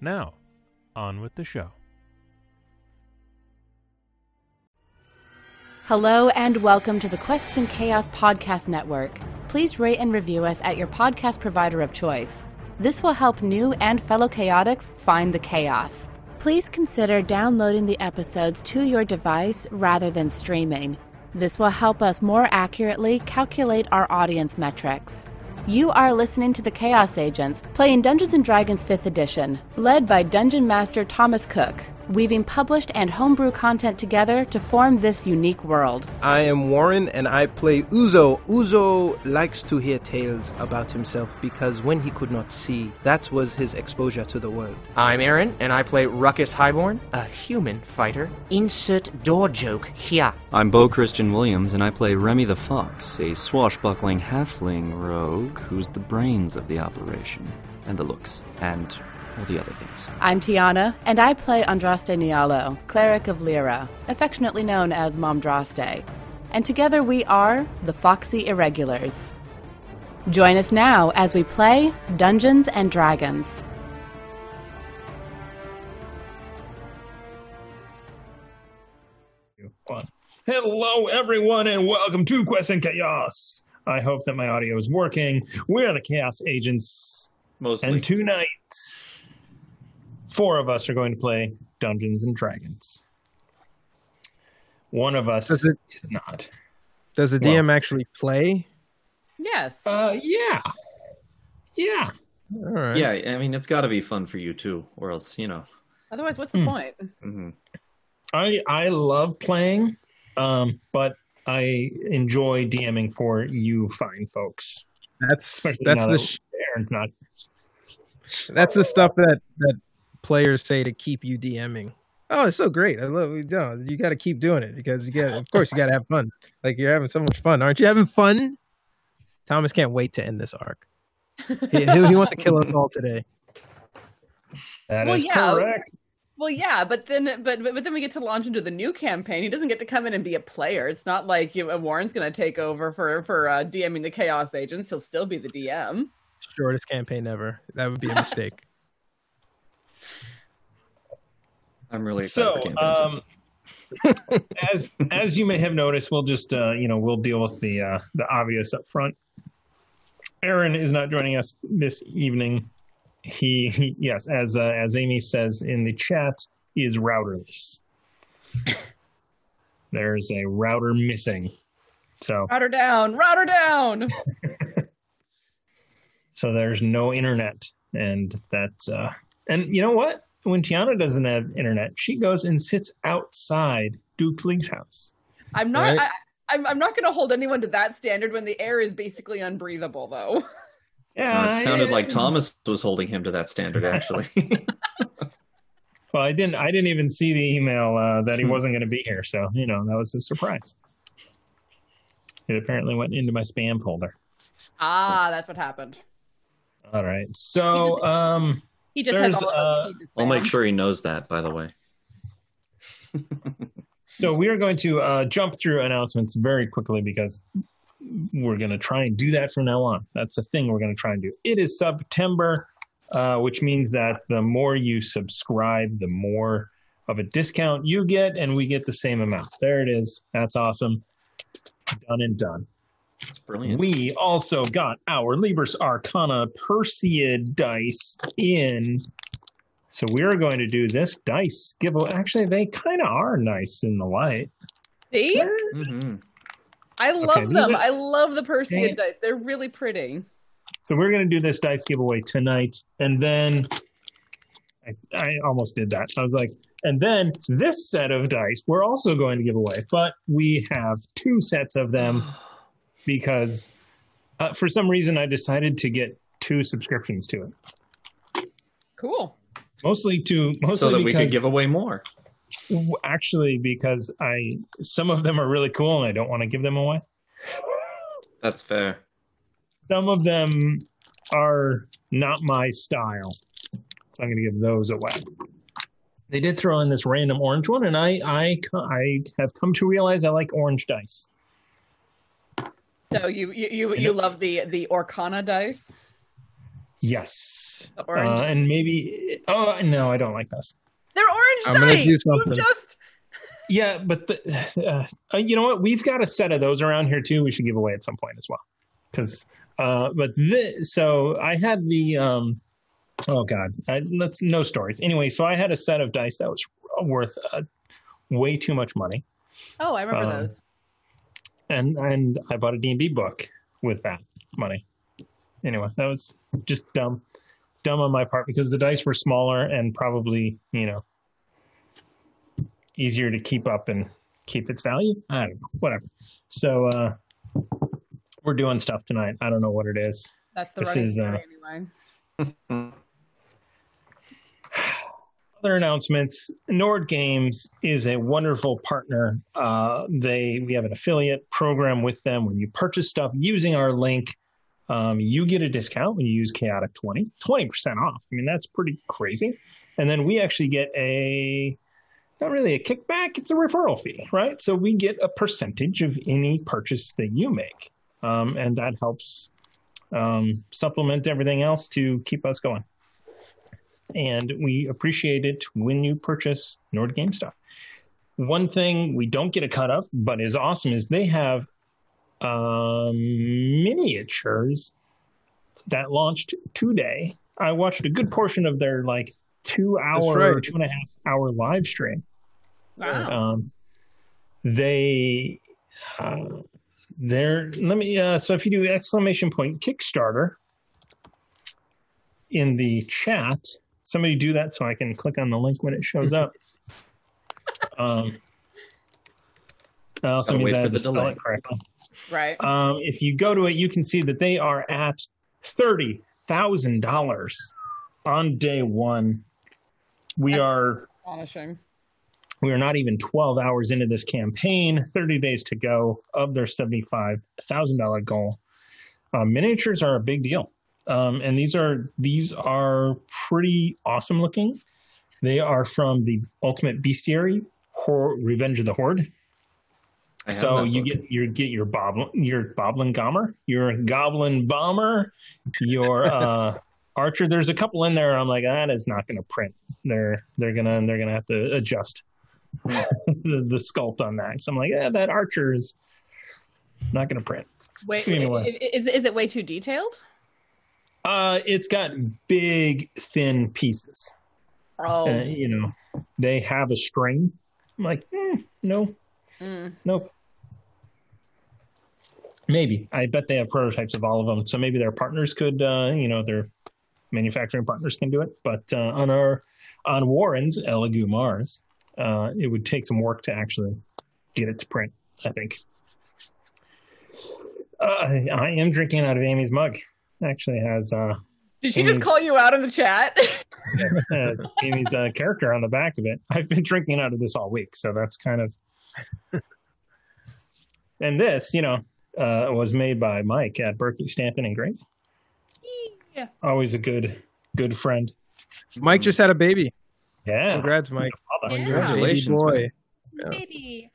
Now, on with the show. Hello and welcome to the Quests and Chaos Podcast Network. Please rate and review us at your podcast provider of choice. This will help new and fellow chaotics find the chaos. Please consider downloading the episodes to your device rather than streaming. This will help us more accurately calculate our audience metrics. You are listening to the Chaos Agents, playing Dungeons and Dragons 5th Edition, led by Dungeon Master Thomas Cook, weaving published and homebrew content together to form this unique world. I am Warren and I play Uzo. Uzo likes to hear tales about himself because when he could not see, that was his exposure to the world. I'm Aaron, and I play Ruckus Highborn, a human fighter. Insert door joke here. I'm Bo Christian Williams, and I play Remy the Fox, a swashbuckling halfling rogue who's the brains of the operation, and the looks, and all the other things. I'm Tiana, and I play Andraste Nialo, cleric of Lyra, affectionately known as Momdraste. And together we are the Foxy Irregulars. Join us now as we play Dungeons and Dragons. One. Hello, everyone, and welcome to Quest and Chaos. I hope that my audio is working. We're the Chaos Agents, Mostly. and tonight, four of us are going to play Dungeons and Dragons. One of us Does it- is not. Does the Well- DM actually play? Yes. Uh, yeah, yeah. All right. yeah, I mean, it's got to be fun for you too, or else, you know. Otherwise, what's the the hmm. point? hmm I I love playing, um, but I enjoy DMing for you fine folks. That's Especially that's the that sh- Aaron's not. that's the stuff that that players say to keep you DMing. Oh, it's so great. I love no, you got to keep doing it because you got of course you got to have fun. Like you're having so much fun. Aren't you having fun? Thomas can't wait to end this arc. He, he, he wants to kill us all today. That is Well, yeah. correct. Well, yeah, but then, but, but but then we get to launch into the new campaign. He doesn't get to come in and be a player. It's not like you know, Warren's going to take over for for uh, DMing the Chaos Agents. He'll still be the DM. Shortest campaign ever. That would be a mistake. I'm really excited So, for um, as as you may have noticed, we'll just uh, you know we'll deal with the uh, the obvious up front. Aaron is not joining us this evening. He, he yes, as uh, as Amy says in the chat, is routerless. There's a router missing, so router down, router down. so there's no internet, and that's uh, and you know what? When Tiana doesn't have internet, she goes and sits outside Duke Lee's house. I'm not. Right. I, I'm, I'm not going to hold anyone to that standard when the air is basically unbreathable, though. Yeah, Uh, it sounded I- like Thomas was holding him to that standard, actually. Well, I didn't. I didn't even see the email uh, that he Hmm. wasn't going to be here. So you know that was a surprise. It apparently went into my spam folder. Ah, that's what happened. All right. So um, He just There's, has all of uh, us. pieces I'll make sure he knows that, by the way. so we are going to uh, jump through announcements very quickly because we're going to try and do that from now on. That's the thing we're going to try and do. It is September, uh, which means that the more you subscribe, the more of a discount you get, and we get the same amount. There it is. That's awesome. Done and done. It's brilliant. We also got our Libris Arcana Perseid dice in. So we're going to do this dice giveaway. Actually, they kind of are nice in the light. See, hmm I love these them. are- I love the Perseid Okay. dice. They're really pretty. So we're going to do this dice giveaway tonight. And then I, I almost did that. I was like, and then this set of dice we're also going to give away. But we have two sets of them because uh, for some reason I decided to get two subscriptions to it. Cool. Mostly to mostly so that we because could give away more. actually because I some of them are really cool and I don't want to give them away. That's fair. Some of them are not my style, so I'm going to give those away. They did throw in this random orange one, and I I I have come to realize I like orange dice. So you you you, you love the the Orcana dice? Yes, The uh, orange. and maybe oh no, I don't like this. They're orange I'm gonna dice. do You something. just Yeah, but the, uh, you know what? We've got a set of those around here too. We should give away at some point as well. Because, uh, but this, so I had the, um, oh God, I, let's no stories. Anyway, so I had a set of dice that was worth uh, way too much money, Oh, I remember Um, those. And and I bought a D and D book with that money. Anyway, that was just dumb, dumb on my part because the dice were smaller and probably you know easier to keep up and keep its value. I don't know, whatever. So uh, we're doing stuff tonight. I don't know what it is. That's the this running is, uh, anyway. announcements nord games is a wonderful partner. Uh, they we have an affiliate program with them. When you purchase stuff using our link um, you get a discount when you use chaotic 20 20% off. I mean that's pretty crazy. And then we actually get a not really a kickback it's a referral fee right? So we get a percentage of any purchase that you make. Um, and that helps um, supplement everything else to keep us going and we appreciate it when you purchase Nord Game stuff. One thing we don't get a cut of, but is awesome, is they have um, miniatures that launched today. I watched a good portion of their like two hour, right. two and a half hour live stream. Wow. Um, they, uh, they're, let me, uh, so if you do exclamation point Kickstarter in the chat, somebody do that so I can click on the link when it shows up. um, that also Gotta means wait I for have the to spell it correctly. right. Um, if you go to it, you can see that they are at thirty thousand dollars on day one. We That's- are Astonishing. we are not even 12 hours into this campaign 30 days to go of their $75000 goal uh, miniatures are a big deal um, and these are these are pretty awesome looking they are from the ultimate bestiary Hor- revenge of the horde so you book. get your get your boblin your boblin gommer your goblin bomber your uh archer there's a couple in there i'm like that is not going to print they're they're gonna they're gonna have to adjust the, the sculpt on that so i'm like yeah that archer is not going to print Wait, Anyway. is is it way too detailed? Uh it's got big thin pieces Oh, uh, you know they have a string i'm like eh, no mm. Nope. Maybe. I bet they have prototypes of all of them. So maybe their partners could, uh, you know, their manufacturing partners can do it. But uh, on our, on Warren's Elegoo Mars, uh, it would take some work to actually get it to print, I think. Uh, I am drinking out of Amy's mug. Actually has uh, did she just call you out in the chat? has Amy's uh, character on the back of it. I've been drinking out of this all week, so that's kind of. and this, you know, uh, was made by Mike at Berkeley Stamping and Engraving. Yeah. Always a good, good friend. Mike just had a baby. Yeah. Congrats, Mike. Yeah. You're baby Congratulations, boy. Baby.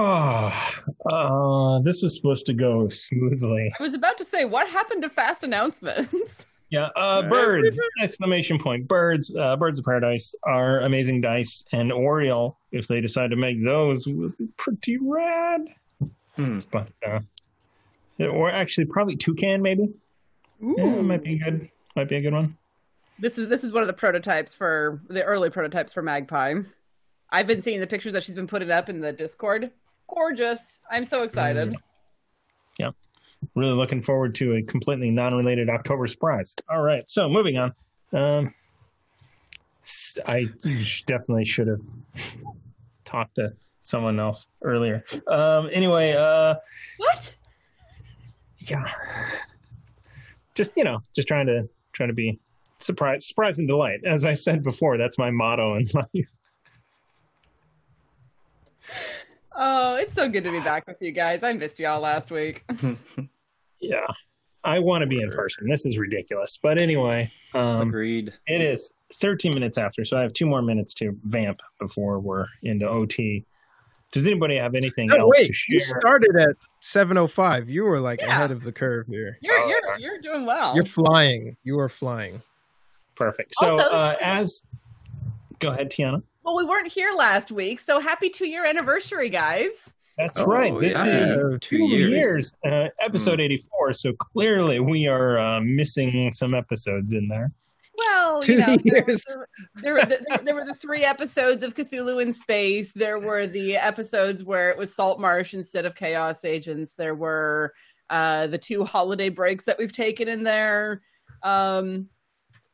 Oh, uh, this was supposed to go smoothly. I was about to say, what happened to fast announcements? Yeah, uh, birds! Exclamation point! Birds! Uh, birds of paradise are amazing dice, and Oriole, if they decide to make those, would be pretty rad. Hmm. But uh, or actually, probably toucan, maybe. Yeah, it might be good. Might be a good one. This is this is one of the prototypes for the early prototypes for Magpie. I've been seeing the pictures that she's been putting up in the Discord. Gorgeous! I'm so excited. Yeah. Really looking forward to a completely non-related October surprise. All right, so moving on. Um, I definitely should have talked to someone else earlier. Um, anyway, uh, What? yeah, just you know, just trying to trying to be surprise, surprise and delight. As I said before, that's my motto in life. Oh, it's so good to be back with you guys. I missed y'all last week. Yeah, I want to be in person. This is ridiculous. But anyway, um, Agreed. it is 13 minutes after, so I have two more minutes to vamp before we're into OT. Does anybody have anything No, else wait, to you started at 7:05. You were like Yeah. ahead of the curve here. You're Oh, you're you're doing well. You're flying. You are flying. Perfect. So, Also- uh, as go ahead, Tiana. Well, we weren't here last week, so happy two year anniversary, guys. That's Oh, right. This yeah. is Uh, Two two years. years, uh, episode 84. So clearly, we are uh, missing some episodes in there. Well, Two you know, there, years. there, were the, there, there were the three episodes of Cthulhu in space. There were the episodes where it was Salt Marsh instead of Chaos Agents. There were uh, the two holiday breaks that we've taken in there. Um,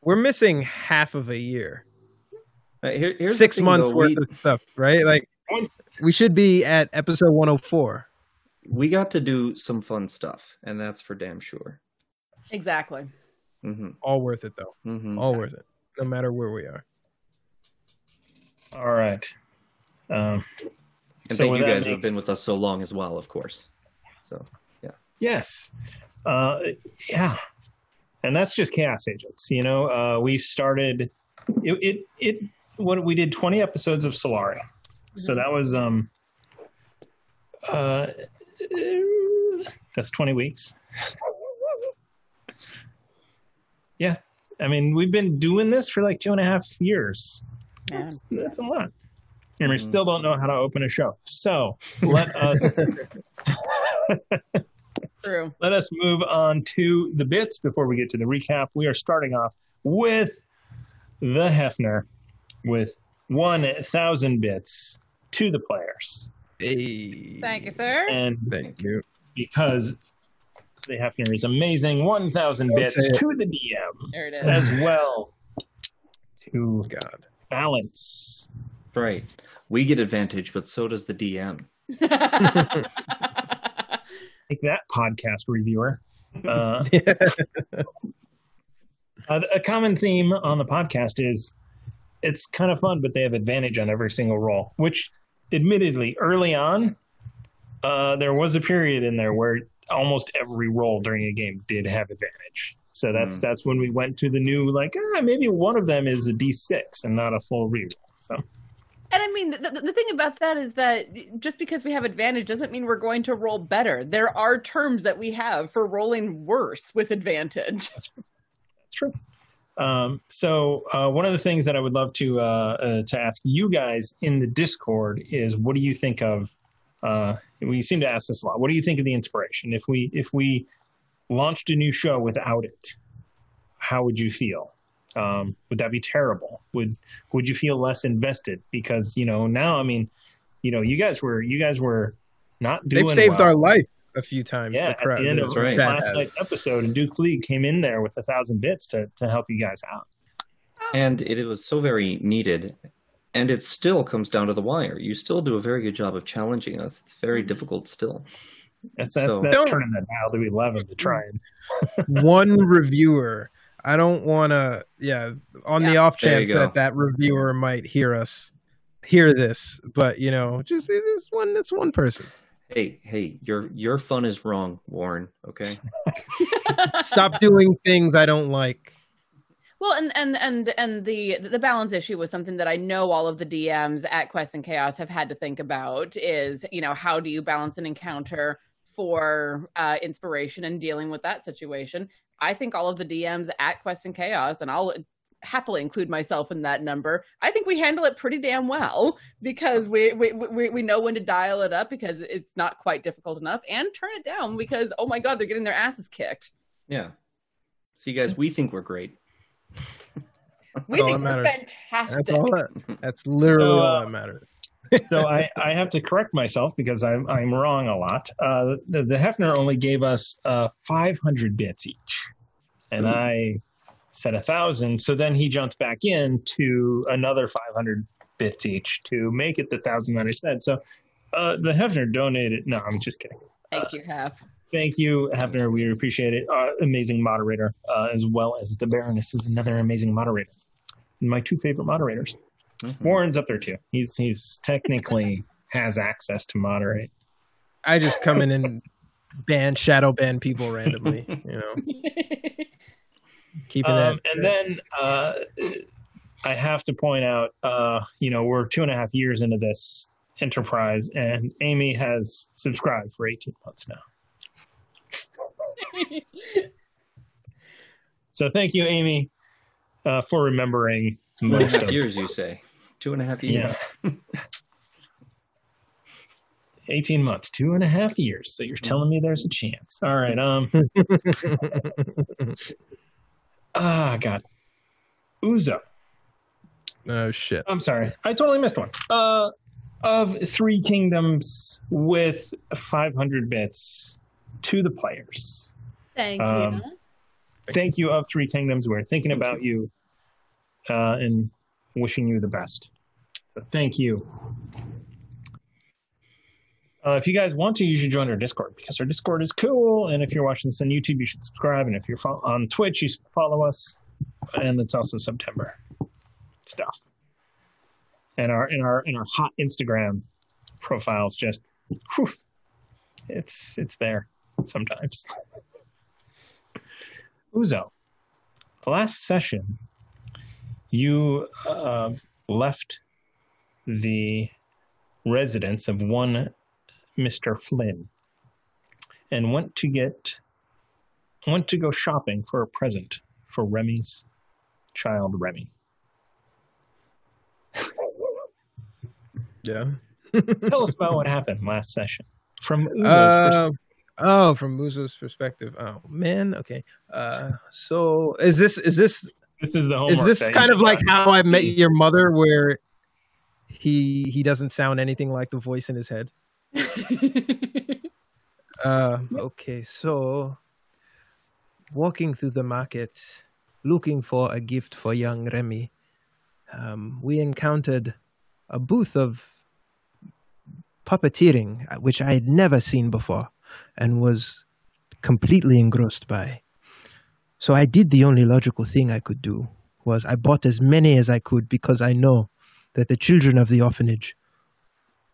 We're missing half of a year. Uh, here- here's Six thing, months though. worth We, of stuff, right? Like Once, we should be at episode 104. we got to do some fun stuff, and that's for damn sure. exactly. hmm All worth it though. hmm All worth it. No matter where we are. all right. Um, And so thank you that guys who have been with us so long as well, of course. So yeah. Yes. Uh, yeah. And that's just Chaos Agents. You know, uh, we started it, it it what we did 20 episodes of Solari. So that was um uh that's 20 weeks. yeah. I mean, we've been doing this for like two and a half years. Yeah. That's, that's a lot. And we Mhm. still don't know how to open a show. So let us True. let us move on to the bits before we get to the recap. We are starting off with the Hefner with 1,000 bits to the players. Hey. Thank you, sir. And Thank you. because the Hefner is amazing, 1,000 bits say to the DM There it as well to God. balance. right, we get advantage, but so does the DM. Take that, podcast reviewer. Uh, Uh, a common theme on the podcast is it's kind of fun, but they have advantage on every single roll. Which, admittedly, early on, uh, there was a period in there where almost every roll during a game did have advantage. So that's Hmm. that's when we went to the new like ah, maybe one of them is a d6 and not a full reroll. So And I mean, the, the the thing about that is that just because we have advantage doesn't mean we're going to roll better. There are terms that we have for rolling worse with advantage. That's true. Um, so uh, one of the things that I would love to uh, uh, to ask you guys in the Discord is, what do you think of? Uh, we seem to ask this a lot. What do you think of the inspiration? If we if we launched a new show without it, how would you feel? Um, would that be terrible? Would would you feel less invested? Because you know now, I mean, you know, you guys were you guys were not doing. They've saved well. our life a few times. Yeah, the crowd, at the end of right. last has. night's episode, and Duke League came in there with a thousand bits to to help you guys out. And it, it was so very needed. And it still comes down to the wire. You still do a very good job of challenging us. It's very Mhm. difficult still. That's that's, So- that's Don't- turning that dial to eleven to try and one reviewer. I don't want to. Yeah, on the off chance that that reviewer might hear us, hear this, but you know, just it is one. It's one person. Hey, hey, your your fun is wrong, Warren. Okay. Stop doing things I don't like. Well, and and and and the the balance issue was something that I know all of the DMs at Quest and Chaos have had to think about. Is you know how do you balance an encounter for uh, inspiration and dealing with that situation? I think all of the DMs at Quest and Chaos, and I'll happily include myself in that number. I think we handle it pretty damn well because we we we, we know when to dial it up because it's not quite difficult enough, and turn it down because oh my god, they're getting their asses kicked. Yeah. See, guys, we think we're great. We think we're fantastic. That's all that. That's literally Uh, all that matters. so I, I have to correct myself because I'm I'm wrong a lot. Uh, the, the Hefner only gave us uh, 500 bits each, and Ooh. I said a thousand. So then he jumped back in to another 500 bits each to make it the thousand that I said. So uh, the Hefner donated. No, I'm just kidding. Thank you, Half. thank you, Hefner. We appreciate it. Uh, amazing moderator, uh, as well as the Baroness is another amazing moderator. My two favorite moderators. Mm-hmm. Warren's up there too. He's he's technically has access to moderate. I just come in and ban shadow ban people randomly. You know, keeping Um, that. and then uh, I have to point out, uh, you know, we're two and a half years into this enterprise, and Amy has subscribed for 18 months now. So thank you, Amy, uh, for remembering Two and a most half of years, you say? Two and a half years. Yeah. 18 months, two and a half years. So you're telling me there's a chance. All right. Um. Ah, God. Uzo. oh shit. I'm sorry. I totally missed one. Uh, of Three Kingdoms with 500 bits to the players. Thank Um, you. Thank you, of Three Kingdoms. We're thinking about you uh, and wishing you the best. So thank you. Uh, if you guys want to, you should join our Discord because our Discord is cool. And if you're watching this on YouTube, you should subscribe. And if you're fo- on Twitch, you should follow us. And it's also September stuff. And our in our in our hot Instagram profiles just, whew, it's it's there sometimes. Uzo, the last session, you uh, left the residence of one Mr. Flynn and went to get went to go shopping for a present for Remy's child Remy. Yeah. Tell us about what happened last session from Uzo's Uh, perspective. oh, from Muzo's perspective. Oh man. Okay. Uh, so is this is this This is the homework. is this kind of like how I met your mother, where he he doesn't sound anything like the voice in his head? Uh, okay, so walking through the market, looking for a gift for young Remy, um, we encountered a booth of puppeteering, uh, which I had never seen before and was completely engrossed by. So I did the only logical thing I could do was I bought as many as I could because I know that the children of the orphanage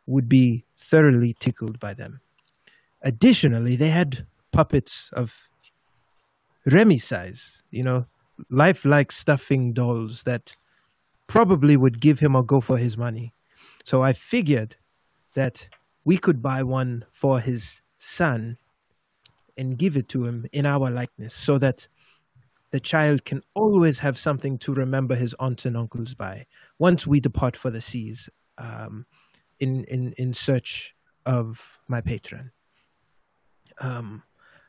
would be thoroughly tickled by them. Additionally, they had puppets of Remy size, you know, lifelike stuffing dolls that probably would give him a go for his money. So I figured that we could buy one for his son and give it to him in our likeness so that the child can always have something to remember his aunts and uncles by once we depart for the seas um, in, in, in search of my patron. Um,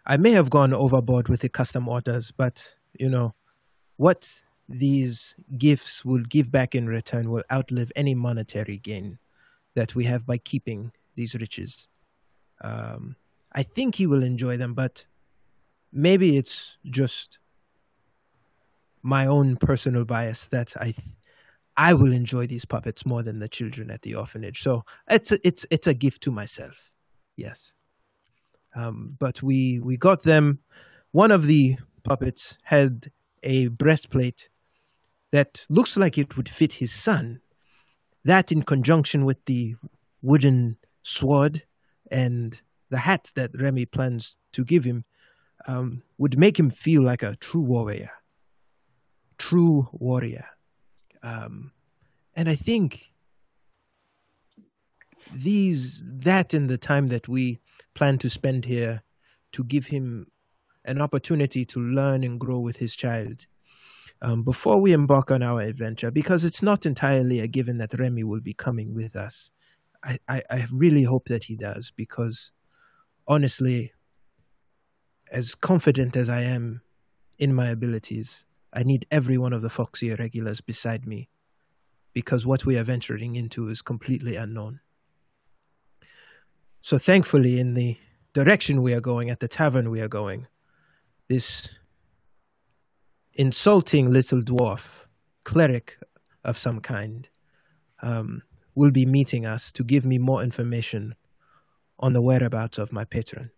I may have gone overboard with the custom orders, but you know, what these gifts will give back in return will outlive any monetary gain that we have by keeping these riches. Um, I think he will enjoy them, but maybe it's just my own personal bias that I I will enjoy these puppets more than the children at the orphanage. So it's a, it's it's a gift to myself. Yes. Um, but we we got them. One of the puppets had a breastplate that looks like it would fit his son. That, in conjunction with the wooden sword and the hat that Remy plans to give him, um, would make him feel like a true warrior. True warrior. Um, and I think these that in the time that we plan to spend here to give him an opportunity to learn and grow with his child um, before we embark on our adventure, because it's not entirely a given that Remy will be coming with us. I, I, I really hope that he does, because honestly, as confident as I am in my abilities, I need every one of the Foxy irregulars beside me, because what we are venturing into is completely unknown. So thankfully, in the direction we are going, at the tavern we are going, this insulting little dwarf, cleric of some kind, um, will be meeting us to give me more information on the whereabouts of my patron.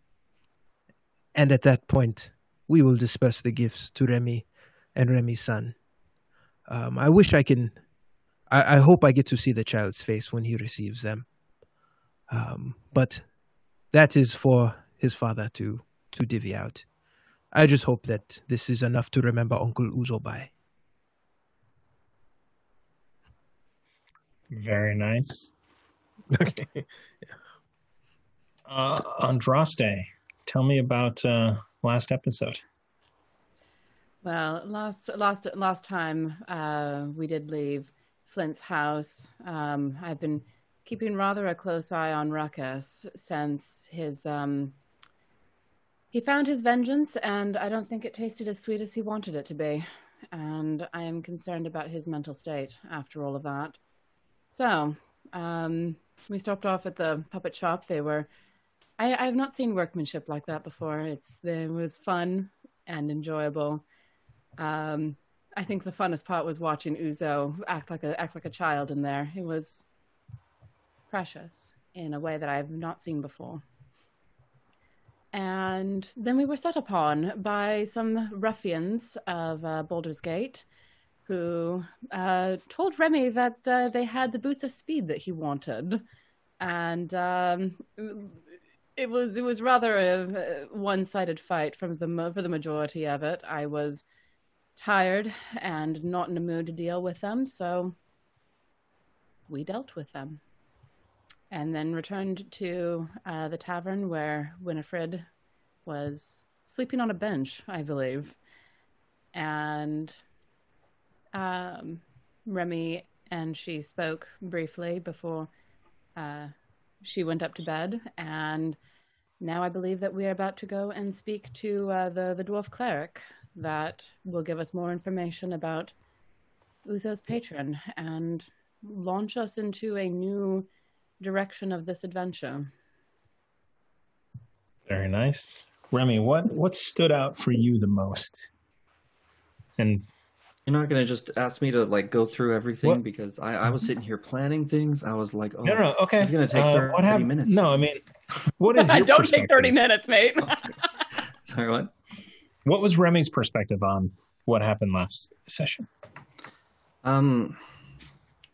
and at that point, we will disperse the gifts to Remy and Remy's son. Um, I wish I can. I, I, hope I get to see the child's face when he receives them. Um, but that is for his father to to divvy out. I just hope that this is enough to remember Uncle Uzo by. Very nice. Okay. yeah. Uh, Andraste, tell me about uh, last episode. Well, last last last time uh, we did leave Flint's house. Um, I've been keeping rather a close eye on Ruckus since his um, he found his vengeance, and I don't think it tasted as sweet as he wanted it to be. And I am concerned about his mental state after all of that. So um, we stopped off at the puppet shop. They were I, I have not seen workmanship like that before. It's it was fun and enjoyable. Um, I think the funnest part was watching Uzo act like a act like a child in there. It was precious in a way that I've not seen before. And then we were set upon by some ruffians of uh, Baldur's Gate who uh, told Remy that uh, they had the boots of speed that he wanted. And um, it was it was rather a, one-sided fight from the for the majority of it. I was tired and not in a mood to deal with them, so we dealt with them, and then returned to uh, the tavern where Winifred was sleeping on a bench, I believe, and um, Remy and she spoke briefly before. Uh, she went up to bed, and now I believe that we are about to go and speak to uh, the the dwarf cleric that will give us more information about Uzo's patron and launch us into a new direction of this adventure. Very nice. Remy, what what stood out for you the most? And you're not gonna just ask me to like go through everything what? because I, I was sitting here planning things. I was like, oh, no, no, okay, it's gonna take uh, 30 what happened? minutes. No, I mean, what is? I don't take thirty minutes, mate. Sorry, what? What was Remy's perspective on what happened last session? Um,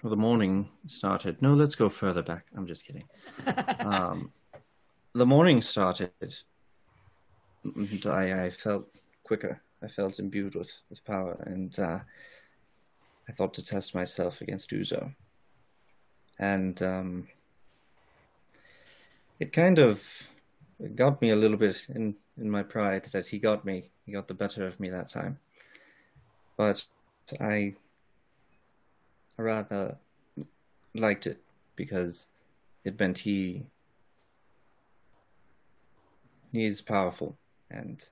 well, the morning started. No, let's go further back. I'm just kidding. um, the morning started. I, I felt quicker I felt imbued with, with power, and uh, I thought to test myself against Uzo. And um, it kind of got me a little bit in, in my pride that he got me. Got the better of me that time. But I, I rather liked it because it meant he he is powerful and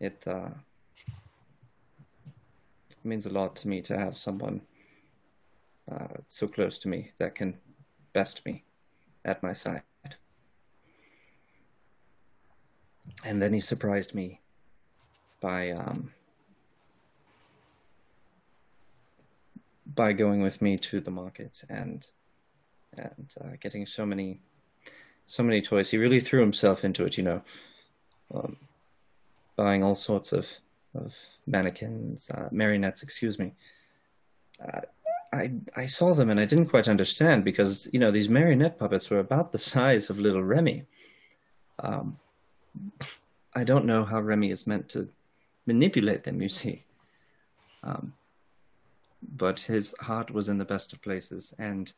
it uh, means a lot to me to have someone uh, so close to me that can best me at my side. And then he surprised me by um, by going with me to the market and and uh, getting so many so many toys. He really threw himself into it, you know. Um, buying all sorts of of mannequins, uh, marionettes, excuse me. Uh, I I saw them and I didn't quite understand because you know these marionette puppets were about the size of little Remy. Um, I don't know how Remy is meant to manipulate them. You see, um, but his heart was in the best of places, and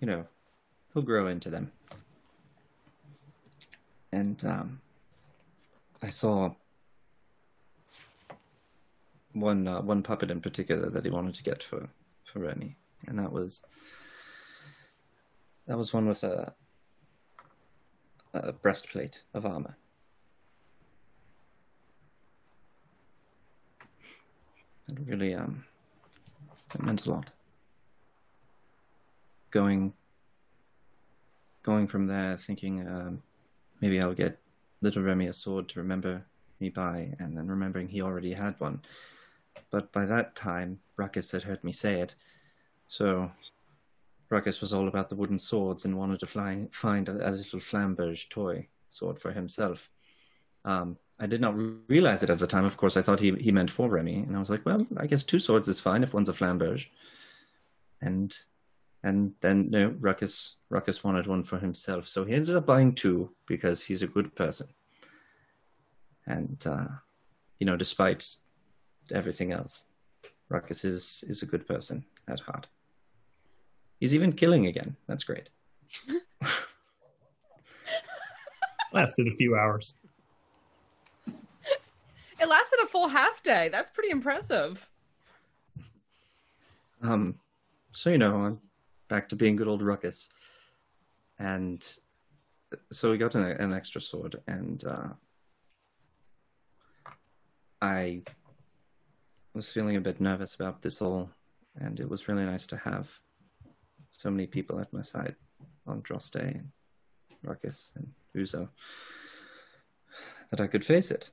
you know he'll grow into them. And um, I saw one uh, one puppet in particular that he wanted to get for for Remy, and that was that was one with a a breastplate of armor. It really um it meant a lot. Going going from there, thinking um, maybe I'll get little Remy a sword to remember me by, and then remembering he already had one. But by that time, Ruckus had heard me say it, so Ruckus was all about the wooden swords and wanted to fly, find a, a little flamberge toy sword for himself. Um, I did not realize it at the time. Of course, I thought he he meant for Remy, and I was like, well, I guess two swords is fine if one's a flamberge. And and then no, Ruckus Ruckus wanted one for himself, so he ended up buying two because he's a good person. And uh, you know, despite everything else, Ruckus is is a good person at heart. He's even killing again. That's great. Lasted a few hours. It lasted a full half day. That's pretty impressive. Um, so you know, I'm back to being good old Ruckus, and so we got an, an extra sword, and uh, I was feeling a bit nervous about this all, and it was really nice to have so many people at my side Andraste and Ruckus and Uzo that I could face it.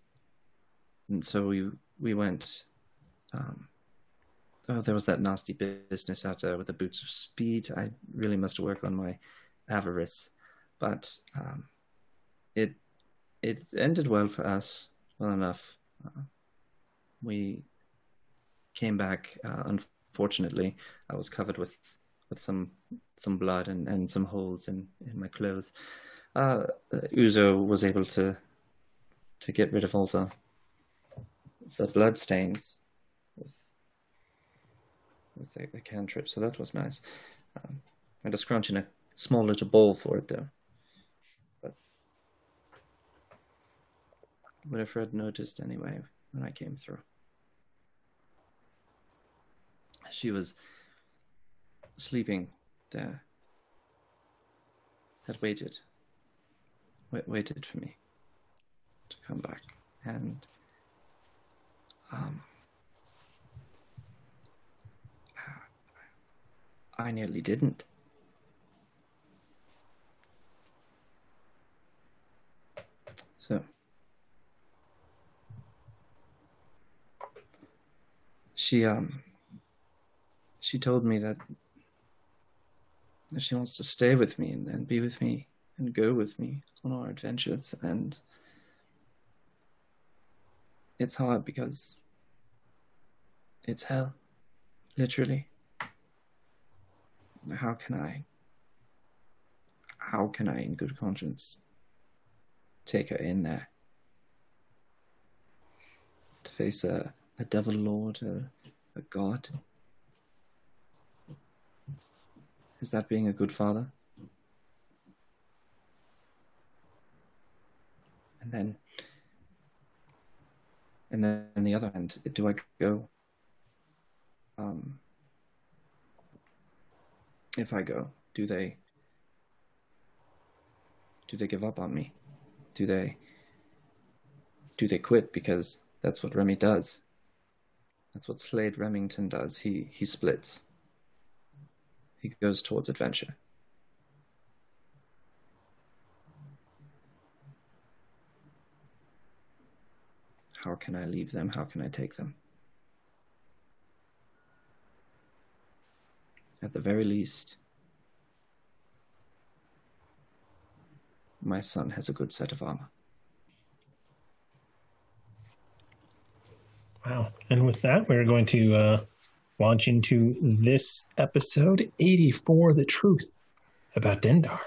And so we we went. Um, oh, there was that nasty business out there with the boots of speed. I really must work on my avarice, but um, it it ended well for us, well enough. Uh, we came back. Uh, unfortunately, I was covered with with some some blood and, and some holes in, in my clothes. Uh, Uzo was able to to get rid of all the the blood stains with with a, a cantrip, so that was nice. Um, I had to scrunch in a small little bowl for it though. But Winifred noticed anyway when I came through. She was sleeping there. Had waited, wait, waited for me to come back, and um, I nearly didn't. So, she um, she told me that, that she wants to stay with me and, and be with me and go with me on our adventures and it's hard because it's hell, literally. How can I, how can I, in good conscience, take her in there? To face a, a devil lord, a, a god? Is that being a good father? And then and then on the other hand, do I go? Um, if I go, do they? Do they give up on me? Do they? Do they quit because that's what Remy does? That's what Slade Remington does. He he splits. He goes towards adventure. How can I leave them? How can I take them? At the very least, my son has a good set of armor. Wow. And with that, we're going to uh, launch into this episode 84 The Truth about Dendar.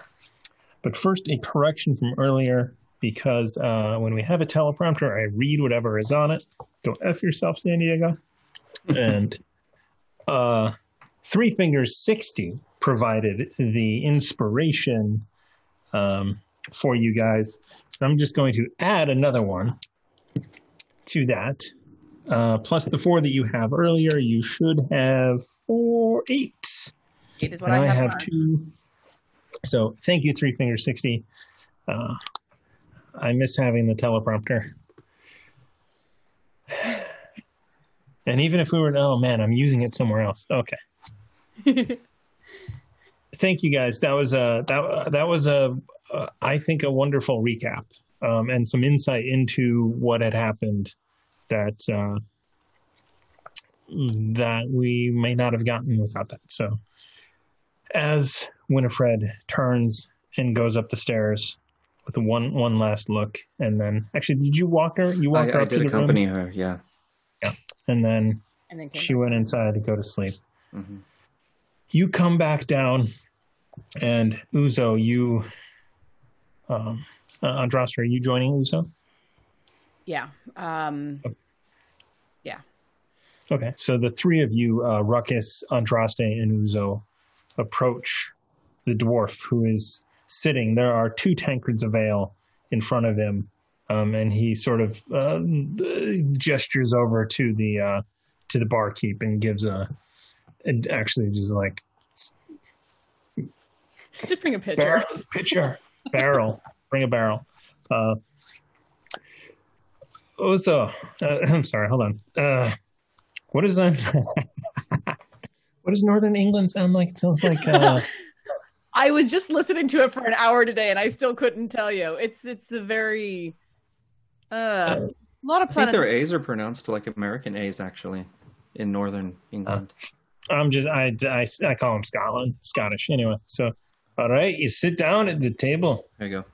But first, a correction from earlier because uh, when we have a teleprompter, I read whatever is on it. Don't F yourself, San Diego. and uh, Three Fingers 60 provided the inspiration um, for you guys. So I'm just going to add another one to that. Uh, plus the four that you have earlier, you should have four, eight. Eight And I I have. have on. two. So thank you, Three Finger 60. Uh, I miss having the teleprompter. And even if we were, oh man, I'm using it somewhere else. Okay. Thank you guys. That was a that that was a uh, I think a wonderful recap um, and some insight into what had happened that uh, that we may not have gotten without that. So as Winifred turns and goes up the stairs with one one last look, and then actually, did you walk her? You walked her I, I up to did the accompany room, her. Yeah. yeah, and then And then came she went inside to go to sleep. hmm You come back down, and Uzo, you, um, uh, Andraste, are you joining Uzo? Yeah. Um, yeah. Okay, so the three of you, uh, Ruckus, Andraste, and Uzo, approach the dwarf who is sitting. There are two tankards of ale in front of him, um, and he sort of uh, gestures over to the uh, to the barkeep and gives a, and actually just like just bring a picture. barrel, pitcher, barrel, bring a barrel. Uh, Uzo, uh, I'm sorry, hold on. Uh, what is that? what does Northern England sound like? It sounds like uh, I was just listening to it for an hour today, and I still couldn't tell you. It's it's the very uh, a lot of I think their A's are pronounced like American A's actually in northern England. I'm just I, I, I call them Scotland, Scottish anyway. So, all right, you sit down at the table. there you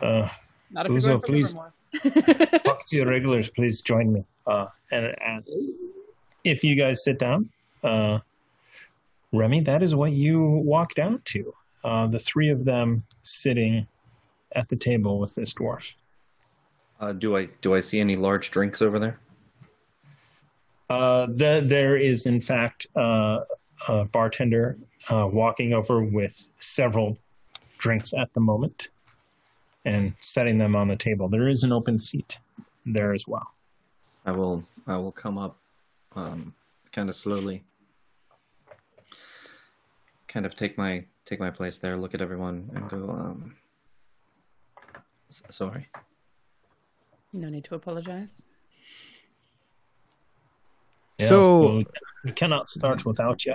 go. Uh, Not if you're Uzo, going please. Livermore. talk to your regulars, please join me. Uh, and, and if you guys sit down, uh, Remy, that is what you walk down to. Uh, the three of them sitting at the table with this dwarf. Uh, do I do I see any large drinks over there? Uh, the, there is, in fact, uh, a bartender uh, walking over with several drinks at the moment and setting them on the table. There is an open seat there as well. I will I will come up um, kind of slowly. Kind of take my take my place there, look at everyone and go um s- sorry. no need to apologize. So- we- we cannot start without you.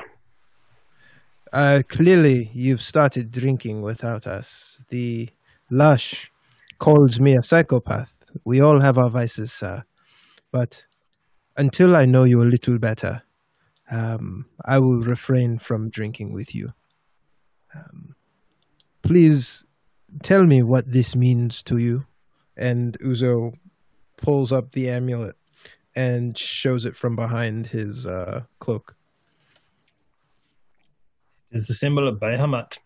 Uh, clearly, you've started drinking without us. The lush calls me a psychopath. We all have our vices, sir. But until I know you a little better, um, I will refrain from drinking with you. Um, please tell me what this means to you. And Uzo pulls up the amulet and shows it from behind his uh, cloak. Is the symbol of Bahamut.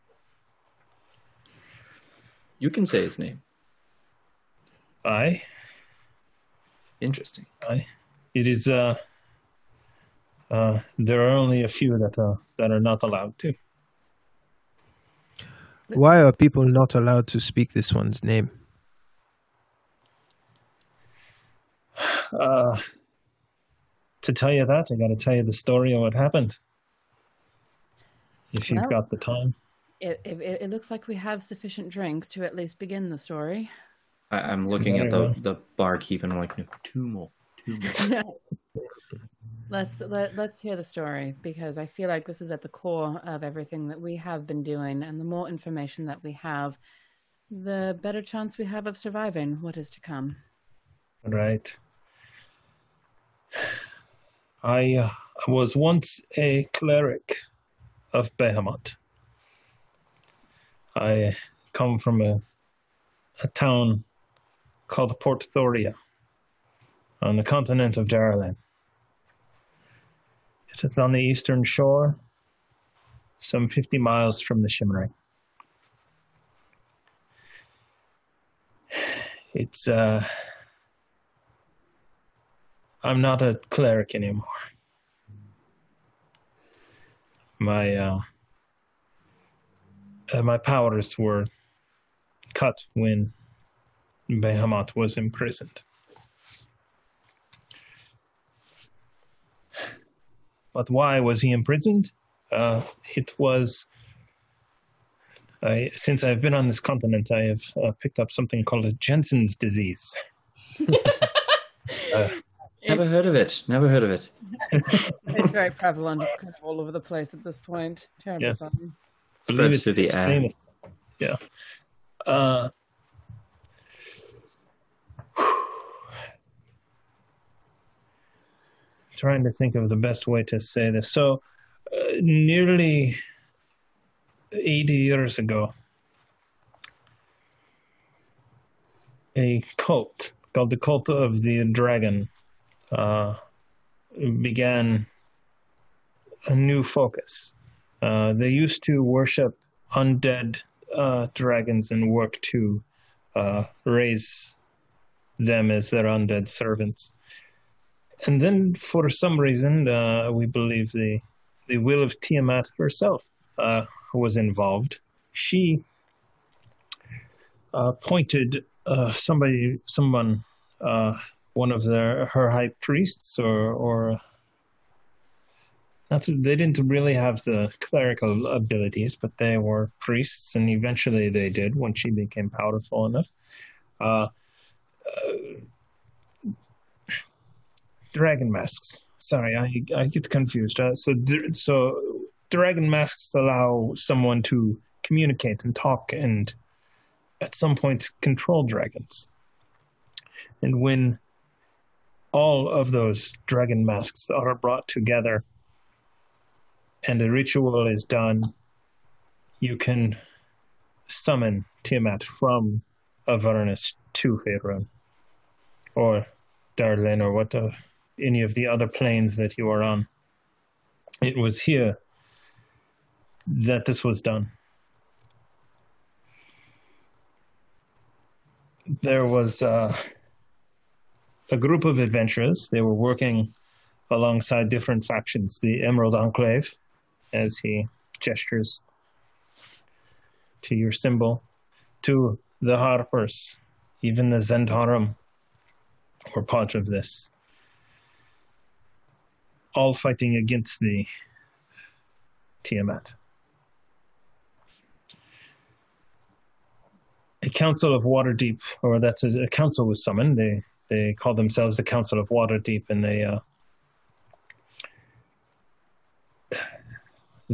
You can say his name. I. Interesting. I. It is. Uh, uh, there are only a few that are that are not allowed to. Why are people not allowed to speak this one's name? Uh, to tell you that, I got to tell you the story of what happened. If you've Well- got the time. It, it it looks like we have sufficient drinks to at least begin the story. I, I'm looking at the, the barkeep and I'm like, no, two more. Two more. let's let, let's hear the story because I feel like this is at the core of everything that we have been doing, and the more information that we have, the better chance we have of surviving what is to come. Right. I uh, was once a cleric of Bahamut. I come from a, a town called Port Thoria on the continent of Darlan. It is on the eastern shore, some 50 miles from the Shimmery. It's, uh, I'm not a cleric anymore. My uh, uh, my powers were cut when Bahamut was imprisoned. But why was he imprisoned? Uh, it was I, since I've been on this continent, I have uh, picked up something called a Jensen's disease. Never heard of it. Never heard of it. It's very prevalent. It's kind of all over the place at this point. Terrible Yes. time. Spreads through the air. famous. Yeah. Uh, trying to think of the best way to say this. So, uh, nearly 80 years ago, a cult called the Cult of the Dragon uh, began a new focus. Uh, they used to worship undead uh, dragons and work to uh, raise them as their undead servants. And then, for some reason, uh, we believe the the will of Tiamat herself uh, was involved. She appointed somebody, someone, one of their her high priests, or or not. They didn't really have the clerical abilities, but they were priests, and eventually they did when she became powerful enough. Uh, uh, dragon masks. Sorry, I I get confused. Uh, so so dragon masks allow someone to communicate and talk and at some point control dragons. And when all of those dragon masks are brought together and the ritual is done, you can summon Tiamat from Avernus to Faerun or Darlin or what the, any of the other planes that you are on. It was here that this was done. there was uh, a group of adventurers. They were working alongside different factions. The Emerald Enclave, as he gestures to your symbol, to the Harpers, even the Zhentarim were part of this. All fighting against the Tiamat. a council of Waterdeep, or that's a, a, council was summoned. They they called themselves the Council of Waterdeep, and they uh,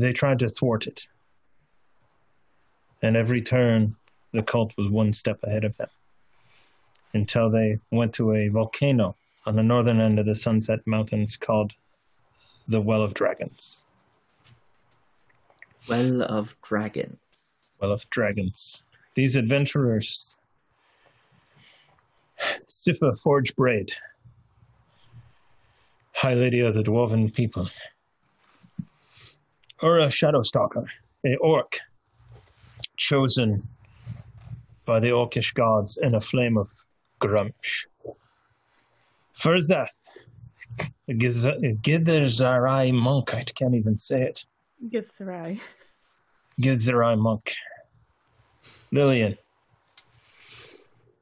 they tried to thwart it. And every turn, the cult was one step ahead of them, until they went to a volcano on the northern end of the Sunset Mountains called the Well of Dragons. Well of Dragons. Well of Dragons these adventurers. Siffa Forge Braid, High Lady of the Dwarven People. Ura Shadowstalker, a orc chosen by the orcish gods in a flame of Gruumsh. Firzath, Githerzarai monk, I can't even say it. Githerzarai. Githerzarai monk. Lillian.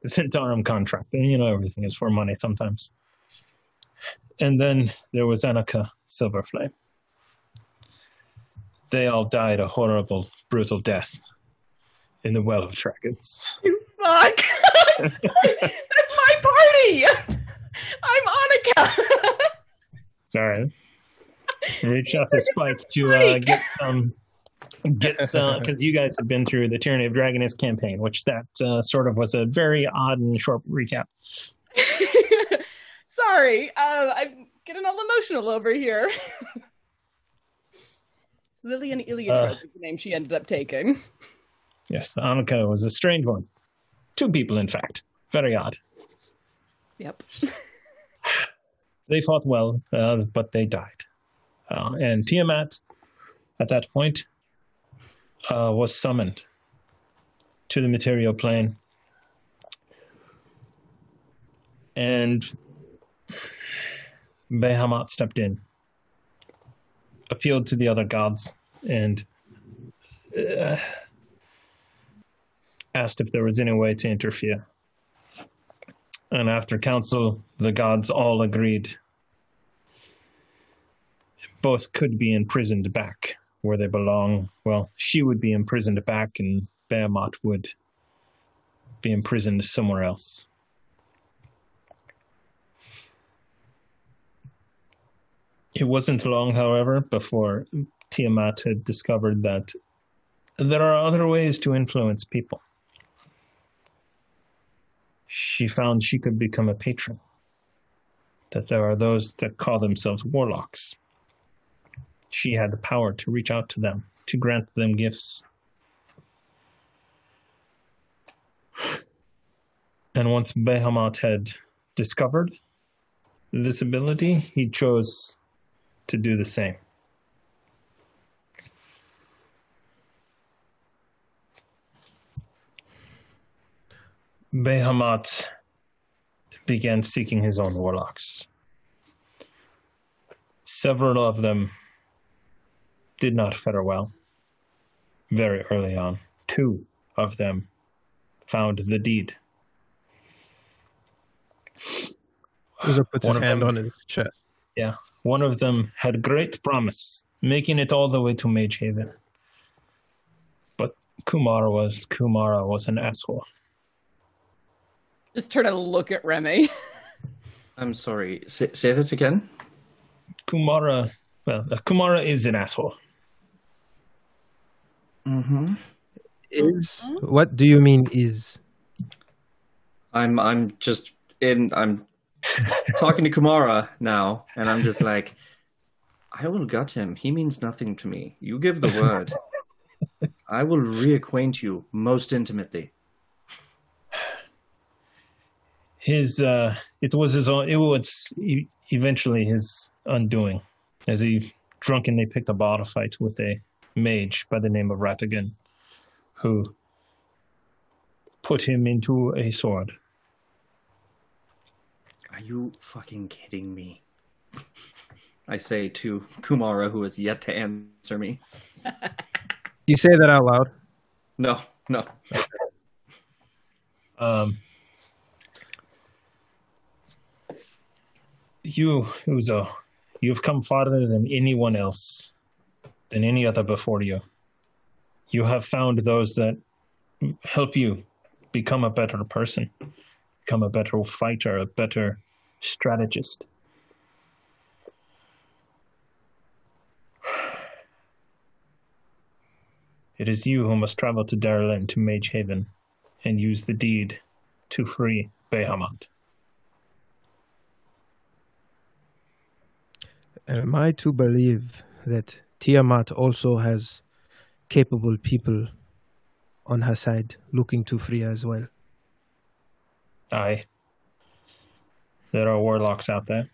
The Zhentarim contract. And you know everything is for money sometimes. And then there was Annika Silverflame. They all died a horrible, brutal death in the Well of Dragons. You fuck! That's my party! I'm Annika! Sorry. Reach out to Spike to uh, get some get some because you guys have been through the Tyranny of Dragons campaign, which that uh, sort of was a very odd and short recap. Sorry, uh, I'm getting all emotional over here. Lillian Iliotrope uh, is the name she ended up taking. Yes, Annika was a strange one. Two people, in fact. Very odd. Yep. they fought well, uh, but they died. Uh, and Tiamat, at that point, uh, was summoned to the material plane. And Bahamut stepped in, appealed to the other gods, and uh, asked if there was any way to interfere. And after council, the gods all agreed both could be imprisoned back where they belong. Well, she would be imprisoned back, and Bahamut would be imprisoned somewhere else. It wasn't long, however, before Tiamat had discovered that there are other ways to influence people. She found she could become a patron, that there are those that call themselves warlocks. She had the power to reach out to them, to grant them gifts. And once Bahamut had discovered this ability, he chose to do the same. Bahamut began seeking his own warlocks. Several of them did not fare well very early on. Two of them found the deed. Uzo puts One his hand them- on his chest. Yeah, one of them had great promise, making it all the way to Mage Haven. But Kumara was Kumara was an asshole. Just turn to look at Remy. I'm sorry. Say, say that again. Kumara, well, uh, Kumara is an asshole. Mm-hmm. Is what do you mean is? I'm I'm just in. I'm talking to Kumara now, and I'm just like, I will gut him. He means nothing to me. You give the word. I will reacquaint you most intimately. His, uh, it was his own. It was eventually his undoing, as he drunkenly picked a bottle fight with a mage by the name of Ratigan, who put him into a sword. Are you fucking kidding me? I say to Kumara, who has yet to answer me. You say that out loud. No, no. Um, you, Uzo, you've come farther than anyone else, than any other before you. You have found those that help you become a better person, become a better fighter, a better strategist. It is you who must travel to Darlin to Mage Haven and use the deed to free Bahamut. Am I to believe that Tiamat also has capable people on her side looking to free as well? Aye. There are warlocks out there.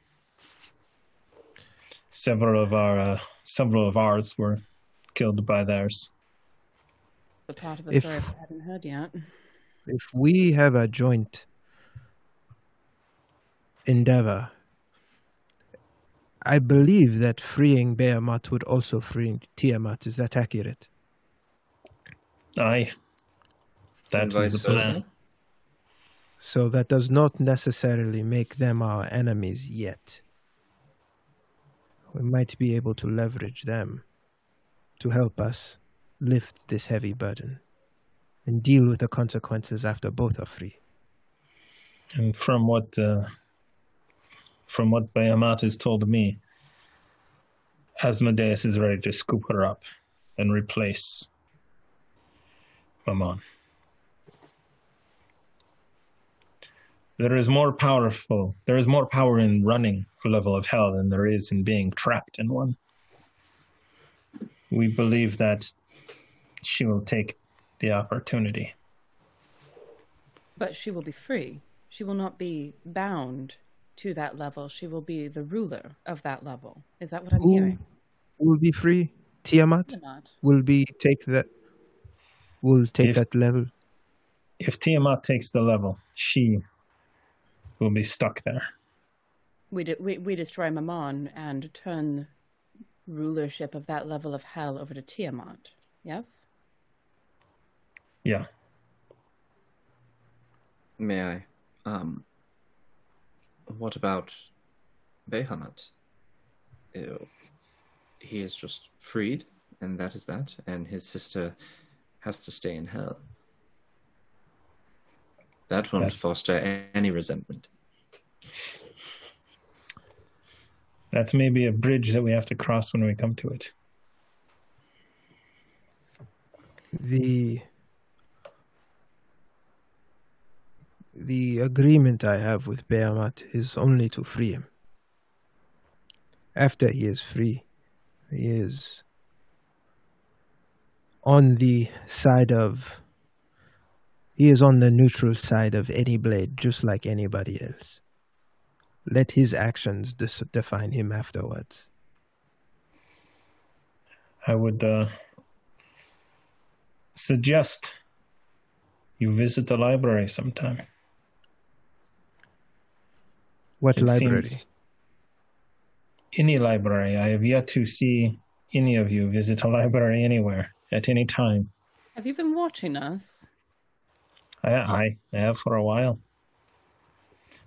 Several of our uh, several of ours were killed by theirs. The part of the If- story I hadn't heard yet. If we have a joint endeavor, I believe that freeing Bahamut would also free Tiamat. Is that accurate? Aye. That And is vice the plan. So that does not necessarily make them our enemies yet. We might be able to leverage them to help us lift this heavy burden and deal with the consequences after both are free. And from what uh, from what Bahamut has told me, Asmodeus is ready to scoop her up and replace Mammon. There is more powerful. There is more power in running a level of hell than there is in being trapped in one. We believe that she will take the opportunity. But she will be free. She will not be bound to that level. She will be the ruler of that level. Is that what I'm Who hearing? will be free? Tiamat will be take that will take If- that level. If Tiamat takes the level, she will be stuck there. We, de- we, we destroy Mammon and turn rulership of that level of hell over to Tiamat. Yes? Yeah. May I? Um, what about Bahamut? Ew. He is just freed, and that is that, and his sister has to stay in hell. That won't That's- foster any resentment. That may be a bridge that we have to cross when we come to it. The the agreement I have with Bahamut is only to free him. After he is free, he is on the side of He is on the neutral side of any blade, just like anybody else. Let his actions dis- define him afterwards. I would uh, suggest you visit the library sometime. What It library? Any library. I have yet to see any of you visit a library anywhere at any time. Have you been watching us? I, I have for a while.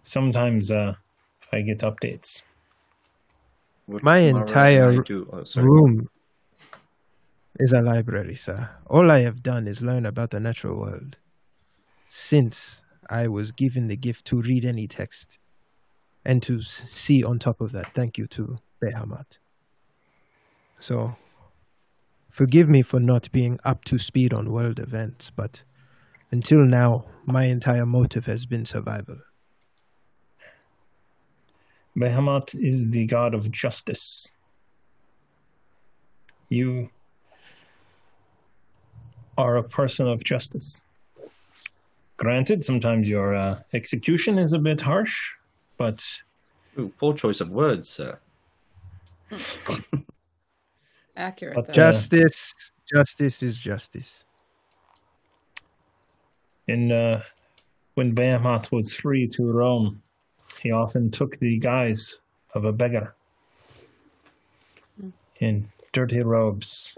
Sometimes uh, I get updates. What My entire do- oh. Room is a library, sir. All I have done is learn about the natural world since I was given the gift to read any text and to see on top of that. Thank you to Bahamut. So, forgive me for not being up to speed on world events, but until now, my entire motive has been survival. Bahamut is the god of justice. You are a person of justice. Granted, sometimes your uh, execution is a bit harsh, but Ooh, poor choice of words, sir. Accurate. But though. just- Justice, justice is justice. in uh, when Bahamut was free to roam, he often took the guise of a beggar in dirty robes,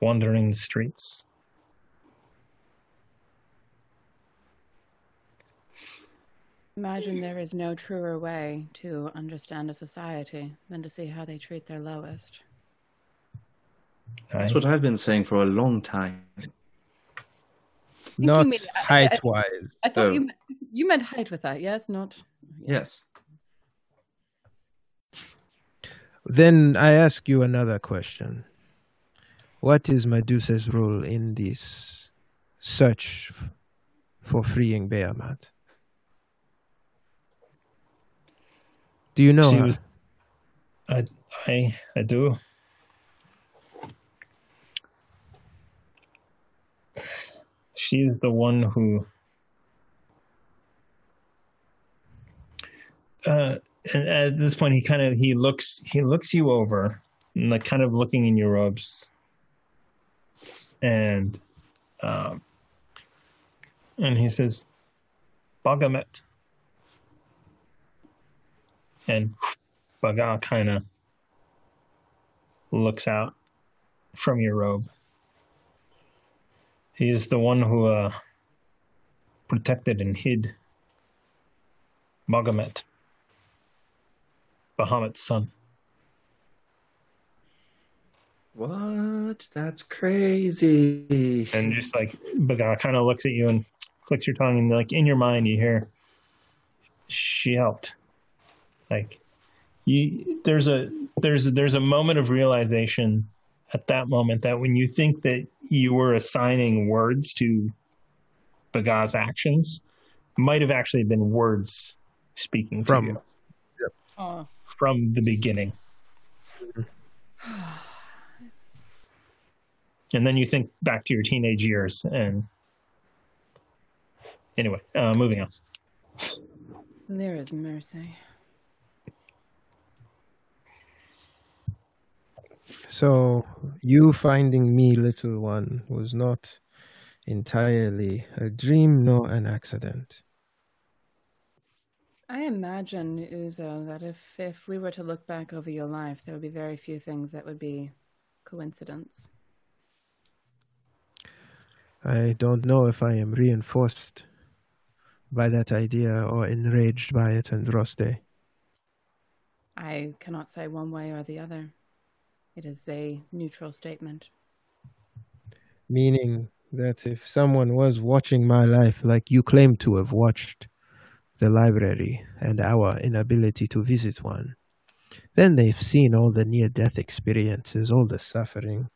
wandering the streets. Imagine there is no truer way to understand a society than to see how they treat their lowest. That's what I've been saying for a long time. You Not mean- I- I- height wise. I thought Oh. you meant, you meant height with that, yes? Not. Yes. Then I ask you another question. What is Medusa's role in this search for freeing Bahamut? Do you know She her? was- I, I, I do. She's the one who. Uh, and at this point, he kind of he looks he looks you over, and like kind of looking in your robes, and, um, and he says, "Bagamet," and Baga kind of looks out from your robe. He is the one who uh, protected and hid Magamet, Bahamut's son. What? That's crazy. And just like Baga kind of looks at you and clicks your tongue, and like in your mind, you hear, "She helped." Like, you there's a there's there's a moment of realization at that moment that when you think that you were assigning words to Baga's actions, might have actually been words speaking From- to you Oh. from the beginning. and then you think back to your teenage years and anyway uh, moving on There is mercy. So, you finding me, little one, was not entirely a dream nor an accident. I imagine, Uzo, that if, if we were to look back over your life, there would be very few things that would be coincidence. I don't know if I am reinforced by that idea or enraged by it, and Andraste. I cannot say one way or the other. It is a neutral statement. Meaning that if someone was watching my life like you claim to have watched the library and our inability to visit one, then they've seen all the near death experiences, all the suffering,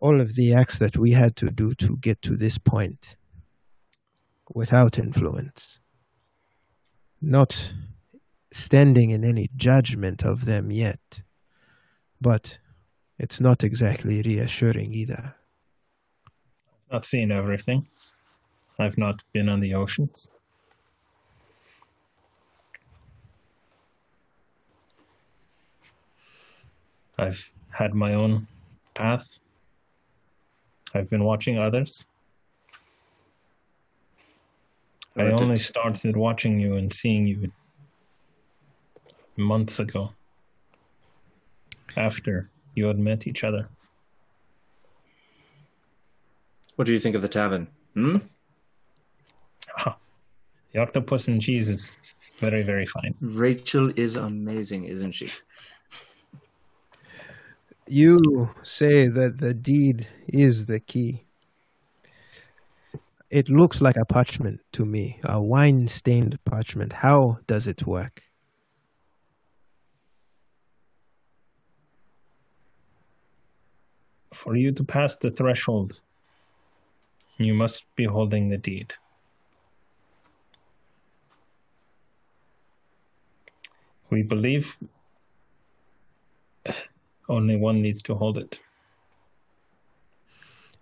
all of the acts that we had to do to get to this point without influence. Not standing in any judgment of them yet, but it's not exactly reassuring either. I've not seen everything I've not been on the oceans. I've had my own path. I've been watching others. I only started watching you and seeing you months ago after you had met each other. What do you think of the tavern? Hmm? Ah, the octopus and cheese is very, very fine. Rachel is amazing, isn't she? You say that the deed is the key. It looks like a parchment to me, a wine stained parchment. How does it work? For you to pass the threshold, you must be holding the deed. We believe only one needs to hold it.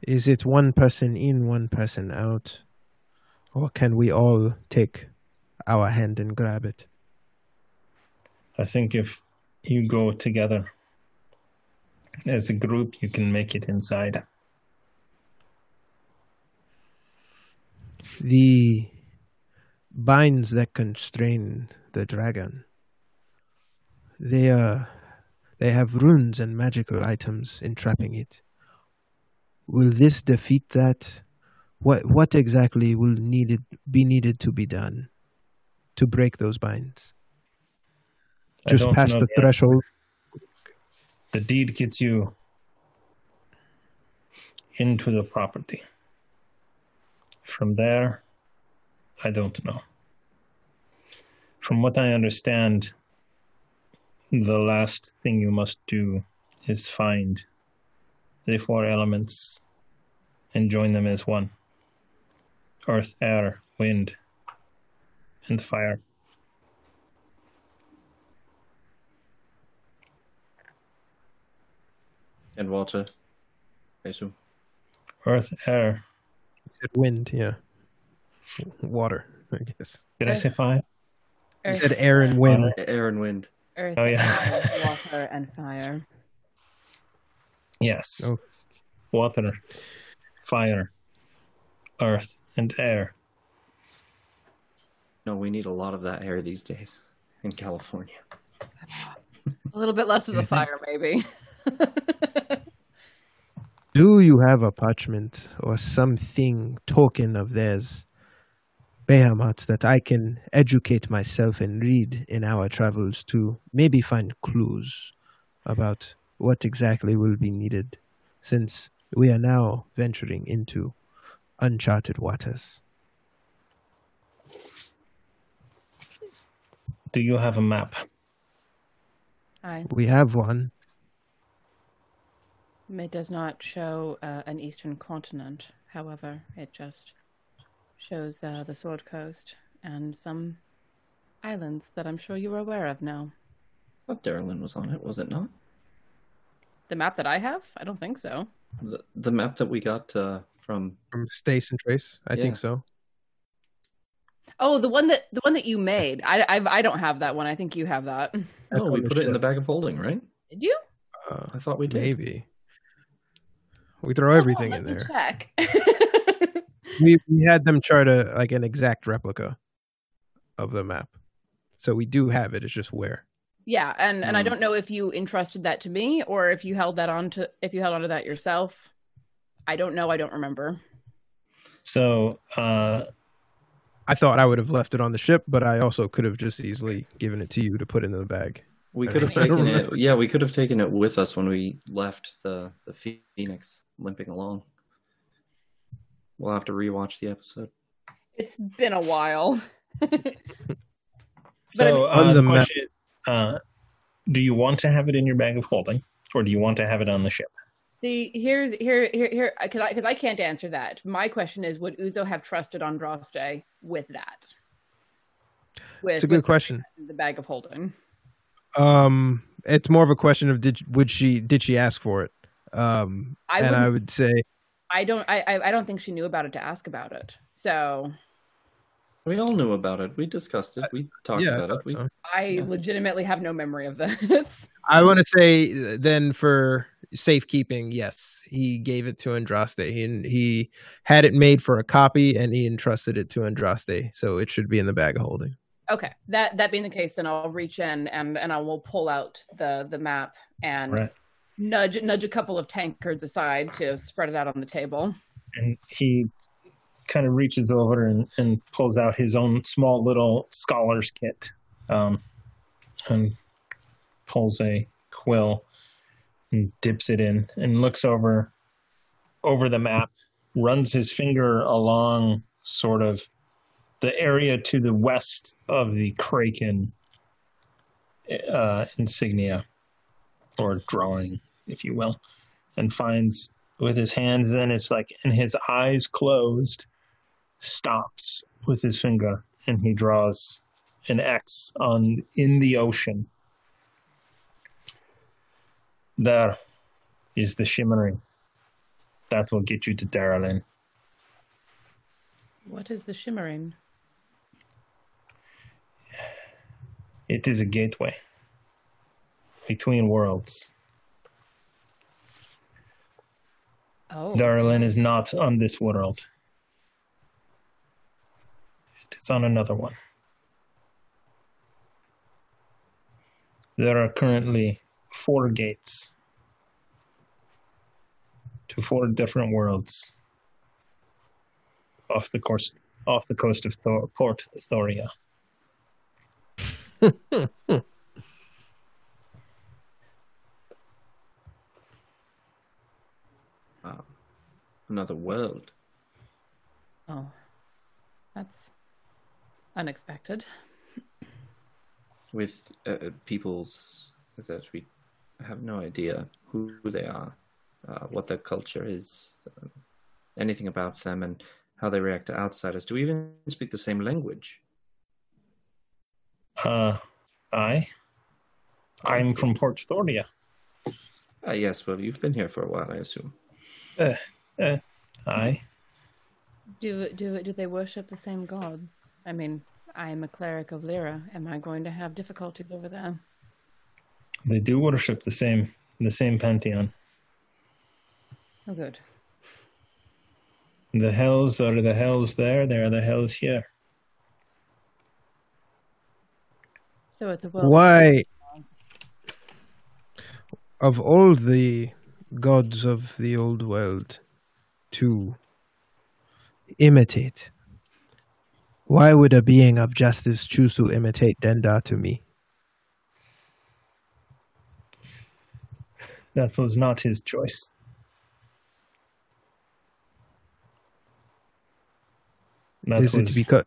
Is it one person in, one person out? Or can we all take our hand and grab it? I think if you go together as a group, you can make it inside. The binds that constrain the dragon. They are they have runes and magical items entrapping it. Will this defeat that? What what exactly will needed be needed to be done to break those binds? Just past the yet. threshold. The deed gets you into the property. From there, I don't know. From what I understand, the last thing you must do is find the four elements and join them as one earth, air, wind, and fire. And water, I assume. Earth, air. Said wind, yeah. Water, I guess. Did I say fire? You Earth, said air and wind. Air and wind. earth, Oh, yeah. fire, water, and fire. Yes. Oh. Water, fire, earth, and air. No, we need a lot of that air these days in California. A little bit less of the mm-hmm. fire, maybe. Do you have a parchment or something token of theirs, Bahamut, that I can educate myself and read in our travels to maybe find clues about what exactly will be needed, since we are now venturing into uncharted waters? Do you have a map? Aye. We have one. It does not show uh, an eastern continent, however, it just shows uh, the Sword Coast and some islands that I'm sure you are aware of now. I thought Darylin was on it, was it not? The map that I have? I don't think so. The, the map that we got uh, from. From Stace and Trace, I Yeah. think so. Oh, the one that the one that you made. I, I, I don't have that one. I think you have that. Oh, we put it in the ship. bag of holding, right? Did you? Uh, I thought we did. maybe. We throw everything Oh, in me there. Check. we we had them chart a like an exact replica of the map, so we do have it. It's just where. yeah, and and I Hmm. don't know if you entrusted that to me or if you held that on to if you held onto that yourself. I don't know. I don't remember. So, uh, I thought I would have left it on the ship, but I also could have just easily given it to you to put into the bag. We could have taken it. Yeah, we could have taken it with us when we left the the Phoenix, limping along. We'll have to rewatch the episode. It's been a while. so On uh, the the map- question, uh, do you want to have it in your bag of holding, or do you want to have it on the ship? See, here's here here here because I because I can't answer that. My question is, would Uzo have trusted Andraste with that? With, It's a good with question. The bag of holding. Um, it's more of a question of did would she did she ask for it? Um, I and I wouldn't- say I don't. I. I I don't think she knew about it to ask about it. So We all knew about it. We discussed it. We talked yeah, about thought it. We, so. I Yeah. legitimately have no memory of this. I want to say uh, then for safekeeping, yes, he gave it to Andraste. He he had it made for a copy, and he entrusted it to Andraste, so it should be in the bag of holding. Okay. That that being the case, then I'll reach in and and I will pull out the the map and Right. nudge nudge a couple of tankards aside to spread it out on the table. and he kind of reaches over and, and pulls out his own small little scholar's kit um, and pulls a quill and dips it in and looks over over the map runs his finger along sort of the area to the west of the kraken uh, insignia or drawing if you will and finds with his hands in it's like and his eyes closed stops with his finger and he draws an x on in the ocean there is the shimmering that will get you to Darylin. What is the shimmering? It is a gateway between worlds. Oh, Darylin is not on this world. It is on another one. There are currently four gates to four different worlds off the coast off the coast of Thor- Port Thoria. Wow. Another world. oh, that's unexpected. with uh, uh, peoples that we have no idea who they are, uh, what their culture is, uh, anything about them, and how they react to outsiders. Do we even speak the same language? Uh, I, I'm from Port Thoria. Ah, yes. Well, you've been here for a while, I assume. Uh, uh, I. Do do do they worship the same gods? I mean, I am a cleric of Lyra. Am I going to have difficulties over there? They do worship the same the same pantheon. Oh, good. The hells are the hells there. There are the hells here. So it's a world. Why, of all the gods of the old world, to imitate, why would a being of justice choose to imitate Denda to me? That was not his choice. That Is it because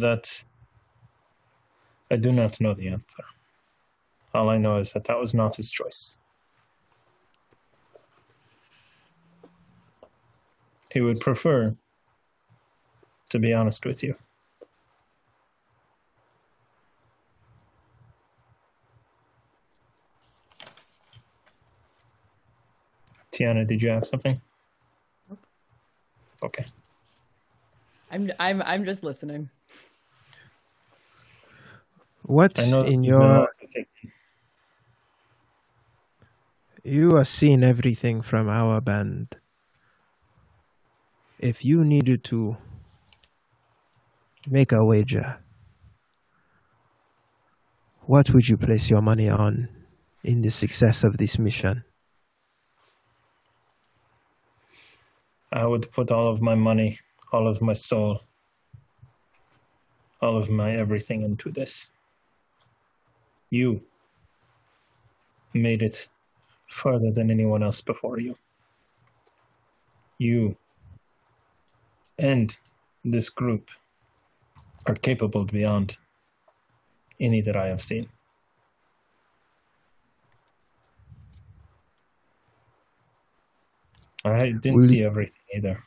that. I do not know the answer. All I know is that that was not his choice. He would prefer, to be honest with you. Tiana, did you have something? Nope. Okay. I'm I'm I'm just listening. What in your uh, a- You are seeing everything from our band. If you needed to make a wager, what would you place your money on in the success of this mission? I would put all of my money, all of my soul, all of my everything into this. You made it further than anyone else before you. You and this group are capable beyond any that I have seen. I didn't see everything either.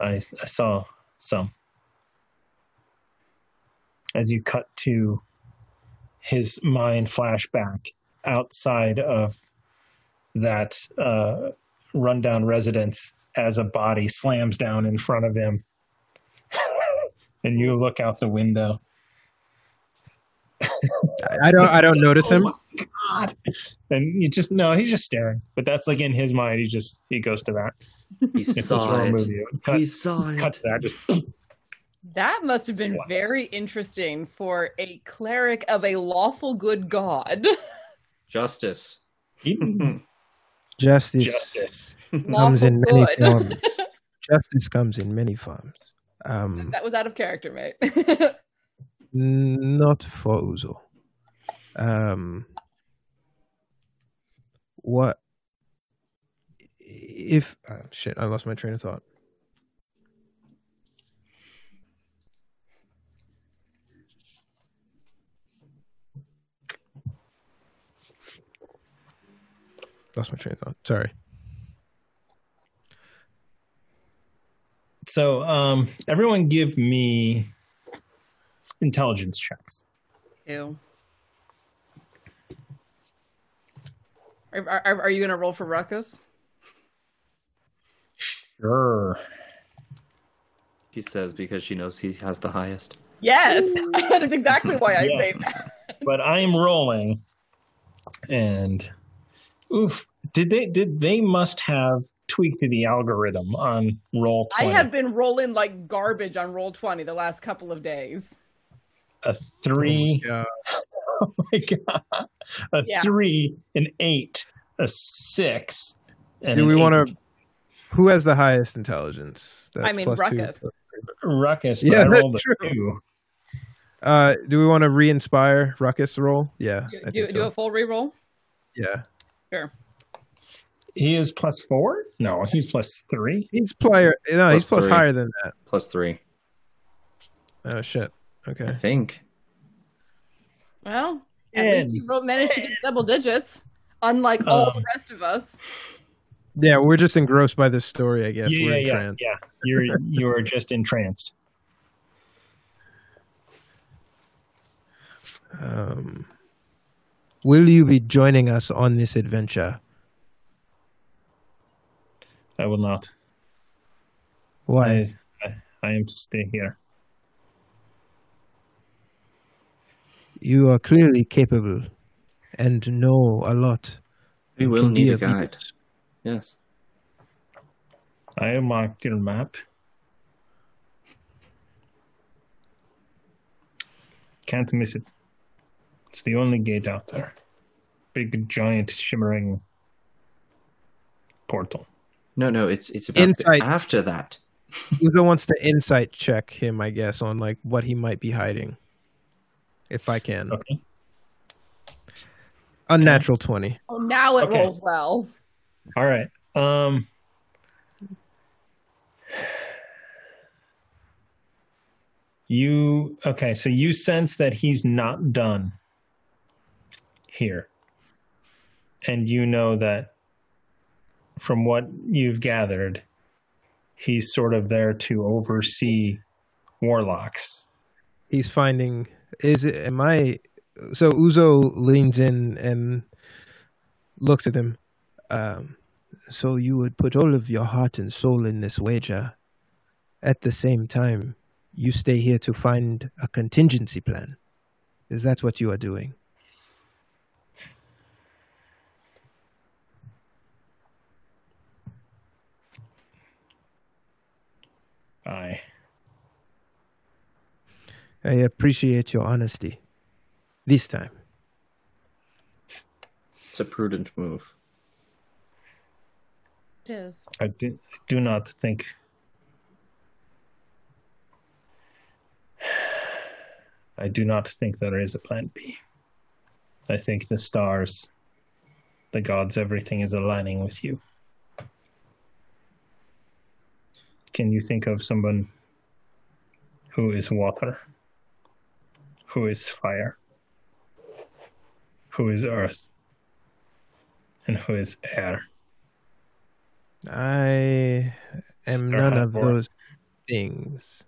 I, I saw some. As you cut to his mind flashback outside of that uh, rundown residence as a body slams down in front of him. and you look out the window. I don't I don't notice him. God. And you just no, he's just staring. But that's like in his mind. He just he goes to that. He If saw it. movie, it cut, He saw it. cut to that. Just That must have been very interesting for a cleric of a lawful good god. Justice. Justice, justice. comes in many good. forms. Justice comes in many forms. Um, that was out of character, mate. n- not for Uzo. Um, what if? Uh, shit, I lost my train of thought. Lost my train of thought. Sorry. So, um, everyone, give me intelligence checks. Ew. Are, are, are you going to roll for Ruckus? Sure. He says because she knows he has the highest. Yes, that is exactly why I Yeah. say that. But I am rolling, and oof! Did they? Did they must have tweaked the algorithm on roll 20. I have been rolling like garbage on Roll20 the last couple of days. a three. Yeah. Oh my god! A Yeah. three, an eight, a six. And Do we want to? Who has the highest intelligence? I mean, plus two. Ruckus. ruckus? But Yeah, I that's a true. two. Uh, do we want to re-inspire Ruckus roll? Yeah, Do, I do, think do so. a full re-roll? Yeah, Sure. He is plus four. No, he's plus three. he's player. No, he's Plus plus three. higher than that. Plus three. Oh shit. Okay. I think. Well, at And- least you wrote, managed to get double digits, unlike all the Um, rest of us. Yeah, we're just engrossed by this story. I guess. yeah, we're yeah, yeah, yeah. You're you're just entranced. Um, will you be joining us on this adventure? I will not. Why? I, I, I am to stay here. You are clearly capable and know a lot. We will need a guide. use. Yes. I have marked your map. Can't miss it. It's the only gate out there. Big, giant, shimmering portal. No, no, it's it's about Insight. after that. Uzo wants to insight check him, I guess, on like what he might be hiding. If I can. Okay. Unnatural twenty. Oh, now it Okay. rolls well. All right. Um. You okay? So you sense that he's not done here, and you know that from what you've gathered, he's sort of there to oversee warlocks. He's finding is it am I so Uzo leans in and looks at him. Um so you would put all of your heart and soul in this wager. At the same time, you stay here to find a contingency plan. Is that what you are doing? Aye. I appreciate your honesty. This time. It's a prudent move. It is. I do, do not think. I do not think there is a plan B. I think the stars, the gods, everything is aligning with you. Can you think of someone who is water, who is fire, who is earth, and who is air? I am none of Harbor. those things.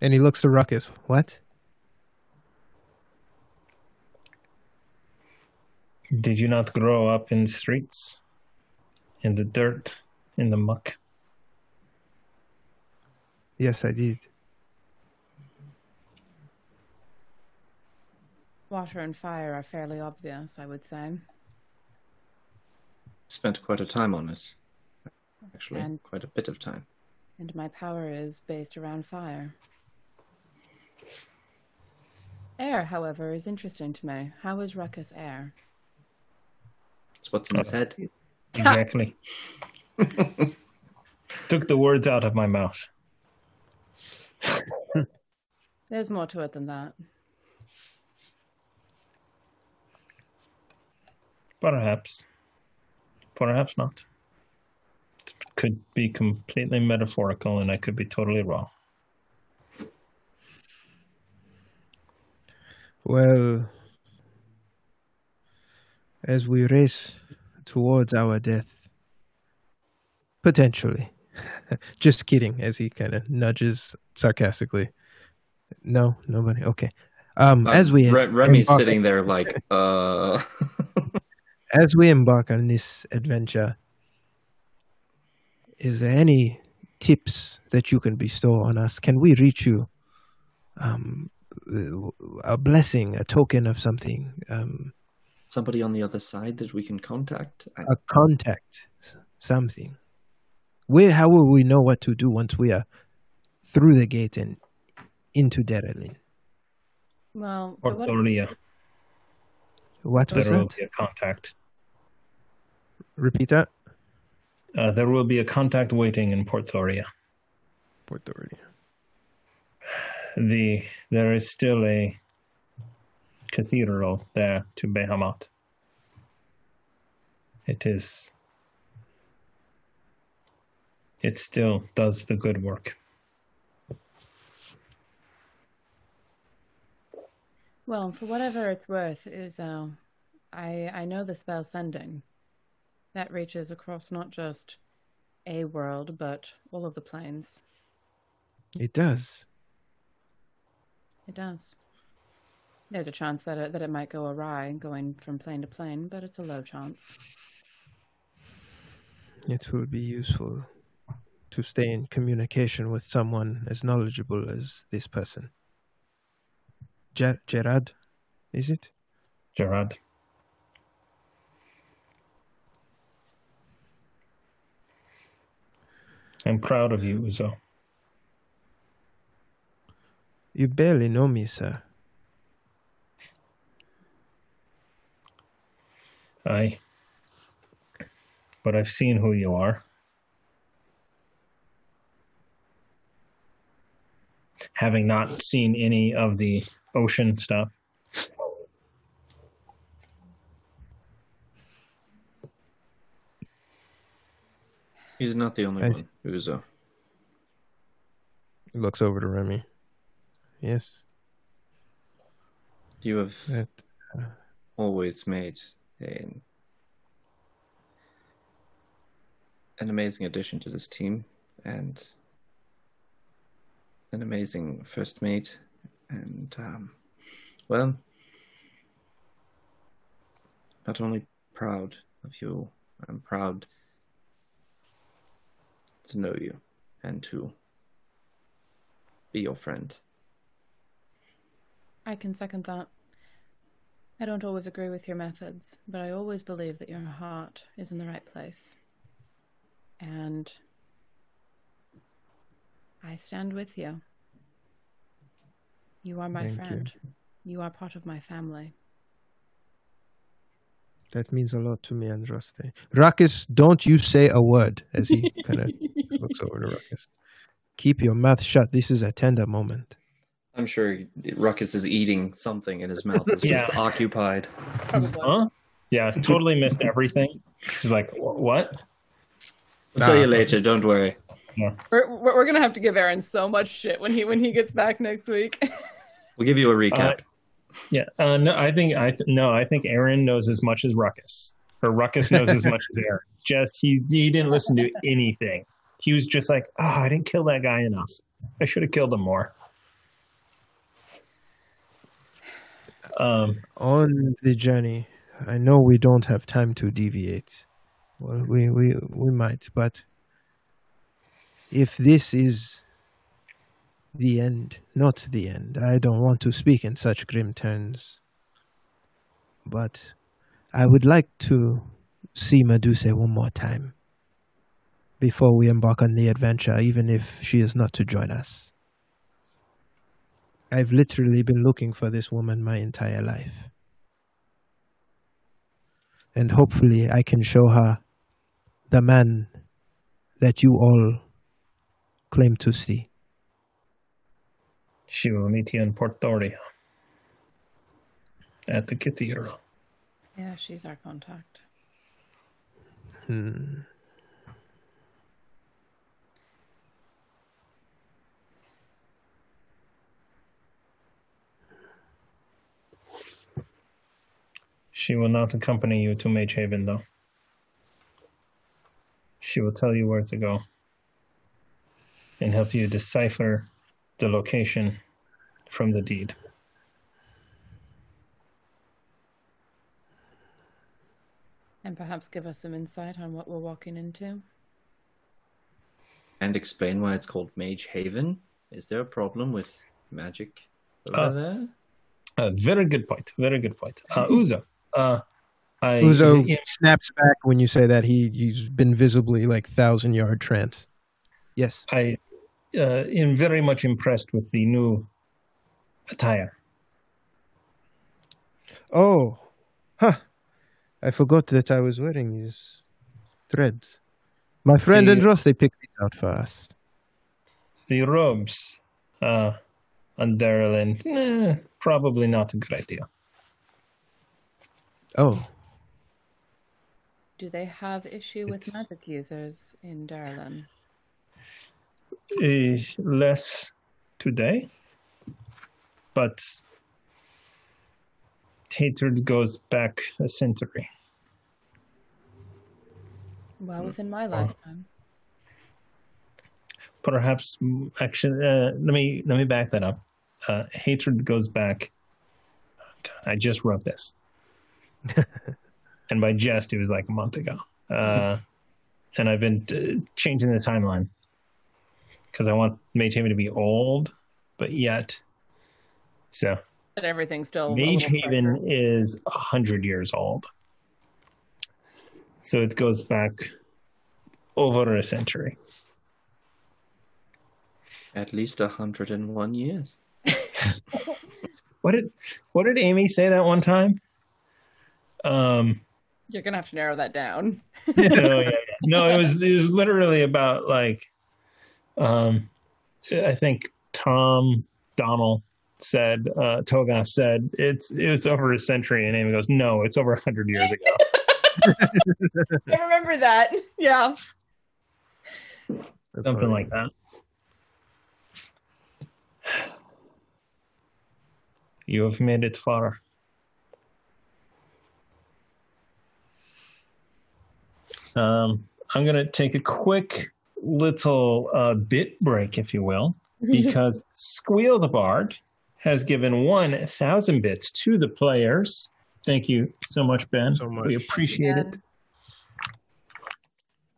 And he looks to Ruckus. What? Did you not grow up in the streets? In the dirt? In the muck? Yes, I did. Water and fire are fairly obvious, I would say. Spent quite a time on it. Actually, And- quite a bit of time. And my power is based around fire. Air, however, is interesting to me. How is Ruckus air? It's what's in his uh, head. Exactly. Took the words out of my mouth. There's more to it than that. Perhaps. Perhaps not. It could be completely metaphorical and I could be totally wrong. Well, as we race towards our death, potentially. Just kidding, as he kind of nudges sarcastically. No, nobody. Okay. Um, as we Re- Remy's embark- sitting there like, uh. as we embark on this adventure, is there any tips that you can bestow on us? Can we reach you? Um, a blessing, a token of something, um, Somebody on the other side that we can contact. A contact, something. Where? How will we know what to do once we are through the gate and into Derelin? Well, Or but what- Thoria. What was There will be a contact. Repeat that. Uh, there will be a contact waiting in Port Thoria. Puerto Rico. The there is still a cathedral there to Bahamut. It is. It still does the good work. Well, for whatever it's worth, Uzo, uh, I I know the spell sending. That reaches across not just a world, but all of the planes. It does. It does. There's a chance that it, that it might go awry going from plane to plane, but it's a low chance. It will be useful to stay in communication with someone as knowledgeable as this person. Ger- Gerard, is it? Gerard. I'm proud of you, Uzo. You barely know me, sir. I. But I've seen who you are. Having not seen any of the ocean stuff, he's not the only I- one. Uzo. He looks over to Remy. Yes. You have That, uh, always made an an amazing addition to this team and an amazing first mate and um, well not only proud of you i'm proud to know you and to be your friend I can second that. I don't always agree with your methods, but I always believe that your heart is in the right place. And I stand with you. You are my Thank friend. You. are part of my family. that means a lot to me, Andraste. Ruckus, don't you say a word as he kind of looks over to Ruckus. Keep your mouth shut. This is a tender moment. i'm sure ruckus is eating something in his mouth is Yeah. just occupied huh? Yeah, totally missed everything. She's like, "What?" I'll tell you later. Don't worry. We're, we're, we're gonna have to give Aaron so much shit when he when he gets back next week. We'll give you a recap. Yeah, uh, no, I think I no, I think Aaron knows as much as Ruckus, or Ruckus knows as much as Aaron. Just he he didn't listen to anything. He was just like, "Oh, I didn't kill that guy enough. I should have killed him more." Um, On the journey I know we don't have time to deviate. Well, we, we, we might, but if this is the end, not the end, I don't want to speak in such grim terms, but I would like to see Medusa one more time before we embark on the adventure, even if she is not to join us. I've literally been looking for this woman my entire life. And hopefully I can show her the man that you all claim to see. She will meet you in Port Doria at the cathedral. Yeah, she's our contact. Hmm. She will not accompany you to Mage Haven, though. She will tell you where to go and help you decipher the location from the deed. And perhaps give us some insight on what we're walking into. And explain why it's called Mage Haven. Is there a problem with magic over Uh, there? Uh, very good point. Very good point. Uh, Uzo, uh, I, Uzo snaps back when you say that he, he's been visibly like thousand yard trance. Yes. I uh, am very much impressed with the new attire. Oh, huh. I forgot that I was wearing these threads. My friend The- Andros, they picked these out for us. The robes uh, on Darylin, eh, probably not a good idea. Oh, Do they have issue with It's- magic users in Darlin? Uh, less today, but hatred goes back a century. Well, within my lifetime. Perhaps, actually, uh, let me let me back that up. Uh, hatred goes back. I just wrote this, and by just it was like a month ago. Uh, and I've been uh, changing the timeline because I want Mage Haven to be old, but yet, so But everything's still. a Mage Haven is a hundred years old, so it goes back over a century. At least 101 years. What did what did Amy say that one time? Um, You're gonna have to narrow that down. no, yeah, yeah. no, it was it was literally about like, um, I think Tom Donald said uh, Togas said it's it's over a century, and Amy goes, no, it's over a hundred years ago. I remember that. Yeah. something like that. You have made it far. Um, I'm going to take a quick little uh, bit break, if you will, because Squeal the Bard has given 1,000 bits to the players. Thank you so much, Ben. So much. We appreciate Yeah. it.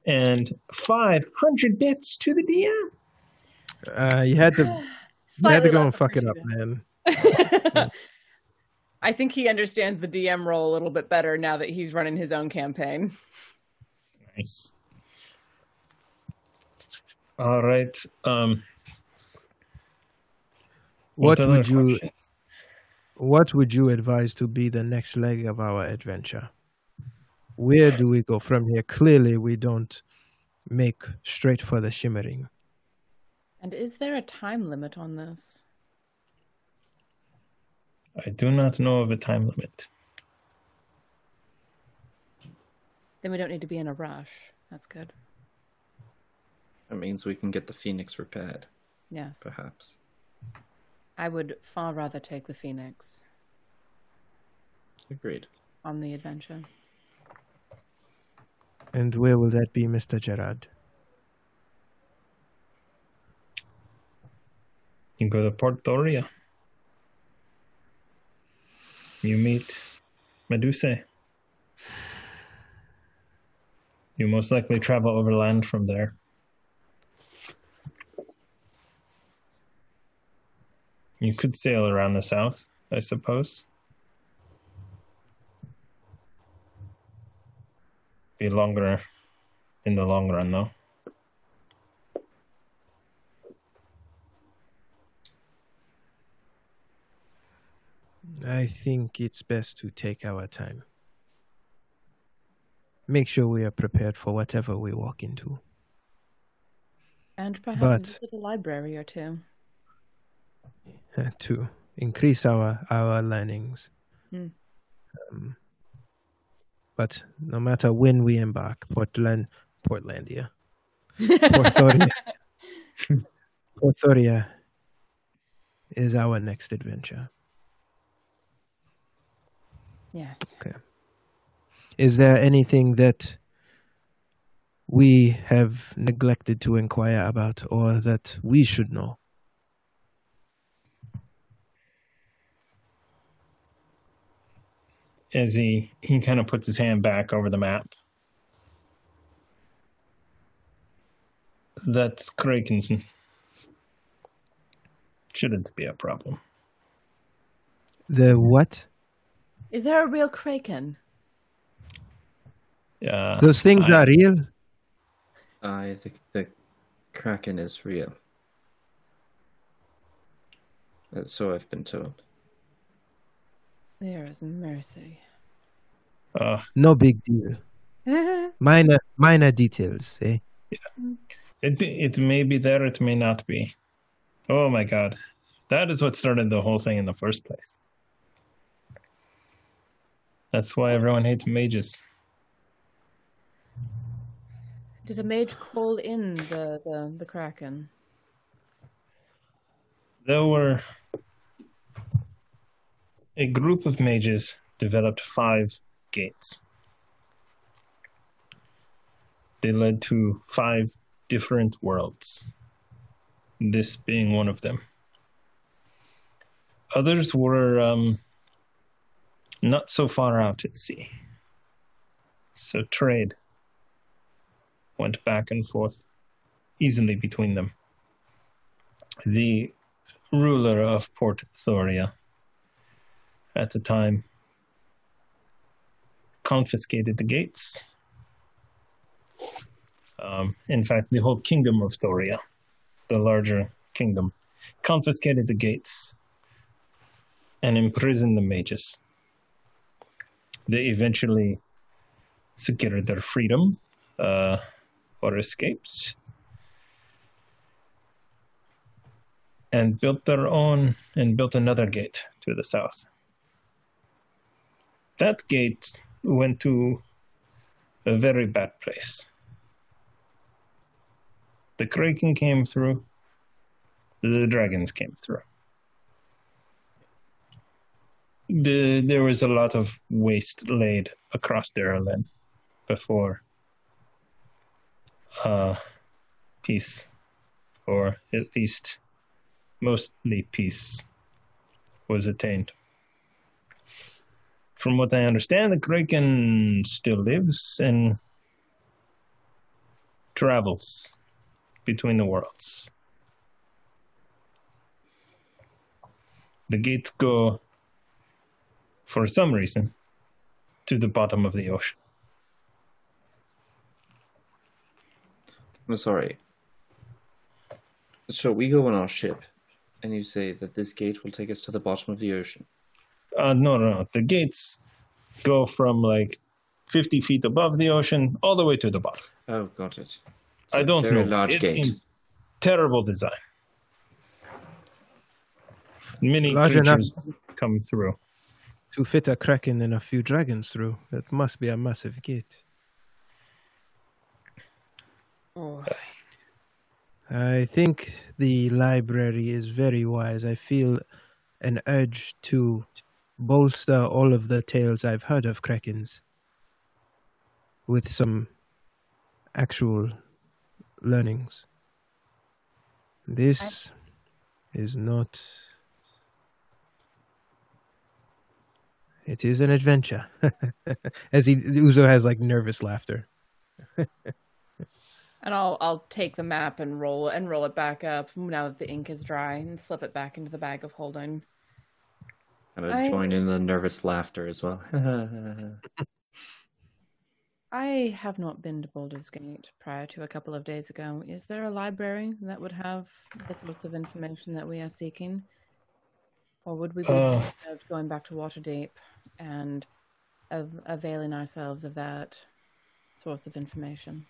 And 500 bits to the DM. Uh, you had to, you had to go and fuck it up, appreciative. man. I think he understands the DM role a little bit better now that he's running his own campaign. Nice. All right. Um, What other would you questions? What would you advise to be the next leg of our adventure? Where do we go from here? Clearly, we don't make straight for the shimmering. And is there a time limit on this? I do not know of a time limit. Then we don't need to be in a rush. That's good. That means we can get the Phoenix repaired, Yes. perhaps. I would far rather take the Phoenix Agreed. on the adventure. And where will that be, Mr. Gerard? You go to Port Doria. You meet Medusa. You most likely travel overland from there. You could sail around the south, I suppose. Be longer in the long run, though. I think it's best to take our time. Make sure we are prepared for whatever we walk into. And perhaps But- visit a library or two. uh, to increase our our learnings. Hmm. Um, but no matter when we embark, Portland, Portlandia, Porthoria, Porthoria is our next adventure. yes. Is there anything that we have neglected to inquire about, or that we should know? As he he kind of puts his hand back over the map. That's Krakenson. Shouldn't be a problem. The what? Is there a real kraken? Uh, Those things I- are real. I think the Kraken is real. Uh, So I've been told. There is mercy. uh, No big deal. Minor minor details, eh? It it may be there, it may not be. Oh my god. That is what started the whole thing in the first place. That's why everyone hates mages. Did a mage call in the, the, the kraken? There were a group of mages developed five gates. They led to five different worlds, this being one of them. Others were um, not so far out at sea. So trade went back and forth easily between them. The ruler of Port Thoria at the time confiscated the gates. Um, in fact, the whole kingdom of Thoria, the larger kingdom, confiscated the gates and imprisoned the mages. They eventually secured their freedom uh, or escapes and built their own and built another gate to the south. That gate went to a very bad place. The Kraken came through, the dragons came through. The, there was a lot of waste laid across Darylin before uh, peace, or at least mostly peace was attained. From what I understand, the Kraken still lives and travels between the worlds. The gates go, for some reason, to the bottom of the ocean. I'm sorry. So we go on our ship, and you say that this gate will take us to the bottom of the ocean. Uh, no, no, no. The gates go from like 50 feet above the ocean all the way to the bottom. Oh, got it. It's I a don't very know. large it gate. seems terrible design. Many Large enough. creatures come through. To fit a kraken and a few dragons through, it must be a massive gate. I think the library is very wise. I feel an urge to bolster all of the tales I've heard of krakens with some actual learnings. This is not. It is an adventure. As he Uzo has like nervous laughter And I'll I'll take the map and roll and roll it back up now that the ink is dry and slip it back into the bag of holding. And I I- join in the nervous laughter as well. I have not been to Baldur's Gate prior to a couple of days ago. Is there a library that would have the sorts of information that we are seeking? Or would we be Uh. of going back to Waterdeep and of availing ourselves of that source of information?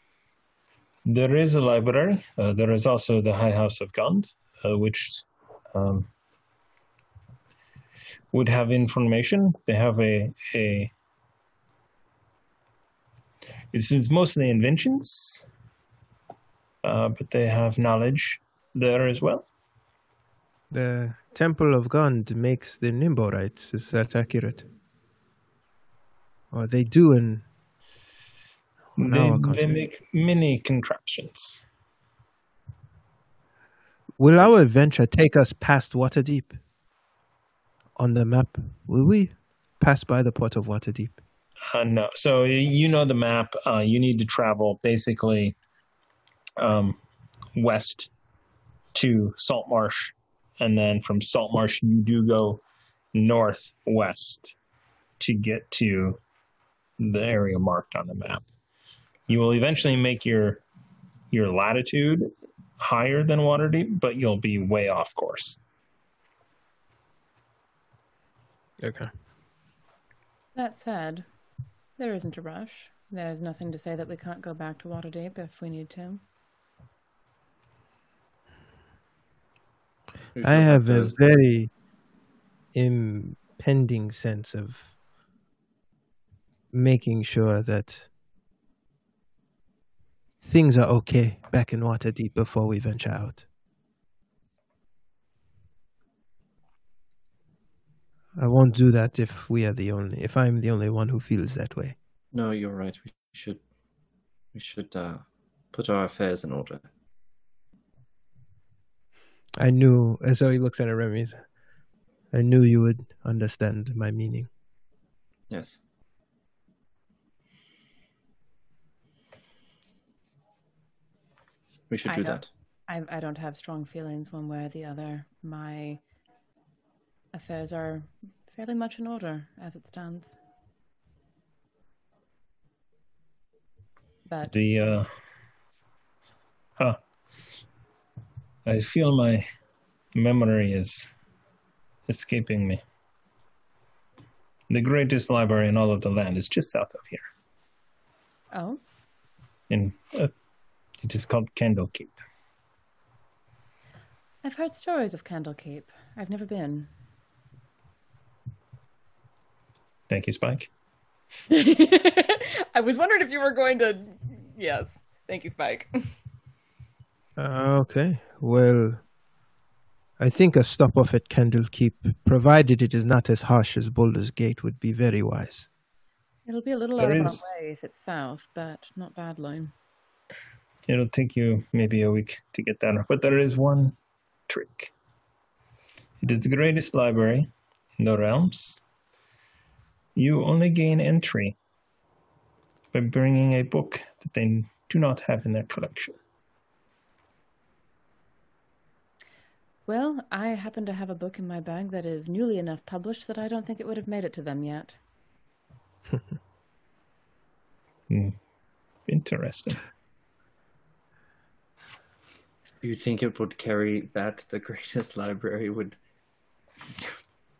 There is a library. Uh, there is also the High House of Gond, uh, which um, would have information. They have a a. It's, it's mostly inventions, uh, but they have knowledge there as well. The Temple of Gond makes the Nimblewrights. Is that accurate? Or they do in They, make many contraptions. Will our adventure take us past Waterdeep? On the map, will we pass by the port of Waterdeep? Uh, no. So you know the map. Uh, you need to travel basically um, west to Saltmarsh, and then from Saltmarsh you do go northwest to get to the area marked on the map. You will eventually make your your latitude higher than Waterdeep, but you'll be way off course. Okay. That said, there isn't a rush. There's nothing to say that we can't go back to Waterdeep if we need to. I have a very impending sense of making sure that things are okay back in Waterdeep before we venture out. I won't do that if we are the only if I'm the only one who feels that way. No, you're right. We should we should uh, put our affairs in order. I knew as though he looks at Remy. I knew you would understand my meaning. Yes. We should I do don't- that. I, I don't have strong feelings one way or the other. My affairs are fairly much in order as it stands. But The uh huh. I feel my memory is escaping me. The greatest library in all of the land is just south of here. oh, In uh, it is called Candlekeep. I've heard stories of Candlekeep. I've never been. Thank you, Spike. I was wondering if you were going to. Yes, thank you, Spike. Uh, okay. Well, I think a stop off at Candlekeep, provided it is not as harsh as Baldur's Gate, would be very wise. It'll be a little There out of is- our way if it's south, but not bad, badly. It'll take you maybe a week to get there, but there is one trick. It is the greatest library in the realms. You only gain entry by bringing a book that they do not have in their collection. Well, I happen to have a book in my bag that is newly enough published that I don't think it would have made it to them yet. Hmm. Interesting. You think it would carry that the greatest library would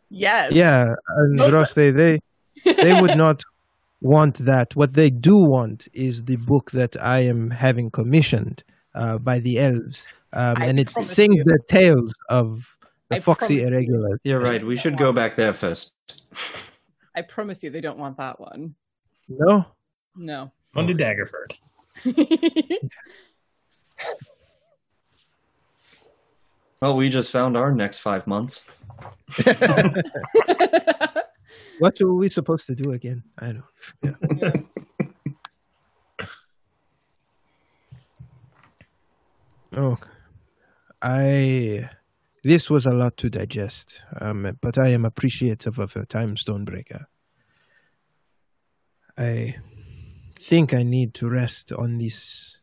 Yes. Yeah, and Most- Ross, they, they they would not want that. What they do want is the book that I am having commissioned uh, by the elves, um, and it promise sings you. the tales of the I foxy promise you. irregulars. You're right, we should go back there first. I promise you they don't want that one. No, No. On to Daggerford. Well, we just found our next five months. what were we supposed to do again? I don't. Yeah. Oh, I. This was a lot to digest, um, but I am appreciative of your time, Stonebreaker. I think I need to rest on this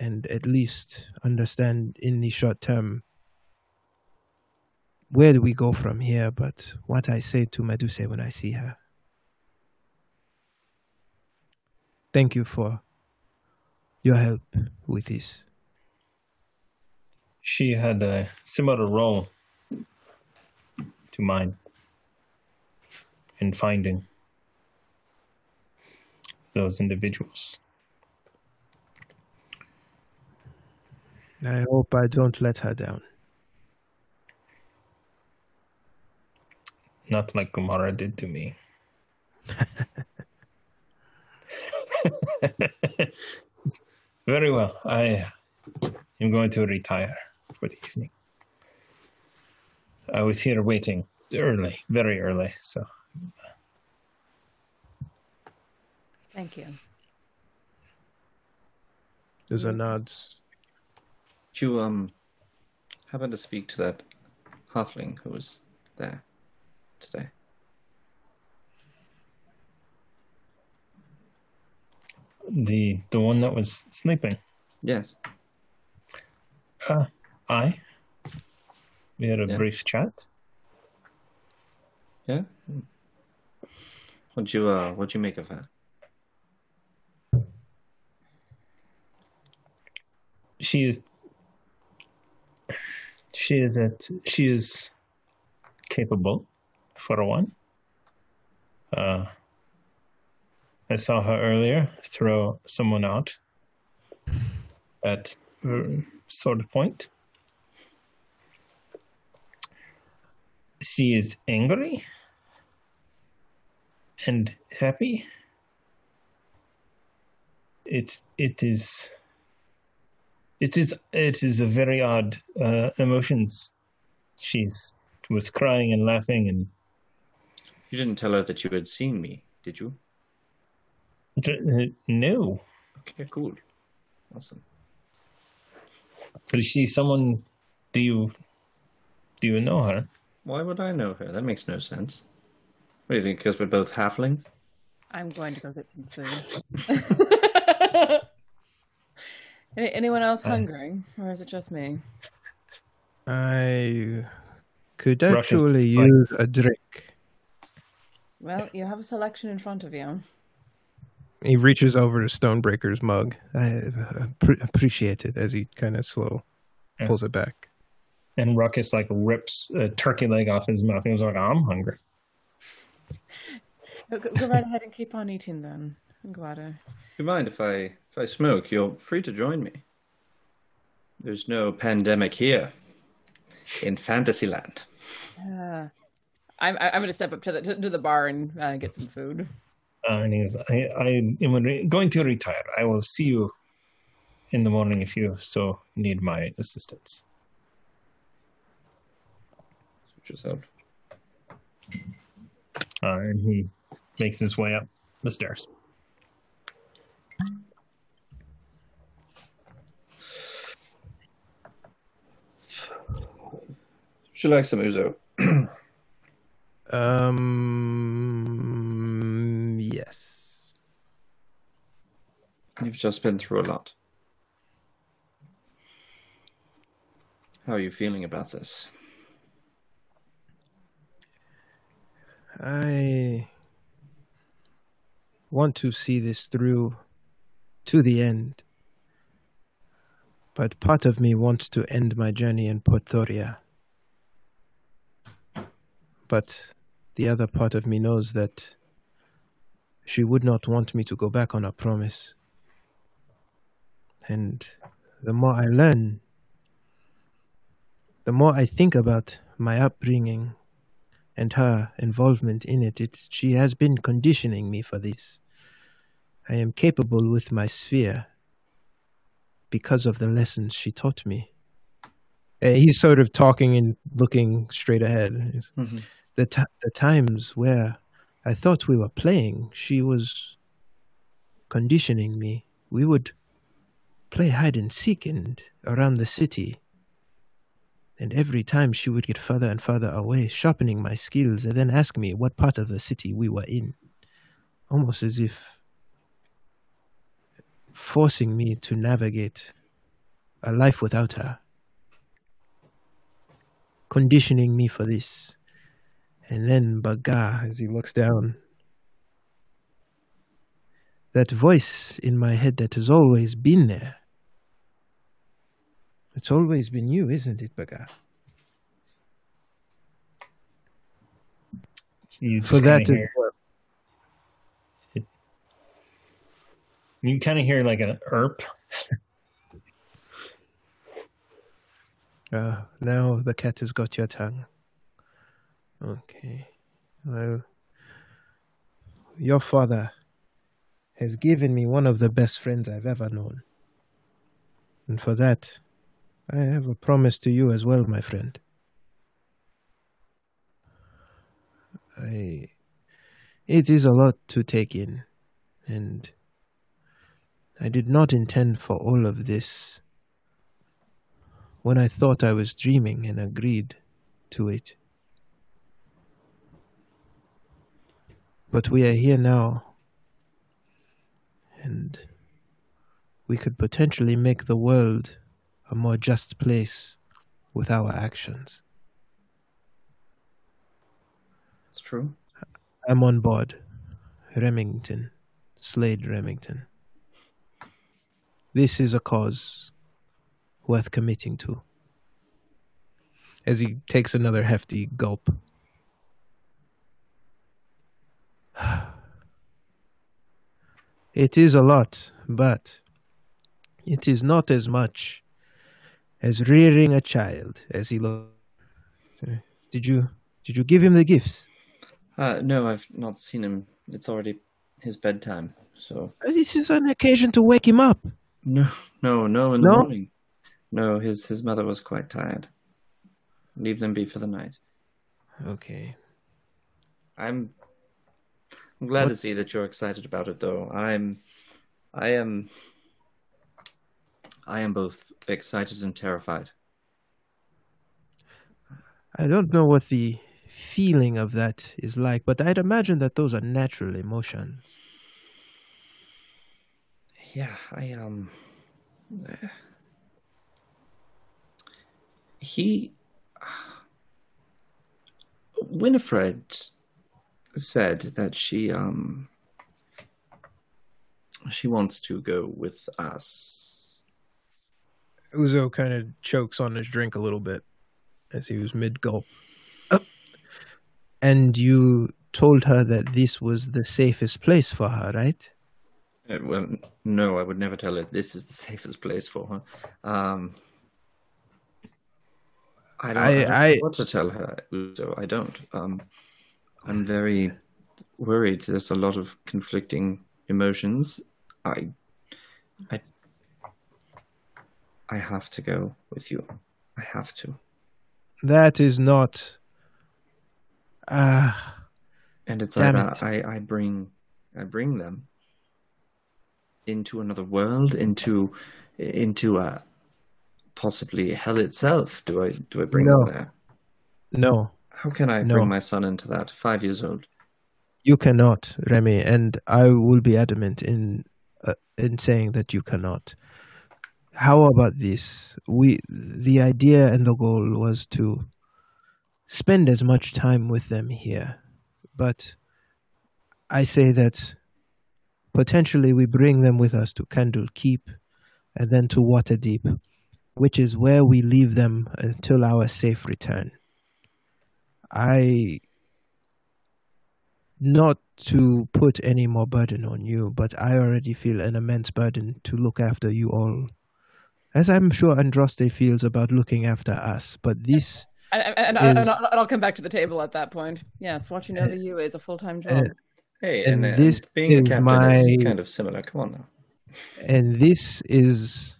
and at least understand in the short term where do we go from here, but what I say to Medusa when I see her. Thank you for your help with this. She had a similar role to mine in finding those individuals. I hope I don't let her down. Not like Kumara did to me. Very well. I am going to retire for the evening. I was here waiting early, very early, so Thank you. There's a nod. Did you um happen to speak to that halfling who was there today? the the one that was sleeping. Yes. Uh, I. We had a Yeah. brief chat. Yeah. What'd you uh what'd you make of that? She is. She is at. She is capable, for one. Uh, I saw her earlier throw someone out at uh, sword point. She is angry and happy. It's it is it is it is a very odd uh, emotions. She's was crying and laughing and You didn't tell her that you had seen me, did you? uh, no. Okay, cool. Awesome. Is she someone? Do you do you know her? Why would I know her? That makes no sense. What do you think? Because we're both halflings? I'm going to go get some food. Any, anyone else hungry, or is it just me? I could actually fine. use a drink. Well, you have a selection in front of you. He reaches over to Stonebreaker's mug. I appreciate it as he kind of slow Yeah. pulls it back. And Ruckus like rips a turkey leg off his mouth. He was like, "I'm hungry." Go, go go right ahead and keep on eating then. I'm glad you mind if I if I smoke? You're free to join me. There's no pandemic here in Fantasyland. Uh, I'm I'm going to step up to the to, to the bar and uh, get some food. Uh, and he's, I, I am re- going to retire. I will see you in the morning if you so need my assistance. Suit yourself. Uh, and he makes his way up the stairs. She likes some Uzo. Um, yes. You've just been through a lot. How are you feeling about this? I want to see this through to the end. But part of me wants to end my journey in Portoria. But the other part of me knows that she would not want me to go back on her promise. And the more I learn, the more I think about my upbringing and her involvement in it, it she has been conditioning me for this. I am capable with my sphere because of the lessons she taught me. Uh, he's sort of talking and looking straight ahead. Mhm. The, ti the times where I thought we were playing, she was conditioning me. We would play hide and seek and around the city. And every time she would get further and further away, sharpening my skills, and then ask me what part of the city we were in. Almost as if forcing me to navigate a life without her, conditioning me for this. And then Baga, as he looks down, that voice in my head that has always been there. It's always been you, isn't it, Baga? You For that, you kind of hear like an erp. Uh, now the cat has got your tongue. Okay. Well, your father has given me one of the best friends I've ever known. And for that, I have a promise to you as well, my friend. I. It is a lot to take in, and I did not intend for all of this when I thought I was dreaming and agreed to it. But we are here now, and we could potentially make the world a more just place with our actions. It's true. I'm on board. Remington. Slade Remington. This is a cause worth committing to. As he takes another hefty gulp. It is a lot, but it is not as much as rearing a child as he lo- Did you did you give him the gifts? Uh, no, I've not seen him. It's already his bedtime. So This is an occasion to wake him up. no, no, no. In the No? morning. No, his his mother was quite tired. Leave them be for the night. Okay. I'm I'm glad to see that you're excited about it though. I'm I am I am both excited and terrified. I don't know what the feeling of that is like, but I'd imagine that those are natural emotions. Yeah, I um he Winifred said that she um she wants to go with us. Uzo kind of chokes on his drink a little bit as he was mid gulp. And you told her that this was the safest place for her, right? Uh, well, no, I would never tell her this is the safest place for her. Um, I don't, I, I- don't know I- what to tell her, Uzo. I don't. Um, I'm very worried. There's a lot of conflicting emotions. I, I, I have to go with you. I have to. That is not. Ah, And it's either it. I, I bring I bring them into another world, into into a possibly hell itself. Do I do I bring No. them there? no, How can I No. bring my son into that? Five years old. you cannot, Remy, and I will be adamant in uh, in saying that you cannot. How about this? We the idea and the goal was to spend as much time with them here, but I say that potentially we bring them with us to Candlekeep and then to Waterdeep, which is where we leave them until our safe return. I not to put any more burden on you, but I already feel an immense burden to look after you all. As I'm sure Andraste feels about looking after us, but this And, and, Is- and, and, I'll, and I'll come back to the table at that point. Yes, watching over you is a full time job. uh, Hey, And and, and this being a captain my- is kind of similar. Come on now. and this is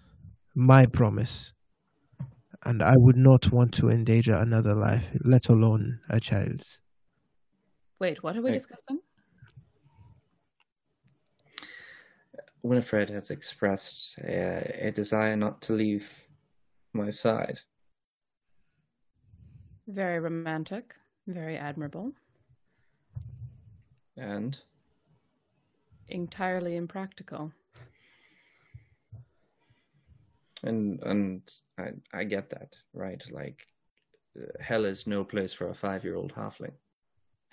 my promise. And I would not want to endanger another life, let alone a child's. Wait, what are we discussing? Winifred has expressed a, a desire not to leave my side. Very romantic, very admirable, And entirely impractical. And and I I get that, right? Like hell is no place for a 5-year-old halfling.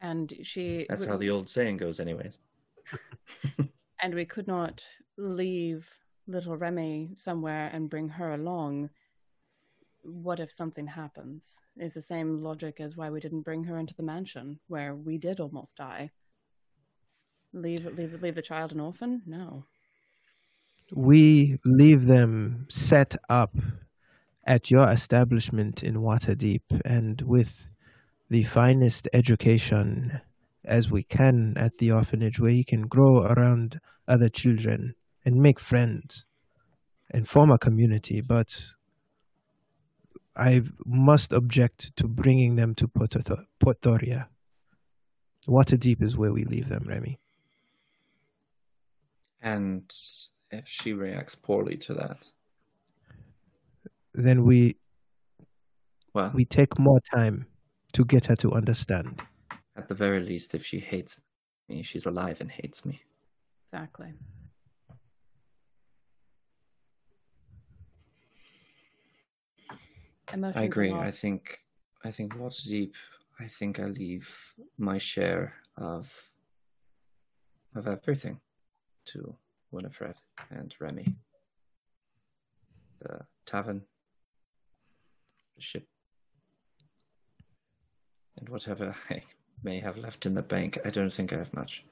And she That's how the old saying goes anyways. and we could not leave little Remy somewhere and bring her along. What if something happens? Is the same logic as why we didn't bring her into the mansion where we did almost die. Leave leave leave the child an orphan? No. We leave them set up at your establishment in Waterdeep and with the finest education as we can at the orphanage where he can grow around other children and make friends and form a community. But I must object to bringing them to Porto- Portoria. Waterdeep is where we leave them, Remy. And if she reacts poorly to that, Then we well, we take more time to get her to understand. at the very least, if she hates me, she's alive and hates me. Exactly. Emotions I agree. are I think I think Waterdeep. I think I leave my share of of everything to Winifred and Remy. The tavern, the ship, and whatever I may have left in the bank. I don't think I have much.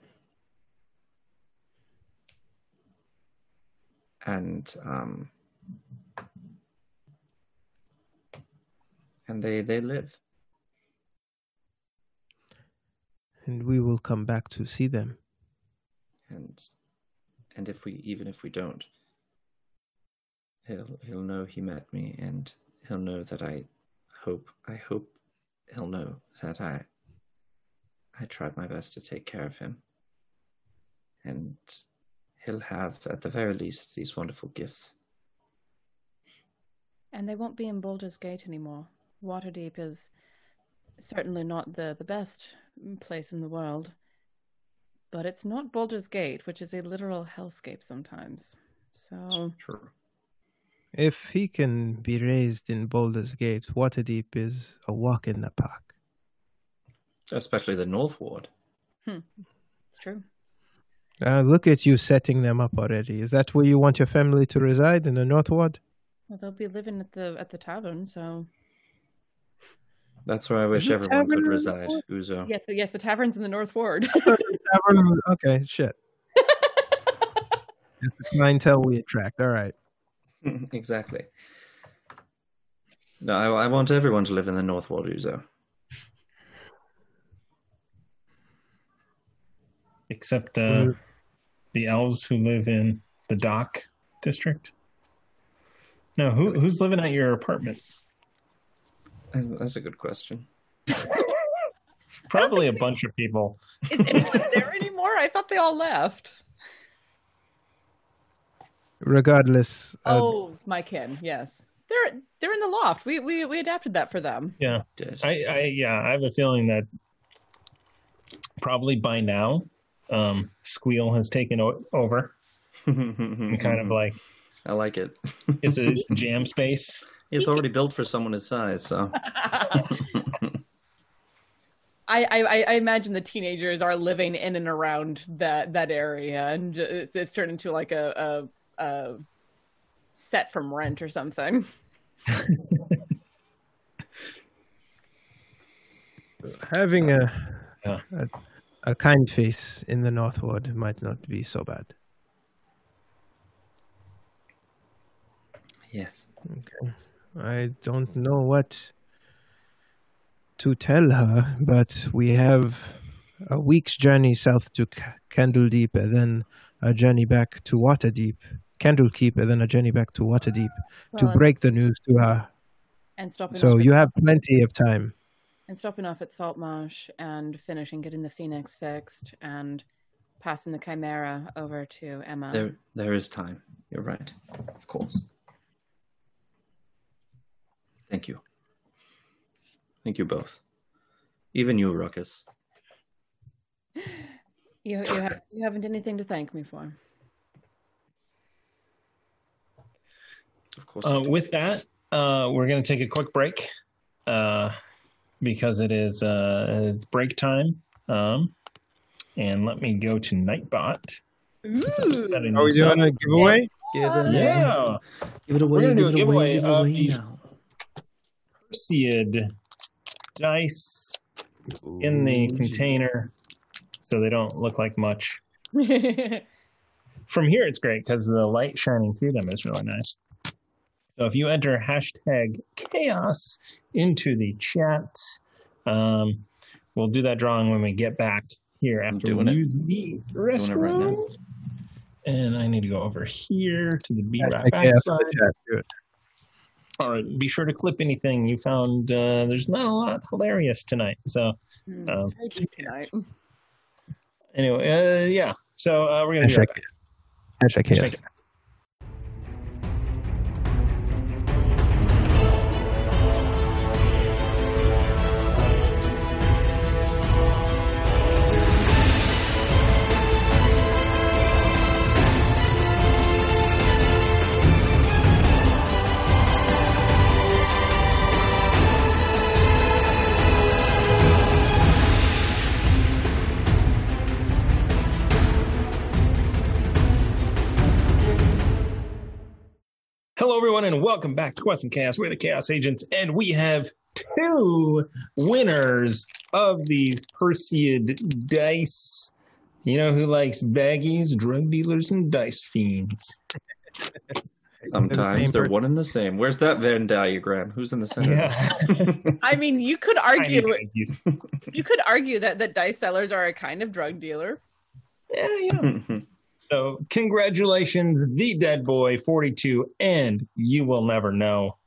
And um, and they they live. And we will come back to see them. and and if we even if we don't he'll he'll know he met me and he'll know that i hope i hope he'll know that i i tried my best to take care of him and he'll have at the very least these wonderful gifts And they won't be in Baldur's Gate anymore. Waterdeep is certainly not the, the best place in the world. But it's not Baldur's Gate, which is a literal hellscape sometimes. So true If he can be raised in Baldur's Gate, Waterdeep is a walk in the park. especially the north ward it's true. Uh, look at you setting them up already. Is that where you want your family to reside in the North Ward? Well, they'll be living at the at the tavern, so that's where i wish everyone could reside uzo yes, yes, the tavern's in the North Ward. Tavern- Okay, shit. That's the clientele we attract. All right. exactly no I, I want everyone to live in the north ward uzo except uh, the elves who live in the dock district. No, who who's living at your apartment? that's, that's a good question Probably a bunch of people. is anyone there anymore? I thought they all left. Regardless, uh, oh, my kin, yes. They're they're in the loft. We we we adapted that for them. Yeah, I, I yeah, I have a feeling that probably by now, um, Squeal has taken o- over and kind of like I like it. it's a jam space. it's already built for someone his size, so I, I I imagine the teenagers are living in and around that that area, and it's, it's turned into like a, a a set from Rent or something. having a, Yeah. a a kind face in the North Ward might not be so bad. yes. Okay. I don't know what to tell her, but we have a week's journey south to C- Candledeep and then a journey back to Waterdeep. Candlekeep and then a journey back to Waterdeep to break the news to her. and stopping So off you at, have plenty of time. and stopping off at Saltmarsh and finishing getting the Phoenix fixed and passing the Chimera over to Emma. There there is time. You're right. Of course. Thank you. Thank you both. Even you, Ruckus. You you, have, you haven't anything to thank me for. Of course. Uh, with that, uh, we're going to take a quick break uh, because it is uh, break time. Um, and let me go to Nightbot. Since I'm setting Are we this up. doing a giveaway? Give it Yeah. Give it away. We're gonna give do a it away. giveaway Give it of away these- Perseid dice in the container so they don't look like much. From here, it's great because the light shining through them is really nice. So if you enter hashtag chaos into the chat, um, we'll do that drawing when we get back here after doing we it. use the restroom. right. And I need to go over here to the B Hashtag right chaos in backside. the chat. Do it. All right, be sure to clip anything you found. Uh, there's not a lot hilarious tonight. So Hmm, Um, tonight. anyway, uh, yeah. So uh, we're gonna do Hashtag, that. hashtag chaos. Hashtag- Hello, everyone, and welcome back to Quest and Chaos. We're the Chaos Agents, and we have two winners of these Perseid dice. You know who likes baggies, drug dealers, and dice fiends? Sometimes they're one and the same. Where's that Venn diagram? Who's in the center? Yeah. I mean, you could argue you could argue that that dice sellers are a kind of drug dealer. Yeah, yeah. So, congratulations, the Dead Boy 42, and you will never know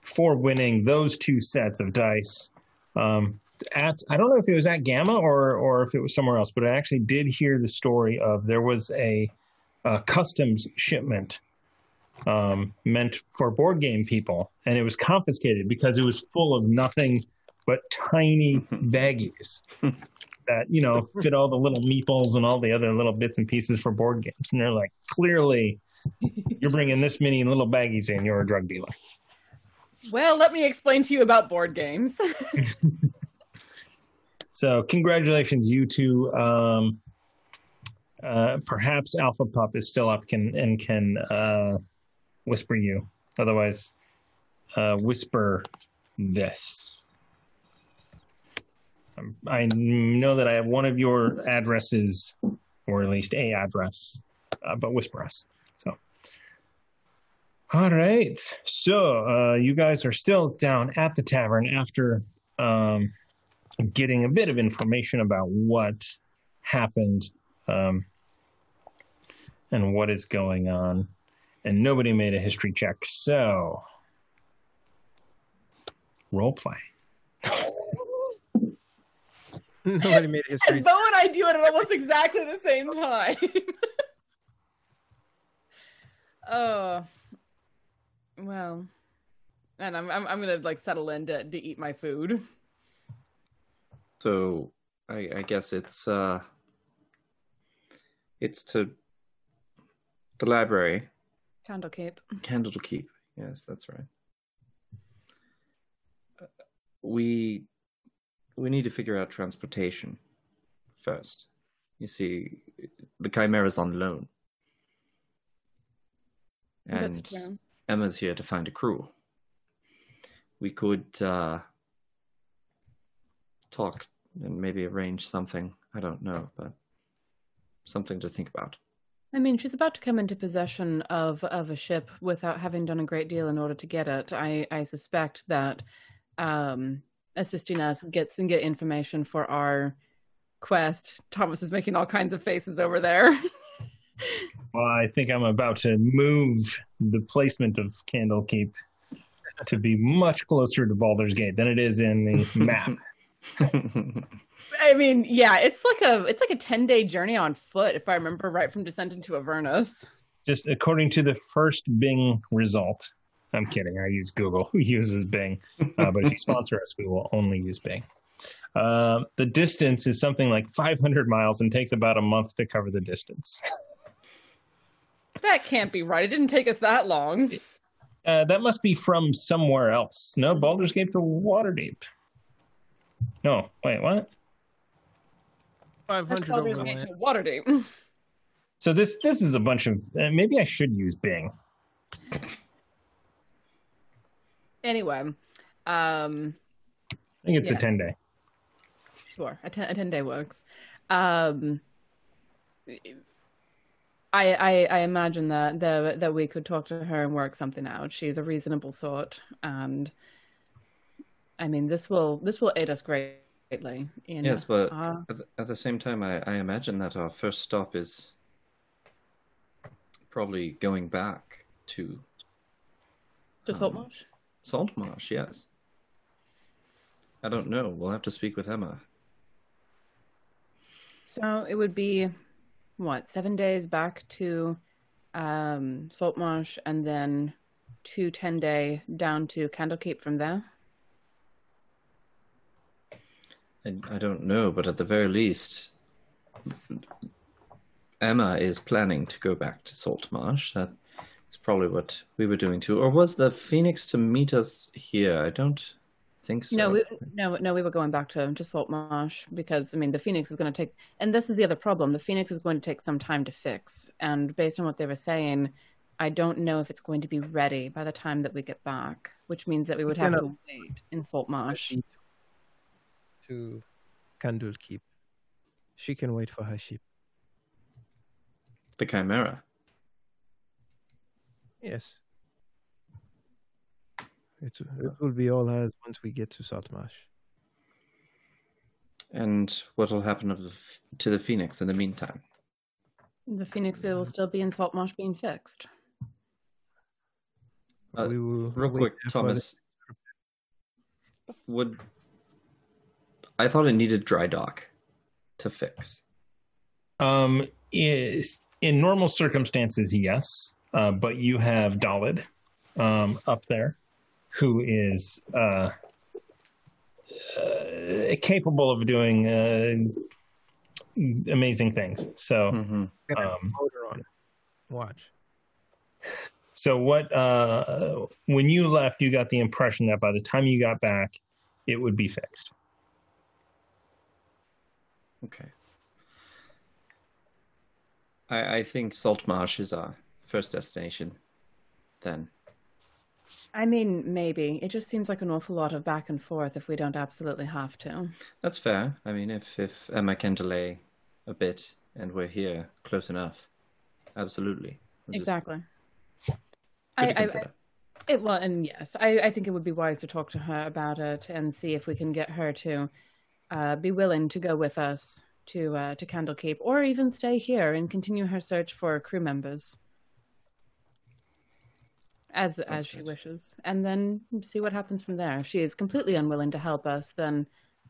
for winning those two sets of dice. Um, at I don't know if it was at Gamma or or if it was somewhere else, but I actually did hear the story of there was a, a customs shipment um, meant for board game people, and it was confiscated because it was full of nothing but tiny baggies that you know fit all the little meeples and all the other little bits and pieces for board games, and they're like, clearly, you're bringing this many little baggies in. You're a drug dealer. Well, let me explain to you about board games. So congratulations, you two. Um, uh, perhaps Alpha Pup is still up can and can uh, whisper you. Otherwise, uh, whisper this. Um, I know that I have one of your addresses, or at least a address, uh, but whisper us. So, all right. So uh, you guys are still down at the tavern after. Um, getting a bit of information about what happened um, and what is going on. And nobody made a history check, so role play. Nobody made history. And Bo and I do it at almost exactly the same time. oh, well, and I'm I'm I'm gonna like settle in to, to eat my food. So I, I guess it's uh it's to the library. Candle Cape. Candle to keep. Yes, that's right. Uh, We we need to figure out transportation first. You see, the Chimera's on loan. And. Emma's here to find a crew. We could uh, talk and maybe arrange something. I don't know, but something to think about. I mean, she's about to come into possession of of a ship without having done a great deal in order to get it. I I suspect that um, assisting us gets and get information for our quest. Thomas is making all kinds of faces over there. Well, I think I'm about to move the placement of Candlekeep to be much closer to Baldur's Gate than it is in the map. I mean, yeah, it's like a it's like a ten day journey on foot, if I remember right, from Descent into Avernus. Just according to the first Bing result. I'm kidding. I use Google. Who uses Bing? Uh, but if you sponsor us, we will only use Bing. Uh, the distance is something like 500 miles and takes about a month to cover the distance. That can't be right. It didn't take us that long. Uh, that must be from somewhere else. No, Baldur's Gate to Waterdeep. No, wait, what? Five That's hundred Baldur's Gate overland. to Waterdeep. So this this is a bunch of. Uh, maybe I should use Bing. Anyway, um, I think it's Yeah. a ten day. Sure, a ten, a 10 day works. Um, I, I I imagine that that that we could talk to her and work something out. She's a reasonable sort, and I mean this will this will aid us greatly. In, Yes, but uh, at, the, at the same time, I, I imagine that our first stop is probably going back to to Saltmarsh. Saltmarsh. Yes. I don't know. We'll have to speak with Emma. So it would be what seven days back to um, Saltmarsh, and then two 10 day down to Candlekeep from there. I, I don't know, but at the very least, Emma is planning to go back to Saltmarsh. That is probably what we were doing too. Or was the Phoenix to meet us here? I don't think so. No, we, no, no. We were going back to to Saltmarsh because I mean the Phoenix is going to take, and this is the other problem. The Phoenix is going to take some time to fix, and based on what they were saying, I don't know if it's going to be ready by the time that we get back, which means that we would have Gonna- wait in Saltmarsh. to Candlekeep. She can wait for her ship. the Chimera. Yes. It's, it will be all hers once we get to Saltmarsh. And what will happen of the, to the Phoenix in the meantime? The Phoenix will still be in Saltmarsh being fixed. Uh, we will Real quick, there for Thomas. Would I thought it needed dry dock to fix? Um, is in normal circumstances, yes, uh, but you have Dalid um, up there, who is uh, uh, capable of doing uh, amazing things. So, Mm-hmm. Um, motor on. Watch. so what? Uh, when you left, you got the impression that by the time you got back, it would be fixed. Okay. I I think Saltmarsh is our first destination. Then I mean, maybe. It just seems like an awful lot of back and forth if we don't absolutely have to. that's fair. I mean, if if Emma can delay a bit and we're here close enough, absolutely. We'll Exactly. I, I. It, well, and yes, I, I think it would be wise to talk to her about it and see if we can get her to uh, be willing to go with us to uh, to Candlekeep, or even stay here and continue her search for crew members, as as she right. wishes, and then see what happens from there. If she is completely unwilling to help us, then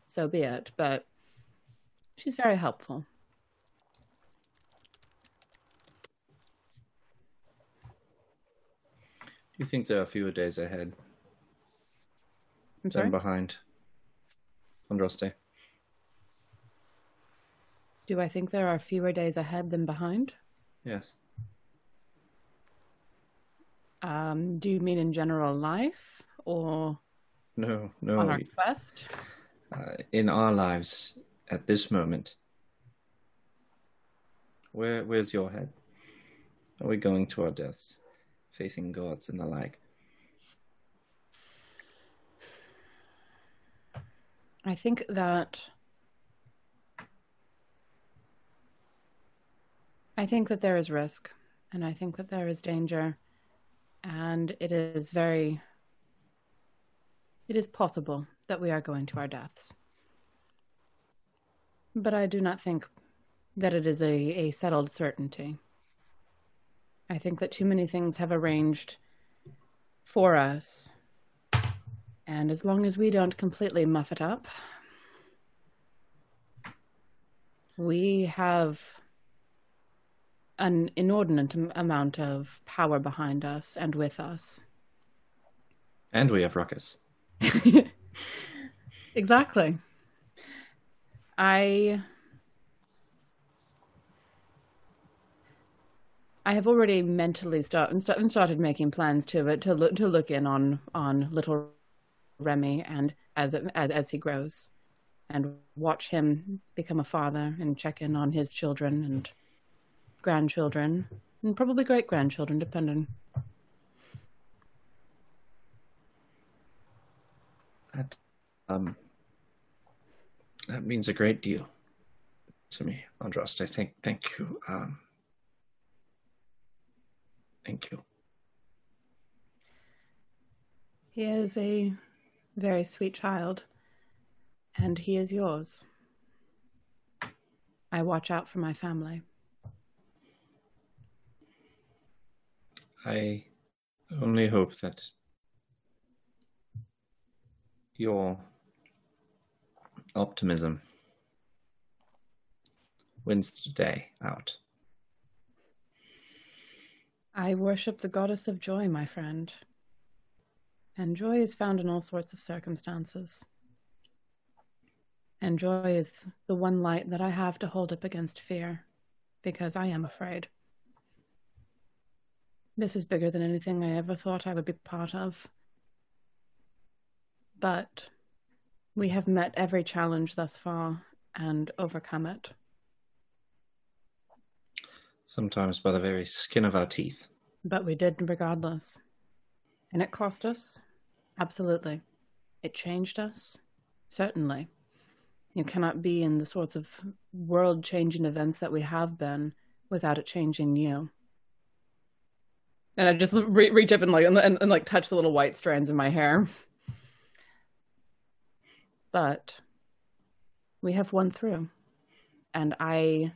so be it. But she's very helpful. Do you think there are fewer days ahead I'm than behind? Andraste. Do I think there are fewer days ahead than behind? Yes. Um, do you mean in general life or No, no. on our quest? uh, in our lives at this moment. Where where's your head? Are we going to our deaths, facing gods and the like? I think that I think that there is risk and I think that there is danger and it is very it is possible that we are going to our deaths. But I do not think that it is a, a settled certainty. I think that too many things have arranged for us and as long as we don't completely muff it up, we have an inordinate amount of power behind us and with us. And we have Ruckus. Exactly. I I have already mentally start, start, started making plans to it to look to look in on on little Remy and as it, as, as he grows, and watch him become a father and check in on his children and grandchildren and probably great grandchildren, depending. That um that means a great deal to me, Andraste. I think thank you. Um thank you. He is a very sweet child, and he is yours. I watch out for my family. I only hope that your optimism wins the day out. I worship the goddess of joy, my friend. And joy is found in all sorts of circumstances. And joy is the one light that I have to hold up against fear, because I am afraid. This is bigger than anything I ever thought I would be part of. But we have met every challenge thus far and overcome it. Sometimes by the very skin of our teeth. But we did regardless. And it cost us? Absolutely. It changed us? Certainly. You cannot be in the sorts of world changing events that we have been without it changing you. And I just re- reach up and like and, and, and like touch the little white strands in my hair. But we have won through. And I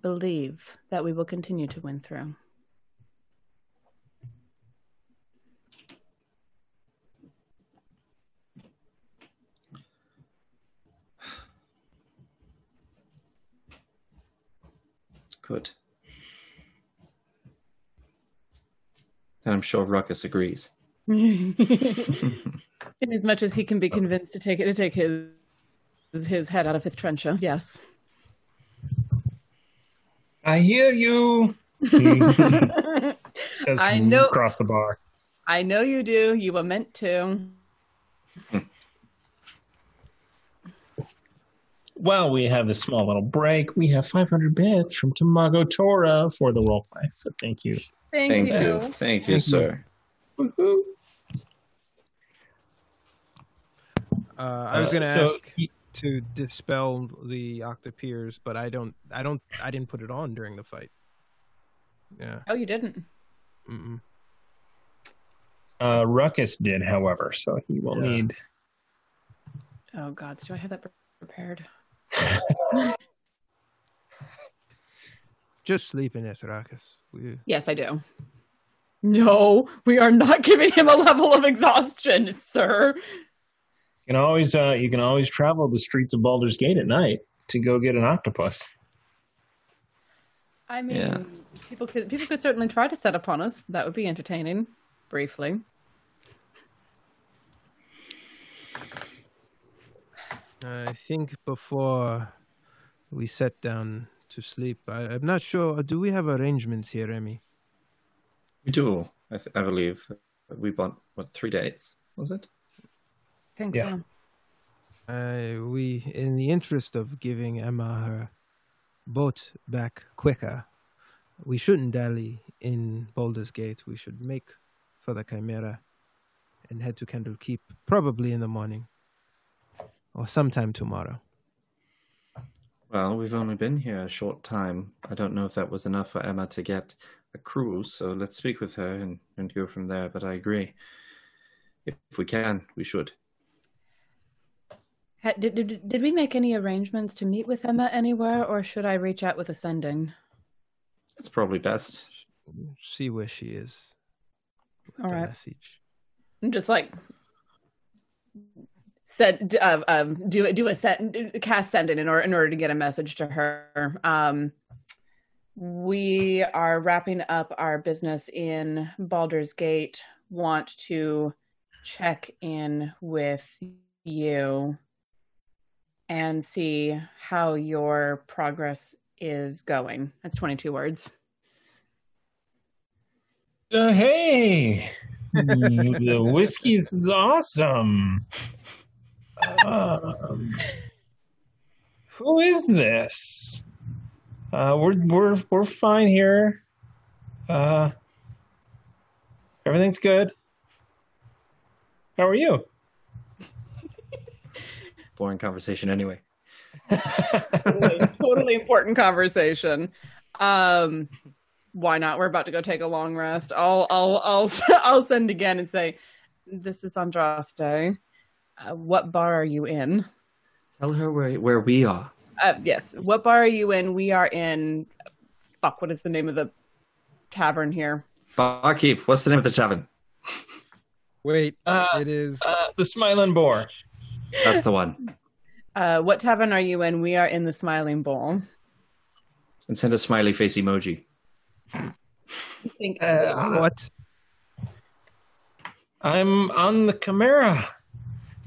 believe that we will continue to win through. Good. And I'm sure Ruckus agrees. In as much as he can be convinced to take it to take his his head out of his trencher, yes. I hear you. I know across the bar. I know you do. You were meant to. While we have this small little break, we have 500 bits from Tamago Tora for the roleplay. So thank you. Thank, Thank you. you. Thank you, sir. Woohoo. Uh, I was Uh, gonna so ask y- to dispel the octopeers, but I don't. I don't. I didn't put it on during the fight. Yeah. Oh, you didn't. Mm-mm. Uh, Ruckus did, however, so he will Yeah. need. Oh God, do I have that pre- prepared? Just sleep in it, Ruckus. We, Yes, I do. No, we are not giving him a level of exhaustion, sir. You can always, uh, you can always travel the streets of Baldur's Gate at night to go get an octopus. I mean, Yeah. people could people could certainly try to set upon us. That would be entertaining, briefly. I think before we sat down to sleep, I, I'm not sure. Do we have arrangements here, Emmy? We do, I, th- I believe. We bought, what, three dates, was it? Think Yeah. so. Uh, we, in the interest of giving Emma her boat back quicker, we shouldn't dally in Baldur's Gate. We should make for the Chimera and head to Candlekeep, probably in the morning or sometime tomorrow. Well, we've only been here a short time. I don't know if that was enough for Emma to get a crew, so let's speak with her and, and go from there. But I agree. If, if we can, we should. Did, did did we make any arrangements to meet with Emma anywhere, or should I reach out with a sending? It's probably best. See where she is. with All the right. Message. I'm just like send uh, um do do a set cast sending in order in order to get a message to her. Um, we are wrapping up our business in Baldur's Gate. Want to check in with you and see how your progress is going. That's 22 words. Uh, hey, the whiskey's is awesome. Um, who is this? Uh, we're we're we're fine here. Uh, everything's good. How are you? Boring conversation anyway. totally, totally important conversation. Um, why not? We're about to go take a long rest. I'll I'll I'll I'll send again and say, "This is Andraste. Uh, what bar are you in?" Tell her where where we are. Uh, yes. What bar are you in? We are in. Fuck. What is the name of the tavern here? Barkeep, what's the name of the tavern? Wait, Uh, it is. Uh, the Smiling Boar. That's the one. Uh, what tavern are you in? We are in the Smiling Bowl. And send a smiley face emoji. I think. what? I'm on the Chimera,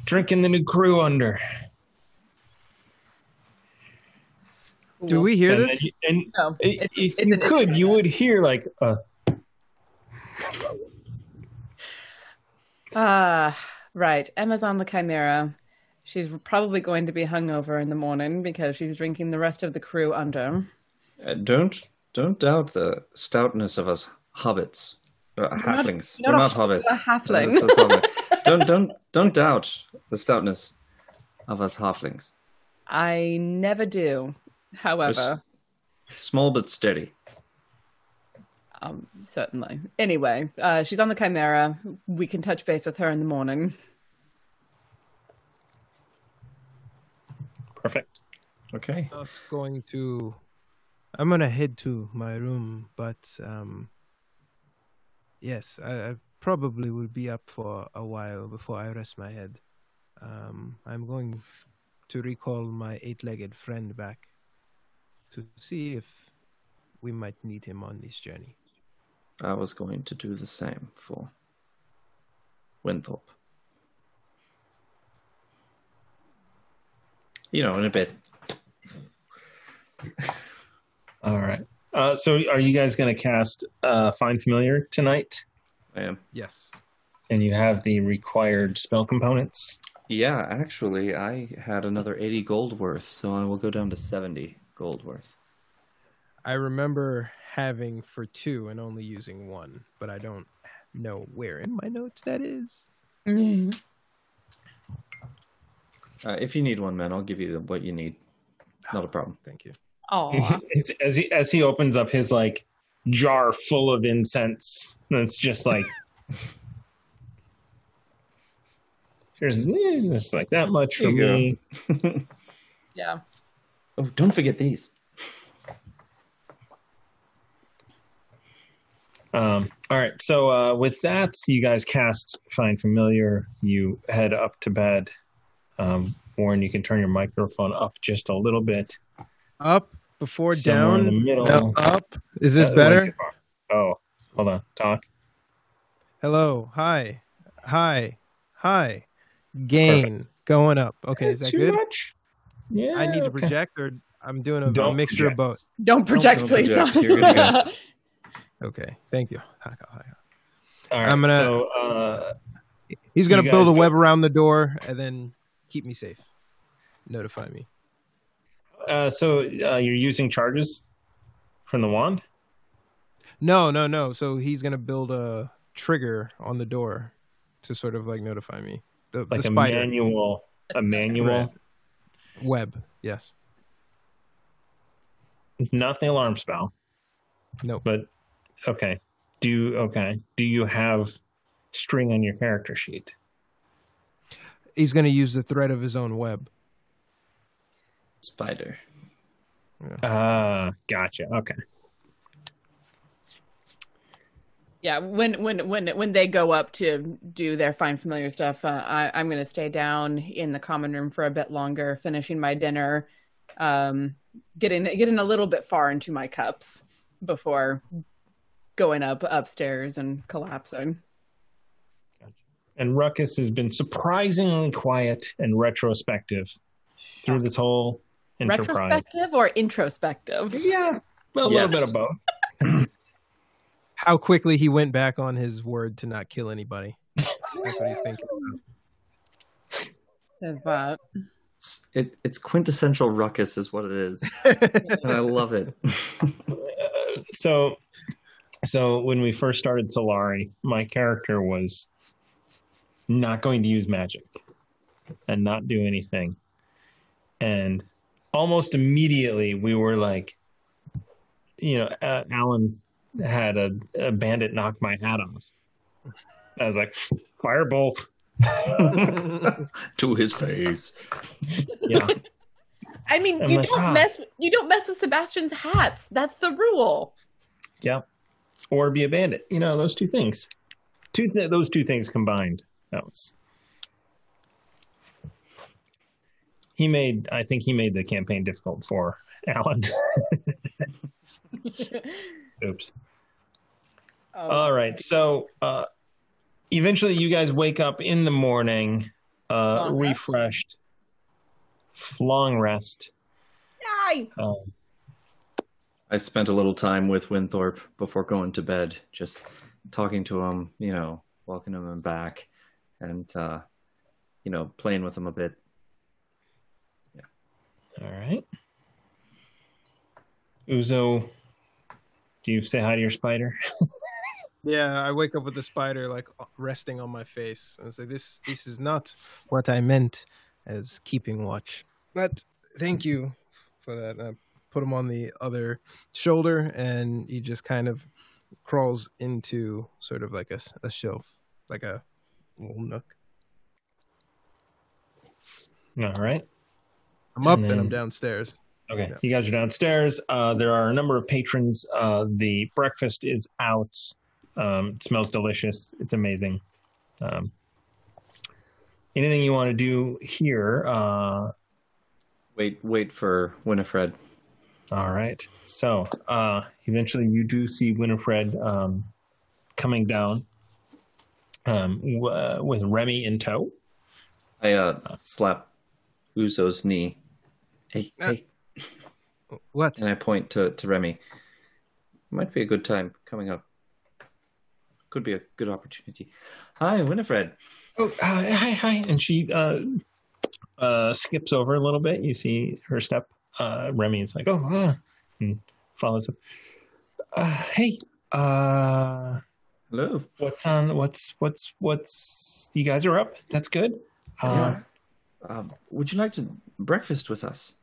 drinking the new crew under. Do we hear and, this? then- and No, i- it's- if it's you an- could, you would hear like uh, Ah, right. Emma's on the Chimera. She's probably going to be hungover in the morning because she's drinking the rest of the crew under. Uh, don't don't doubt the stoutness of us hobbits. Uh, halflings. you're We're not not hobbits. a halfling. That's- that's don't don't don't doubt the stoutness of us halflings. I never do. However, Small but steady. um, certainly. Anyway, uh, she's on the Chimera. We can touch base with her in the morning. perfect. Okay. Not going to. I'm gonna head to my room, but um. Yes, I, I probably will be up for a while before I rest my head. Um, I'm going to recall my eight-legged friend back to see if we might need him on this journey. I was going to do the same for Winthorpe. You know, in a bit. All right. Uh, so, are you guys going to cast uh, Find Familiar tonight? I am. Yes. And you have the required spell components. Yeah, actually, I had another 80 gold worth, so I will go down to 70 gold worth. I remember having for two and only using one, but I don't know where in my notes that is. Uh, if you need one, man, I'll give you what you need. Not a problem. Thank you. Aw. As- as he as he opens up his like jar full of incense, that's just like here's this, just like that much for me. Yeah. Oh, don't forget these. Um, all right, so uh, with that, you guys cast Find Familiar. You head up to bed. Um, Warren, you can turn your microphone up just a little bit. Up before Somewhere down. middle. No, up. Is this Uh, better? wait, Oh, hold on. Talk. Hello. Hi. Hi. Hi. Gain. Going up. Okay, is that Too good? much? Yeah. I need to okay. project or I'm doing a, a Don't mixture project. of both. Don't project, don't please. project. You're Okay. Thank you. All right, I'm gonna- So, uh, He's gonna build a guys web around the door and then keep me safe. Notify me. Uh, so uh, you're using charges from the wand. No, no, no. So he's gonna build a trigger on the door to sort of like notify me. The, like the a spider manual a manual Right. web. Yes. not the alarm spell Nope. but okay do you okay do you have string on your character sheet He's gonna use the thread of his own web. Spider. ah gotcha. Okay. Yeah when when when when they go up to do their find familiar stuff uh, I, i'm going to stay down in the common room for a bit longer finishing my dinner um getting getting a little bit far into my cups before going up upstairs and collapsing. And ruckus has been surprisingly quiet and retrospective through this whole enterprise retrospective or introspective yeah a Yes. little bit of both how quickly he went back on his word to not kill anybody. That's what he's thinking. Is that? It's, it, it's quintessential ruckus, is what it is, and I love it. so so when we first started Solari, my character was not going to use magic and not do anything. And almost immediately we were like you know, uh, Alan had a, a bandit knock my hat off. I was like, firebolt. to his face. Yeah. I mean, I'm you like, don't ah. mess. You don't mess with Sebastian's hats. That's the rule. Yeah. Or be a bandit. You know, those two things. Two th- those two things combined. That was He made I think he made the campaign difficult for Alan. Oops. Oh, All right. So uh eventually you guys wake up in the morning uh Long rest. refreshed. Long rest. Yay! Um, I spent a little time with Winthorpe before going to bed, just talking to him, you know, welcoming him back, and uh, you know, playing with him a bit. All right. Uzo, do you say hi to your spider? Yeah, I wake up with the spider like resting on my face and say, "This, this is not what I meant as keeping watch." But thank you for that. I put him on the other shoulder, and he just kind of crawls into sort of like a, a shelf, like a little nook. All right. I'm up And and, I'm downstairs. Okay, Yeah. you guys are downstairs. Uh, there are a number of patrons. Uh, the breakfast is out. Um, it smells delicious. It's amazing. Um, anything you want to do here? Uh, Wait, wait for Winifred. all right. So uh, eventually, you do see Winifred um, coming down um, w- uh, with Remy in tow. I uh, slap Uzo's knee. Hey, Ah. hey, What? and I point to to Remy. Might be a good time coming up. Could be a good opportunity. Hi, Winifred. Oh, uh, hi, hi. And she uh, uh, skips over a little bit. You see her step. Uh, Remy is like, oh, uh, and follows up. Uh, hey, uh, Hello. what's on? What's what's what's? You guys are up. That's good. Uh, Yeah. Um, would you like to breakfast with us?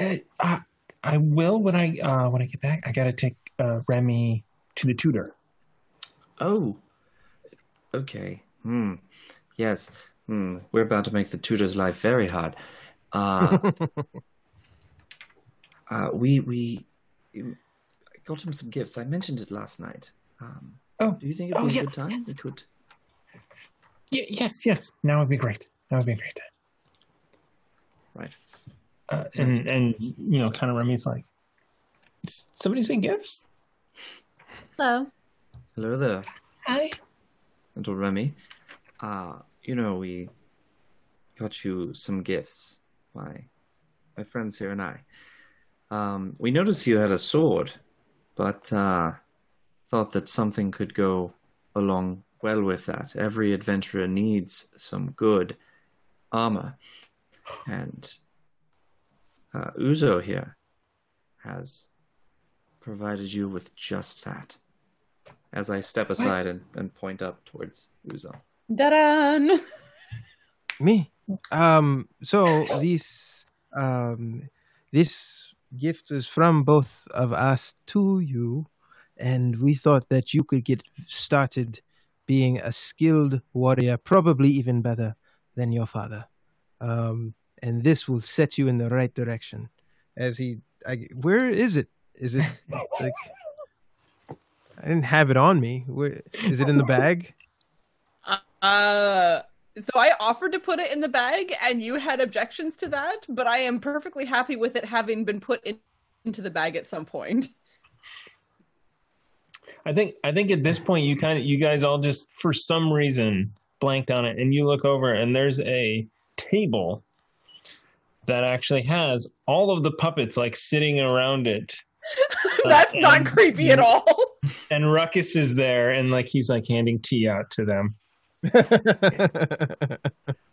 Uh, uh, I will when I uh, when I get back. I gotta take uh, Remy to the tutor. Oh, okay. Hmm. Yes. Hmm. We're about to make the tutor's life very hard. Uh, uh, we we got him some gifts. I mentioned it last night. Um, Oh, do you think it'd oh, be a yeah, good time? yes. We could. Y- yes, yes. Now it would be great. That would be great. Right. Uh, and and you know, kind of Remy's like, "S- somebody say gifts. Hello. Hello there, Hi. little Remy. Uh, you know we got you some gifts. My my friends here and I. Um, we noticed you had a sword, but uh, thought that something could go along well with that. Every adventurer needs some good armor, and uh, Uzo here has provided you with just that. As I step aside and, and point up towards Uzo. Da-dun! Me. Um. So this um this gift is from both of us to you, and we thought that you could get started being a skilled warrior, probably even better than your father. Um. And this will set you in the right direction. As he, I, where is it? Is it like? I didn't have it on me. Where is it in the bag? Uh, so I offered to put it in the bag, and you had objections to that. But I am perfectly happy with it having been put in, into the bag at some point. I think I think at this point you kind of you guys all just for some reason blanked on it, and you look over and there's a table that actually has all of the puppets like sitting around it. That's not and- creepy at all. and Ruckus is there, and like he's like handing tea out to them.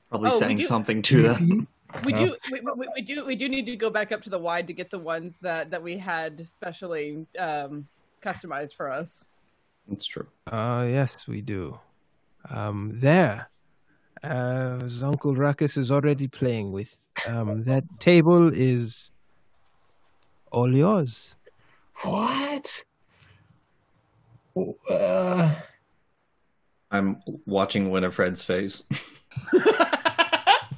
Probably Oh, saying do- something to them. We Oh. do we, we, we do we do need to go back up to the wide to get the ones that that we had specially um, customized for us. It's true. Uh, yes, we do. Um, there, uh, as Uncle Ruckus is already playing with. Um, that table is all yours. What? Uh, I'm watching Winifred's face.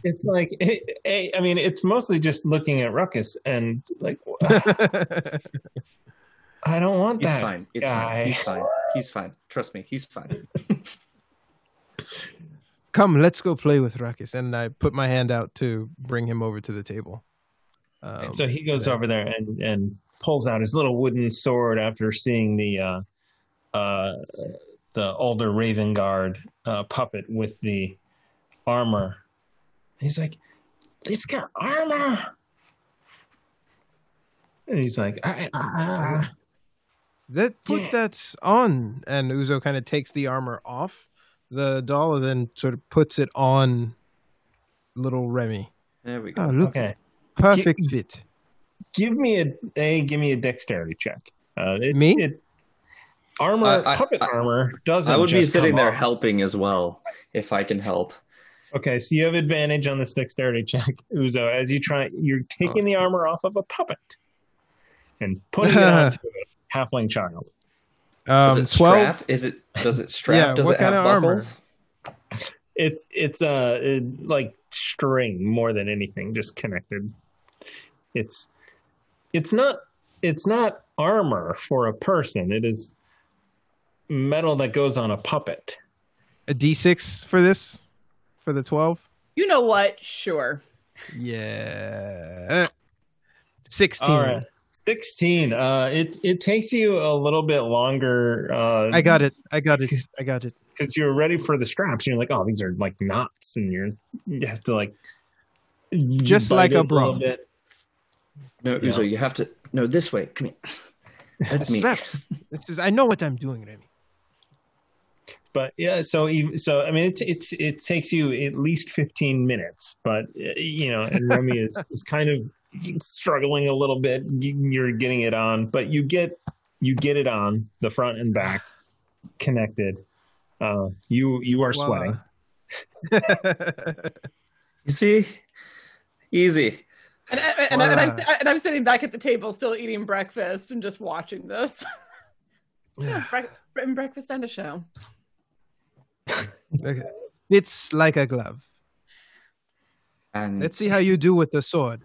it's like, it, it- I mean, it's mostly just looking at Ruckus and like, I don't want He's that fine. It's guy. fine. He's fine. He's fine. Trust me, he's fine. Come, let's go play with Ruckus. And I put my hand out to bring him over to the table. Um, And so he goes then- over there and, and pulls out his little wooden sword after seeing the uh, uh, the older Raven Guard uh, puppet with the armor. He's like, "It's got armor," and he's like, I, I, That put Yeah. that on, and Uzo kind of takes the armor off the doll, then sort of puts it on little Remy. There we go. Oh, look, "Okay, perfect fit. give me a, a give me a dexterity check." Uh, it's, Me? It, armor, I- I- puppet I- armor doesn't. I would be sitting come there off. helping as well if I can help. Okay, so you have advantage on this dexterity check, Uzo, as you try. You're taking the armor off of a puppet and putting it onto a halfling child. Does Um, it 12. strap? Is it does it strap? Yeah, does what it have kind of armor? buckles? It's it's uh it- like string more than anything, just connected. It's it's not it's not armor for a person. It is metal that goes on a puppet. A D6 for this? For the 12? You know what? Sure. Yeah. 16. All right. 16 uh it it takes you a little bit longer uh I got it. I got it. I got it. because you're ready for the straps. You're like, oh, these are like knots, and you're you have to like Just like a little bra. bit. No, Yeah. Uzo, you have to. No, this way. Come here. Let me. Straps. This is, I know what I'm doing, Remy. But yeah, so so I mean, it it's it takes you at least 15 minutes, but uh, you know, and Remy is is kind of struggling a little bit. You're getting it on, but you get you get it on the front and back connected. Uh, you you are sweating. You see, easy. And, and, and, and, I'm, and I'm sitting back at the table still eating breakfast and just watching this. yeah, bre- breakfast and a show. Okay. It's like a glove. And Let's see how you do with the sword.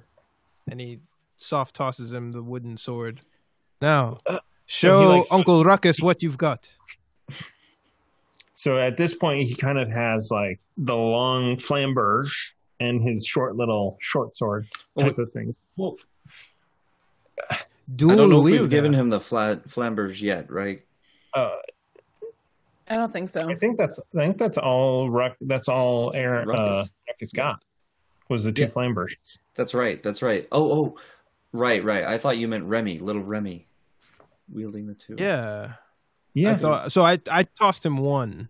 And he soft tosses him the wooden sword. Now, show he, like, so- Uncle Ruckus what you've got. So at this point, he kind of has like the long flamberge and his short little short sword type of things. Well, Dual I don't know if we've given him the flat flamberges yet, right? Uh, I don't think so. I think that's I think that's all. Ruck, that's all. Aaron uh, Ruckus. Ruckus got was the two Yeah. flamberges. That's right. That's right. Oh, oh, right, right. I thought you meant Remy, little Remy, wielding the two. Yeah. Yeah, I thought, so I, I tossed him one,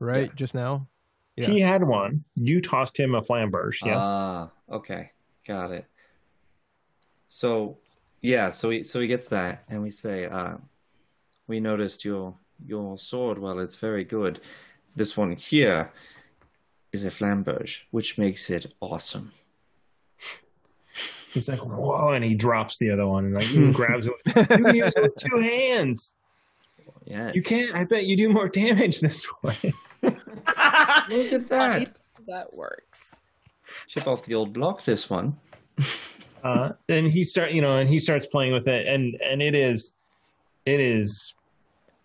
right, Yeah. just now? yeah. he had one. You tossed him a flamberge. Yes. Ah, okay, got it. So, yeah, so he so he gets that, and we say, uh, we noticed your your sword. Well, it's very good. This one here is a flamberge, which makes it awesome. He's like, whoa, and he drops the other one and like he grabs it. You can use it with two hands. Yeah, You can't. I bet you do more damage this way. look at that. That works. Chip off the old block. This one. uh, and he start you know and he starts playing with it and and it is it is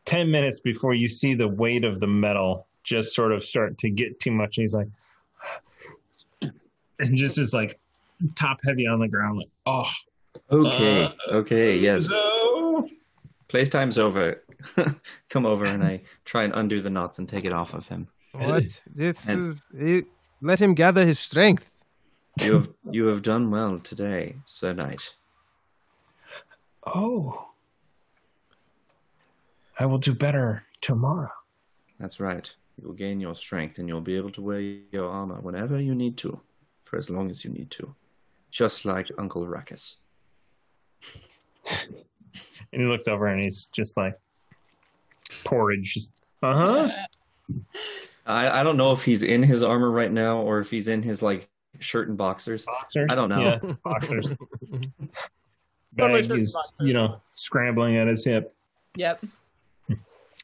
10 minutes before you see the weight of the metal just sort of start to get too much and he's like and just is like top heavy on the ground like oh Okay, Uh, okay, yes. so Playtime's over. Come over, and I try and undo the knots and take it off of him. What? This And- is, it, let him gather his strength. You have you have done well today, Sir Knight. oh I will do better tomorrow. That's right. You'll gain your strength and you'll be able to wear your armor whenever you need to, for as long as you need to. Just like Uncle Ruckus. And he looked over and he's just like porridge. Just uh huh. I, I don't know if he's in his armor right now or if he's in his like shirt and boxers. Boxers. I don't know. Yeah, boxers. Probably Bag is boxers. you know scrambling at his hip. Yep.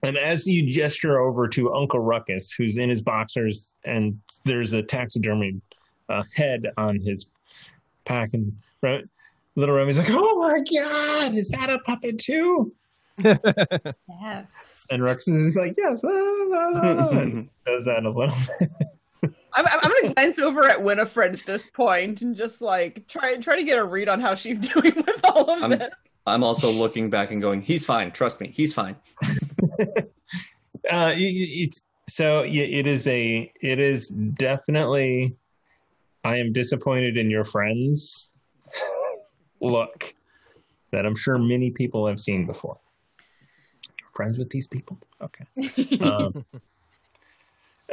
And as you gesture over to Uncle Ruckus, who's in his boxers, and there's a taxidermy uh, head on his pack, and Re- little Remy's like, "Oh my God, is that a puppet too?" Yes. And Ruckus is like, "Yes," ah, ah, ah," and does that a little bit. I'm, I'm I'm gonna glance over at Winifred at this point and just like try try to get a read on how she's doing with all of I'm- this. I'm also looking back and going, he's fine. Trust me, he's fine. uh, it- it's so yeah, it is a it is definitely. I am disappointed in your friends. Look, that I'm sure many people have seen before. Friends with these people, okay. Um,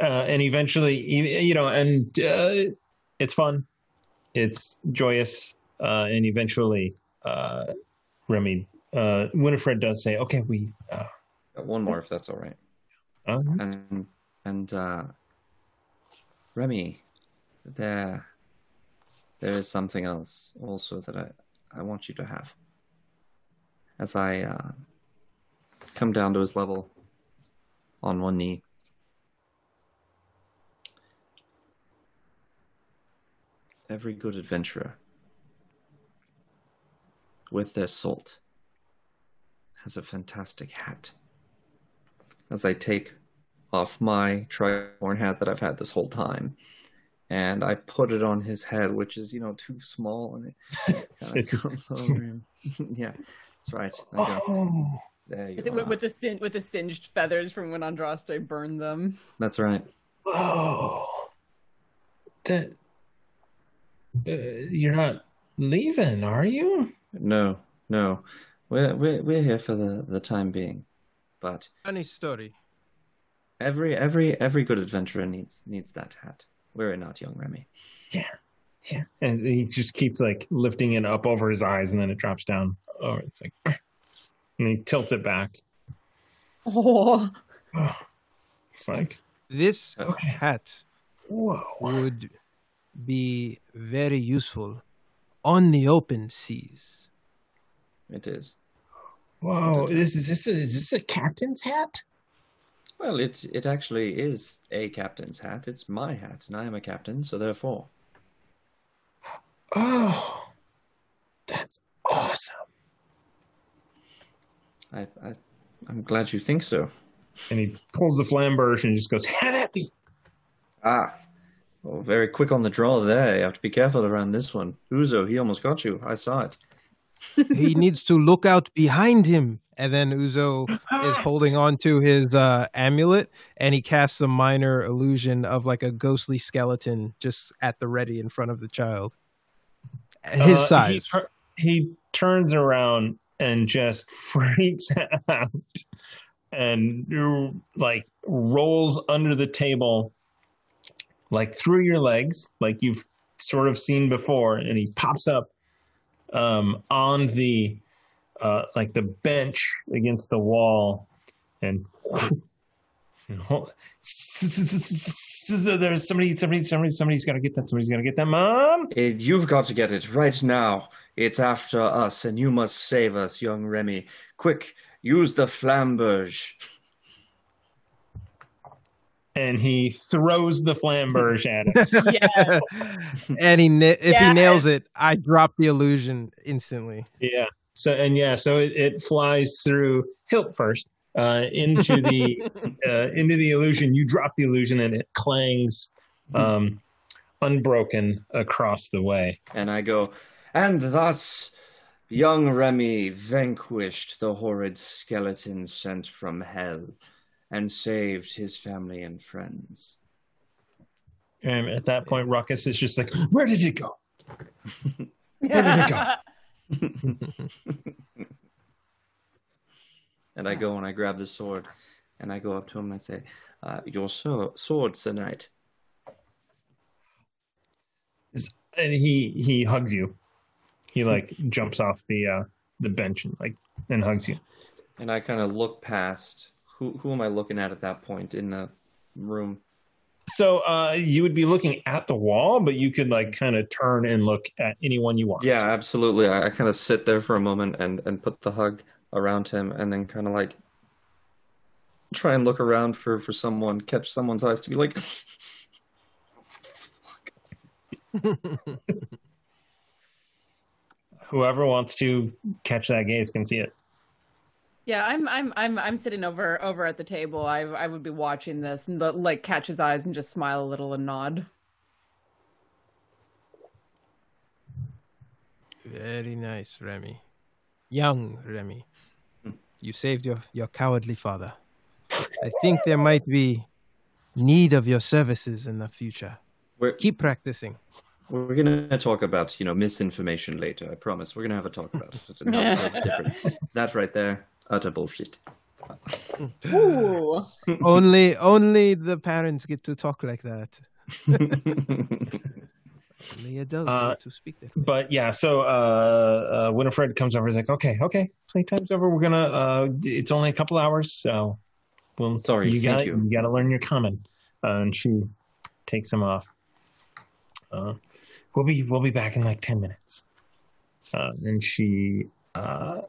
uh, and eventually, you you know, and uh, it's fun, it's joyous, uh, and eventually, uh, Remy, uh, Winifred does say, "Okay, we." Got One more, if that's all right. uh, And and uh, Remy, there there is something else also that I I want you to have. As I uh, come down to his level on one knee. Every good adventurer with their salt has a fantastic hat. As I take off my tricorn hat that I've had this whole time, and I put it on his head, which is you know too small, and it It's- of comes over him. yeah, that's right. Oh, there you with, are. with the sin- with the singed feathers from when Andraste burned them. That's right. oh, that uh, you're not leaving, are you? No, no, we're we're we're here for the the time being, but Funny story. every every every good adventurer needs needs that hat. We're not young Remy. Yeah, yeah. And he just keeps like lifting it up over his eyes, and then it drops down. Oh, it's like, and he tilts it back. Oh, Oh, it's like, This Okay. hat whoa. would be very useful on the open seas. It is. Whoa, this is this is this a captain's hat? Well, it it actually is a captain's hat. It's my hat, and I am a captain, so therefore. Oh, that's awesome. I, I I'm glad you think so. And he pulls the flamberge and just goes, "Have at me." Ah, well, very quick on the draw there. You have to be careful around this one. Uzo, he almost got you. I saw it. He needs to look out behind him. And then Uzo is holding on to his uh, amulet, and he casts a minor illusion of like a ghostly skeleton just at the ready in front of the child. His Uh, size. tur- he turns around and just freaks out and like rolls under the table, like through your legs, like you've sort of seen before, and he pops up um, on the uh, like the bench against the wall, and. and hold- There's somebody, somebody, somebody, somebody's got to get that. Somebody's got to get that. Mom, Eh, You've got to get it right now. It's after us, and you must save us, young Remy. Quick, use the flamberge. And he throws the flamberge at it. yes. and he na- if he nails it, I drop the illusion instantly. yeah. So and yeah, so it, it flies through hilt first uh, into the uh, into the illusion. You drop the illusion and it clangs um, unbroken across the way. And I go, and thus young Remy vanquished the horrid skeleton sent from hell and saved his family and friends. And at that point, Ruckus is just like, "Where did it go?" Where did it go? And I go and I grab the sword, and I go up to him and I say, uh, "Your so- sword, Sir Knight." And he he hugs you. He like jumps off the uh, the bench and like and hugs you. And I kind of look past. Who who am I looking at at that point in the room? So uh, you would be looking at the wall, but you could like kind of turn and look at anyone you want. Yeah, absolutely. I, I kind of sit there for a moment and and put the hug around him, and then kind of like try and look around for for someone, catch someone's eyes to be like. Whoever wants to catch that gaze can see it. Yeah, I'm I'm I'm I'm sitting over over at the table. I I would be watching this and like catch his eyes and just smile a little and nod. Very nice, Remy. Young Remy. You saved your, your cowardly father. I think there might be need of your services in the future. We're Keep practicing. we're gonna talk about you know misinformation later. I promise. We're gonna have a talk about it. It's no difference. That right there, utter bullshit. Ooh. only only the parents get to talk like that. Only adults Uh, get to speak that way. But yeah, so uh, uh, Winifred comes over. He's like, "Okay, okay, playtime's over. We're gonna. Uh, it's only a couple hours, so well, Sorry, you thank got you. got to learn your common." Uh, and she takes him off. Uh, we'll be we'll be back in like ten minutes. Uh, and she uh,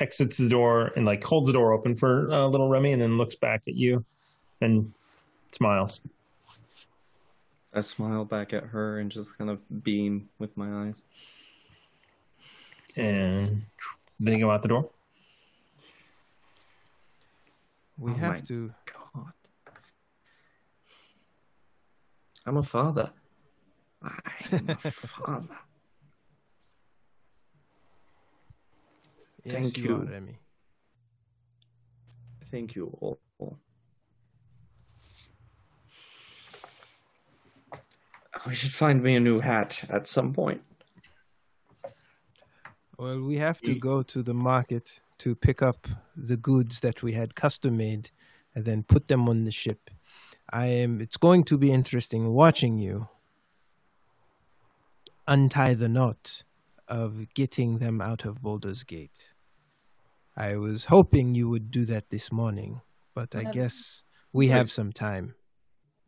exits the door and like holds the door open for uh, little Remy, and then looks back at you and smiles. I smile back at her and just kind of beam with my eyes. And they go out the door. We Oh have my- to. God. I'm a father. I'm a father. Yes, Thank you, you. are, Remy. Thank you all. We should find me a new hat at some point. Well, we have to go to the market to pick up the goods that we had custom made and then put them on the ship. I am it's going to be interesting watching you untie the knot of getting them out of Baldur's Gate. I was hoping you would do that this morning, but I Well, guess we Right. have some time.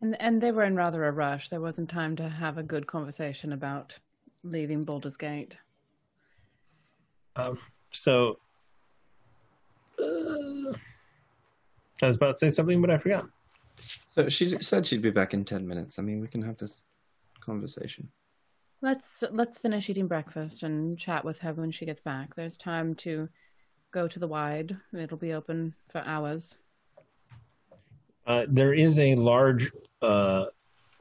And and they were in rather a rush. There wasn't time to have a good conversation about leaving Baldur's Gate. Um, so uh, I was about to say something, but I forgot. So she said she'd be back in 10 minutes. I mean, we can have this conversation. Let's let's finish eating breakfast and chat with her when she gets back. There's time to go to the wide. It'll be open for hours. Uh, there is a large, uh,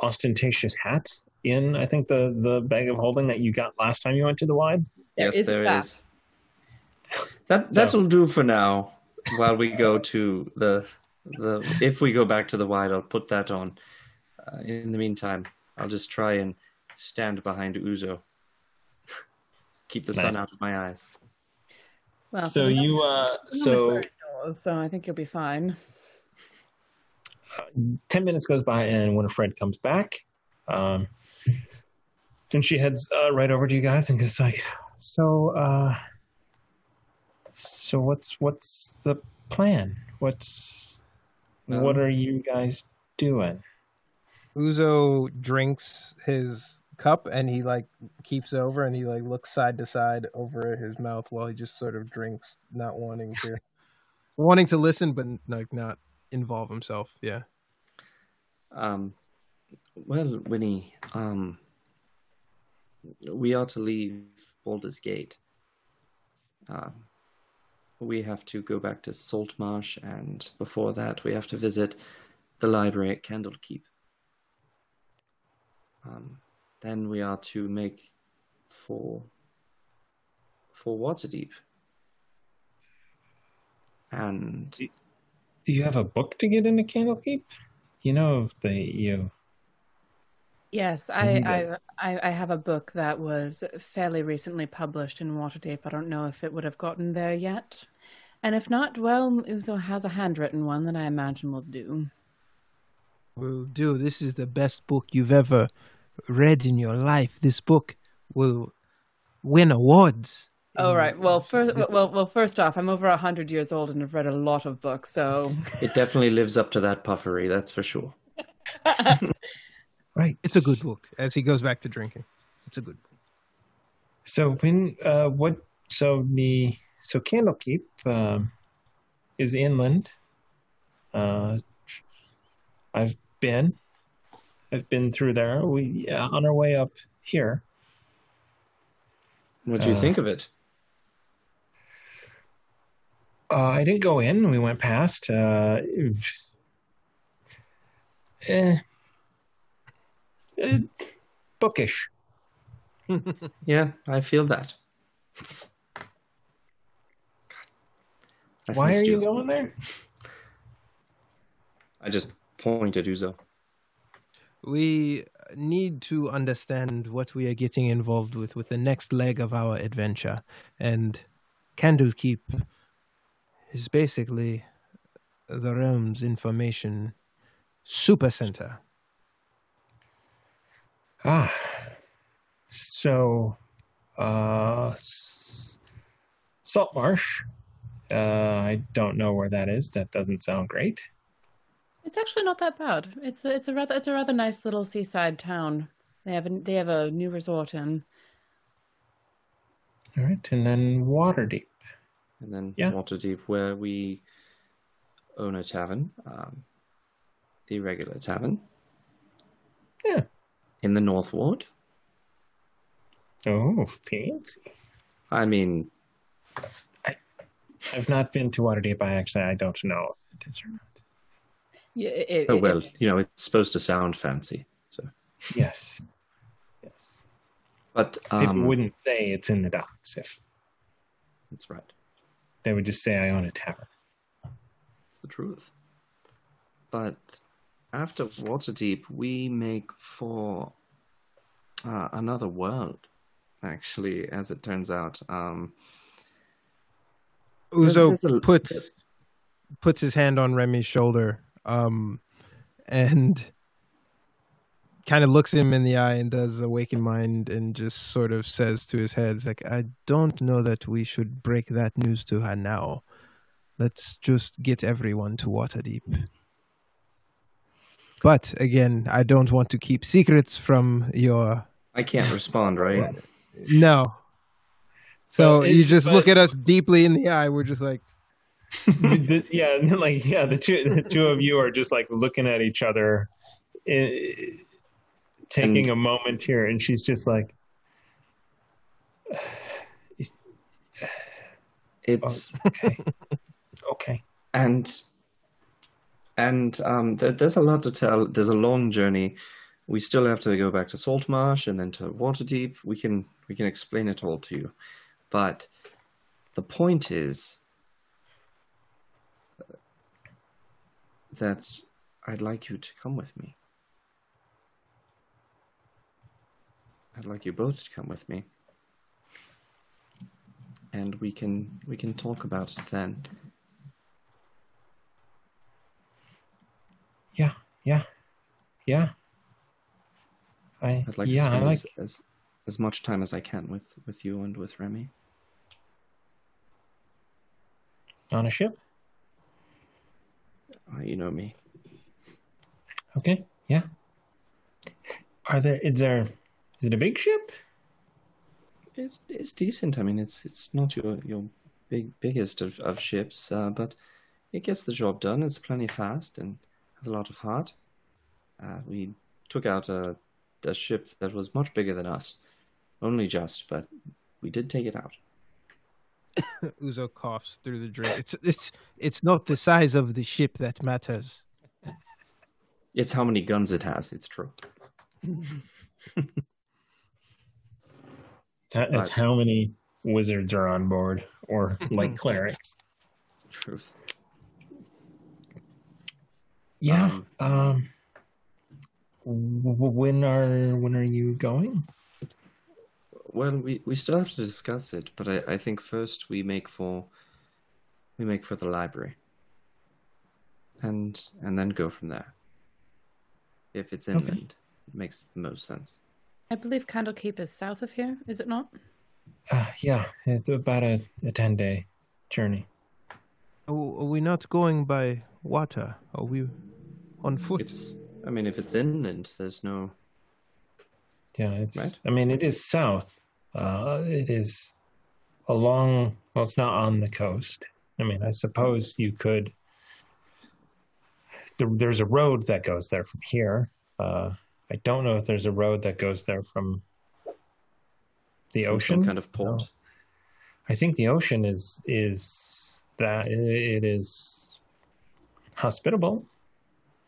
ostentatious hat in, I think, the the bag of holding that you got last time you went to the wide. There yes, is there that. is. That that'll do for now. While we go to the the, if we go back to the wide, I'll put that on. Uh, in the meantime, I'll just try and stand behind Uzo. Keep the sun out of my eyes. Well, So you, uh, so so I think you'll be fine. ten minutes goes by and Winifred comes back. Um, and she heads uh, right over to you guys and goes like, "So, uh, so what's what's the plan? What's what Um, are you guys doing?" Uzo drinks his cup and he like keeps over and he like looks side to side over his mouth while he just sort of drinks, not wanting to wanting to listen but like not involve himself. Yeah. Um, well, Winnie, um, we are to leave Baldur's Gate. Um, we have to go back to Saltmarsh, and before that, we have to visit the library at Candlekeep. Um, then we are to make for for Waterdeep. And Do you have a book to get into Candlekeep? You know if they you Yes, I, I, I I have a book that was fairly recently published in Waterdeep. I don't know if it would have gotten there yet. And if not, well, Uzo has a handwritten one that I imagine will do. Will do. This is the best book you've ever read in your life. This book will win awards. Oh right. Well, first, well, well. First off, I'm over a hundred years old and I've read a lot of books, so It definitely lives up to that puffery, that's for sure. Right. It's a good book. As he goes back to drinking, it's a good book. So when uh, what? So the so Candlekeep um, is inland. Uh, I've been, I've been through there. We uh, on our way up here. What do you Uh, think of it? Uh, I didn't go in. We went past. Uh, eh, eh, bookish. Yeah, I feel that. I've Why are missed you going there? I just point at Uzo. We need to understand what we are getting involved with with the next leg of our adventure, and Candlekeep is basically the realm's information supercenter. Ah, so, uh, Saltmarsh. Uh, I don't know where that is. That doesn't sound great. It's actually not that bad. It's a, it's a rather it's a rather nice little seaside town. They have a, they have a new resort in. All right, and then Waterdeep. And then Yeah. Waterdeep, where we own a tavern, um, the regular tavern. Yeah. In the North Ward. Oh, fancy. I mean, I've not been to Waterdeep. I actually I don't know if it is or not. Yeah, it, oh it- well, you know, it's supposed to sound fancy. So, Yes, yes. but People um, wouldn't say it's in the docks if that's right. they would just say I own a tavern. It's the truth. But after Waterdeep, we make for uh, another world. Actually, as it turns out, um, Uzo a- puts puts his hand on Remy's shoulder, um, and kind of looks him in the eye and does awaken mind and just sort of says to his head, like, I don't know that we should break that news to her now. Let's just get everyone to Waterdeep. But again, I don't want to keep secrets from your I can't respond, right? no. So But you just but- look at us deeply in the eye. We're just like, The- yeah, and then, like yeah, the two the two of you are just like looking at each other, eh, taking And- a moment here, and she's just like, It's okay, okay. and and um, there, there's a lot to tell. There's a long journey. We still have to go back to Saltmarsh and then to Waterdeep. We can we can explain it all to you, but the point is that I'd like you to come with me. I'd like you both to come with me, and we can we can talk about it then. Yeah, yeah, yeah. I I'd like to yeah, I spend like as, as as much time as I can with with you and with Remy. on a ship. Uh, you know me. Okay, yeah. Are there? Is there? Is it a big ship? It's it's decent. I mean, it's it's not your your big biggest of, of ships, uh, but it gets the job done. It's plenty fast and has a lot of heart. Uh, we took out a a ship that was much bigger than us, only just, but we did take it out. Uzo coughs through the drink. It's it's it's not the size of the ship that matters. It's how many guns it has. It's true. That, that's how many wizards are on board, or like clerics. Truth. Yeah. Um, Um. w- w- when are when are you going? Well, we, we still have to discuss it, but I, I think first we make for we make for the library, and and then go from there. If it's Okay. inland, it makes the most sense. I believe Candlekeep is south of here, is it not? Uh, yeah, it's about a, a 10 day journey. Are are we not going by water? Are we on foot? It's, I mean, if it's inland, there's no. Yeah, it's. Right. I mean, it is south. Uh, it is along. Well, it's not on the coast. I mean, I suppose you could. There, there's a road that goes there from here. Uh, I don't know if there's a road that goes there from the from ocean. Some kind of port. No. I think the ocean is is that it is hospitable.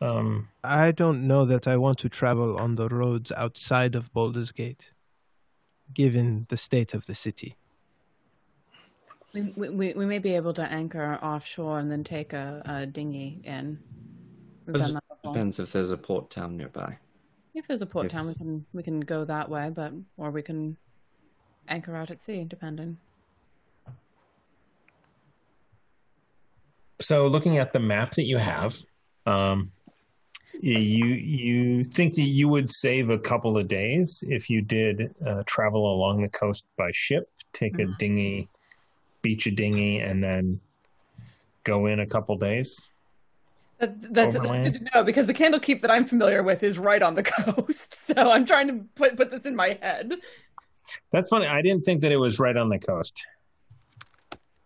Um, I don't know that I want to travel on the roads outside of Baldur's Gate, given the state of the city. We, we, we we may be able to anchor offshore and then take a, a dinghy in. We've done that. Depends if there's a port town nearby. If there's a port if- town, we can we can go that way, but or we can anchor out at sea, depending. so looking at the map that you have um, you you think that you would save a couple of days if you did uh, travel along the coast by ship take a dinghy beach a dinghy and then go in a couple days That, that's, that's good to know because the Candlekeep that I'm familiar with is right on the coast. So I'm trying to put put this in my head. that's funny i didn't think that it was right on the coast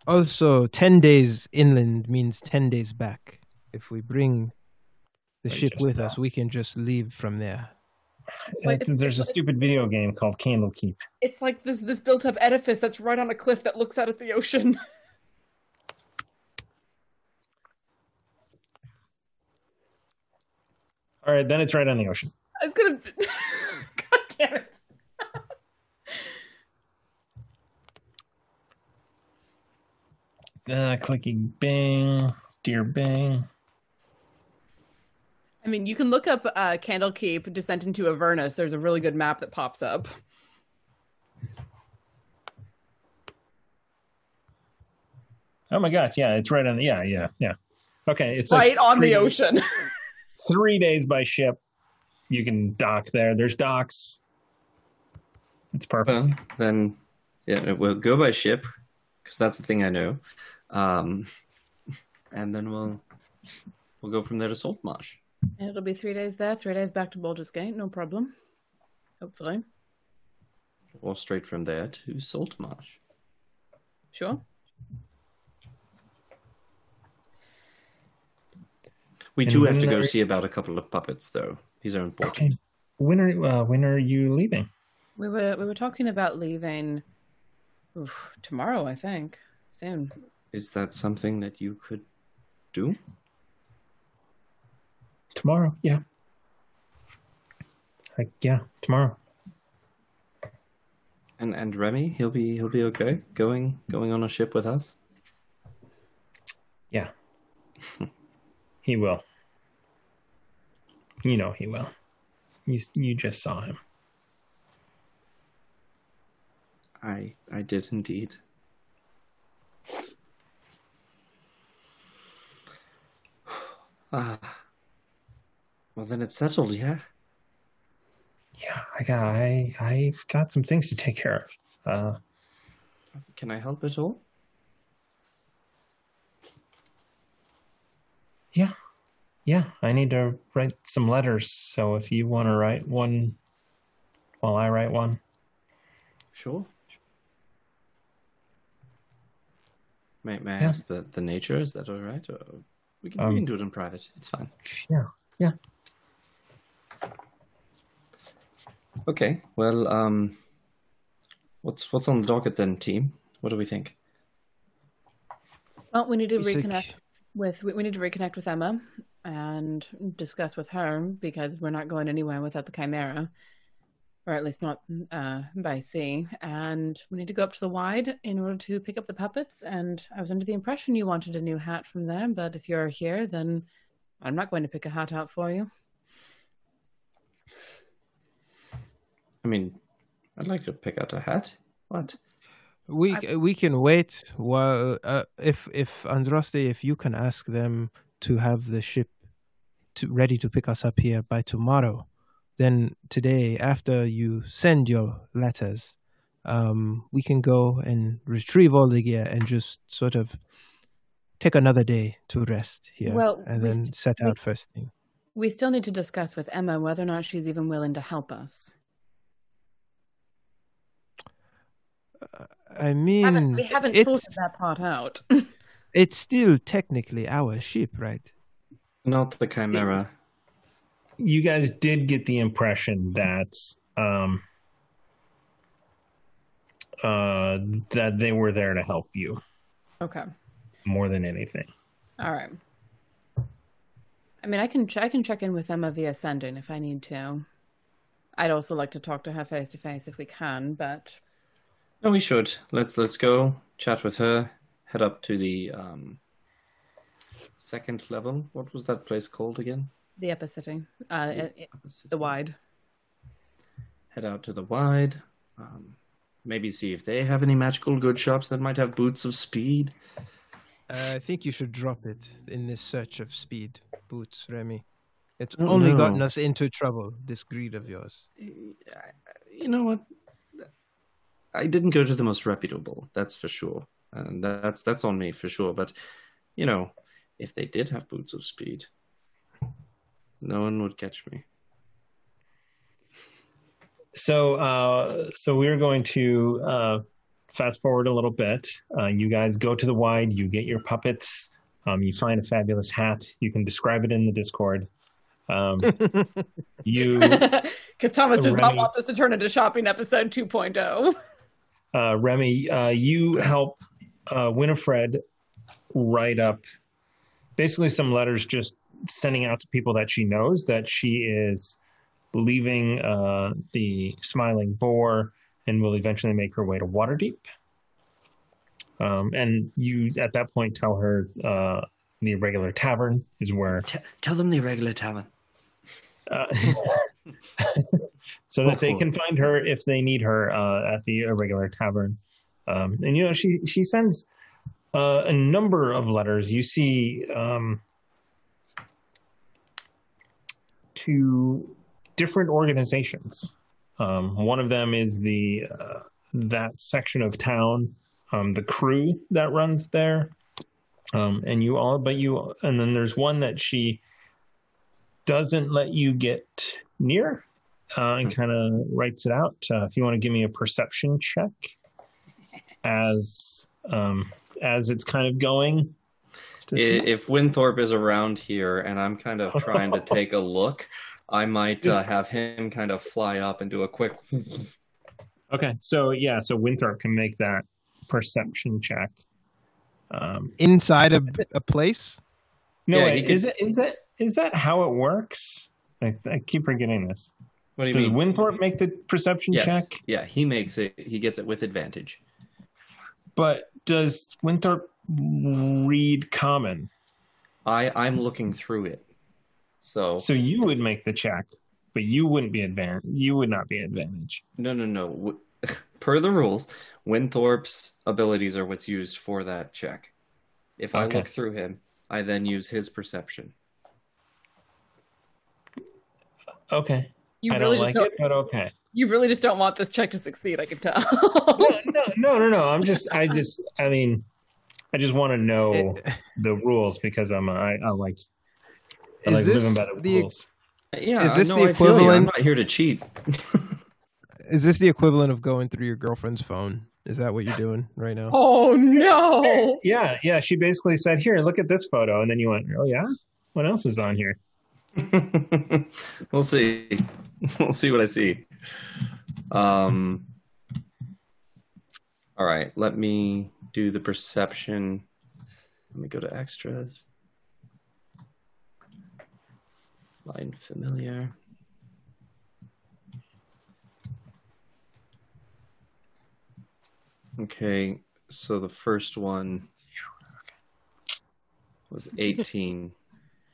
Also, 10 days inland means 10 days back. If we bring the ship with know. us, we can just leave from there. Wait, Uh, there's a it's- stupid video game called candlekeep It's like this this built up edifice that's right on a cliff that looks out at the ocean. all right then it's right on the ocean I was gonna. God damn it! uh, clicking bing dear bing I mean, you can look up uh, Candlekeep Descent into Avernus. There's a really good map that pops up. Oh my gosh, yeah, it's right on. The yeah, yeah, yeah. Okay, it's a right on three- the ocean. Three days by ship. You can dock there. There's docks. It's perfect. Well, then, yeah, we'll go by ship because that's the thing I know, um, and then we'll we'll go from there to Saltmarsh. And it'll be three days there, three days back to Baldur's Gate, no problem. Hopefully. or straight from there to Saltmarsh. Sure. We And do have to go are- see about a couple of puppets, though. These are important. Okay. When are uh, when are you leaving? We were we were talking about leaving oof, tomorrow, I think. Soon. Is that something that you could do? Tomorrow. Yeah. Like yeah, tomorrow. And and Remy, he'll be he'll be okay going going on a ship with us. Yeah. he will. You know he will. You you just saw him. I I did indeed. Ah. Well, then it's settled, yeah. Yeah, I got I I've got some things to take care of. Uh Can I help at all? yeah. Yeah, I need to write some letters. So if you want to write one while I write one. Sure. May, may I Yeah. ask the, the nature? Is that all right? Or we can, Um, we can do it in private. It's fine. Yeah. Yeah. Okay. Well, um, what's what's on the docket then, team? What do we think? Well, we need to Basic- reconnect with we, we need to reconnect with Emma and discuss with her because we're not going anywhere without the Chimera, or at least not uh, by sea. And we need to go up to the Wide in order to pick up the puppets. And I was under the impression you wanted a new hat from there, but if you're here, then I'm not going to pick a hat out for you. I mean, I'd like to pick out a hat. What? We we can wait while uh, if if Andraste, if you can ask them to have the ship to ready to pick us up here by tomorrow, then today after you send your letters, um, we can go and retrieve all the gear and just sort of take another day to rest here, Well, and then st- set we- out first thing. We still need to discuss with Emma whether or not she's even willing to help us. I mean, Haven't, we haven't sorted that part out. it's still technically our ship, right? Not the Chimera. You guys did get the impression that um, uh, that they were there to help you okay. more than anything. All right. I mean, I can ch- I can check in with Emma via sending if I need to. I'd also like to talk to her face to face if we can, but No, we should. Let's let's go chat with her. Head up to the um, second level. What was that place called again? the Epicity, uh, it- it- the wide. Head out to the wide. Um, maybe see if they have any magical good shops that might have boots of speed. Uh, I think you should drop it in this search of speed boots, Remy. It's Oh, only no. gotten us into trouble. This greed of yours. You know what? I didn't go to the most reputable. That's for sure, and that's that's on me for sure. But you know, if they did have boots of speed, no one would catch me. So, uh, so we're going to uh, fast forward a little bit. Uh, you guys go to the wide. You get your puppets. Um, you find a fabulous hat. You can describe it in the Discord. Um, you, Because Thomas does not want this to turn into shopping episode oh. 2.0. uh, Remy, uh, you help uh, Winifred write up basically some letters, just sending out to people that she knows that she is leaving uh, the Smiling Boar and will eventually make her way to Waterdeep. Um, and you, at that point, tell her uh, the irregular tavern is where T- tell them the irregular tavern. uh, so that they can find her if they need her uh, at the irregular tavern. Um, and you know, she she sends uh, a number of letters. You see um, to different organizations. Um, one of them is the uh, that section of town, um, the crew that runs there. Um, and you all, but you, and then there's one that she doesn't let you get near uh, and kind of writes it out. Uh, if you want to give me a perception check as um, as it's kind of going. to If Winthorpe is around here and I'm kind of trying to take a look, I might uh, have him kind of fly up and do a quick. Okay, so yeah, so Winthrop can make that perception check. Um, Inside a, a place? no, Yeah, wait, he could- is it is that is that how it works? I, I keep forgetting this. What do you Does mean? Winthrop make the perception yes. check? Yeah, he makes it. He gets it with advantage. But does Winthorpe read common? I I'm looking through it. So So you would make the check, but you wouldn't be advantage. You would not be advantage. no no no. Per the rules, Winthorpe's abilities are what's used for that check. If I Okay. look through him, I then use his perception. Okay, You I really don't just like don't, it, but okay. you really just don't want this check to succeed, I can tell. no, no, no, no, no. I'm just, I just, I mean, I just want to know It- the rules because I'm, I, I like, I like living by the, the- rules. Yeah, Is this no, the I feel you. I'm not here to cheat. Is this the equivalent of going through your girlfriend's phone? Is that what you're doing right now? oh no. Yeah, yeah. She basically said, "Here, look at this photo," and then you went, "Oh yeah, what else is on here?" we'll see. We'll see what I see. Um. All right, let me do the perception. Let me go to extras. Line familiar. Okay, so the first one was 18,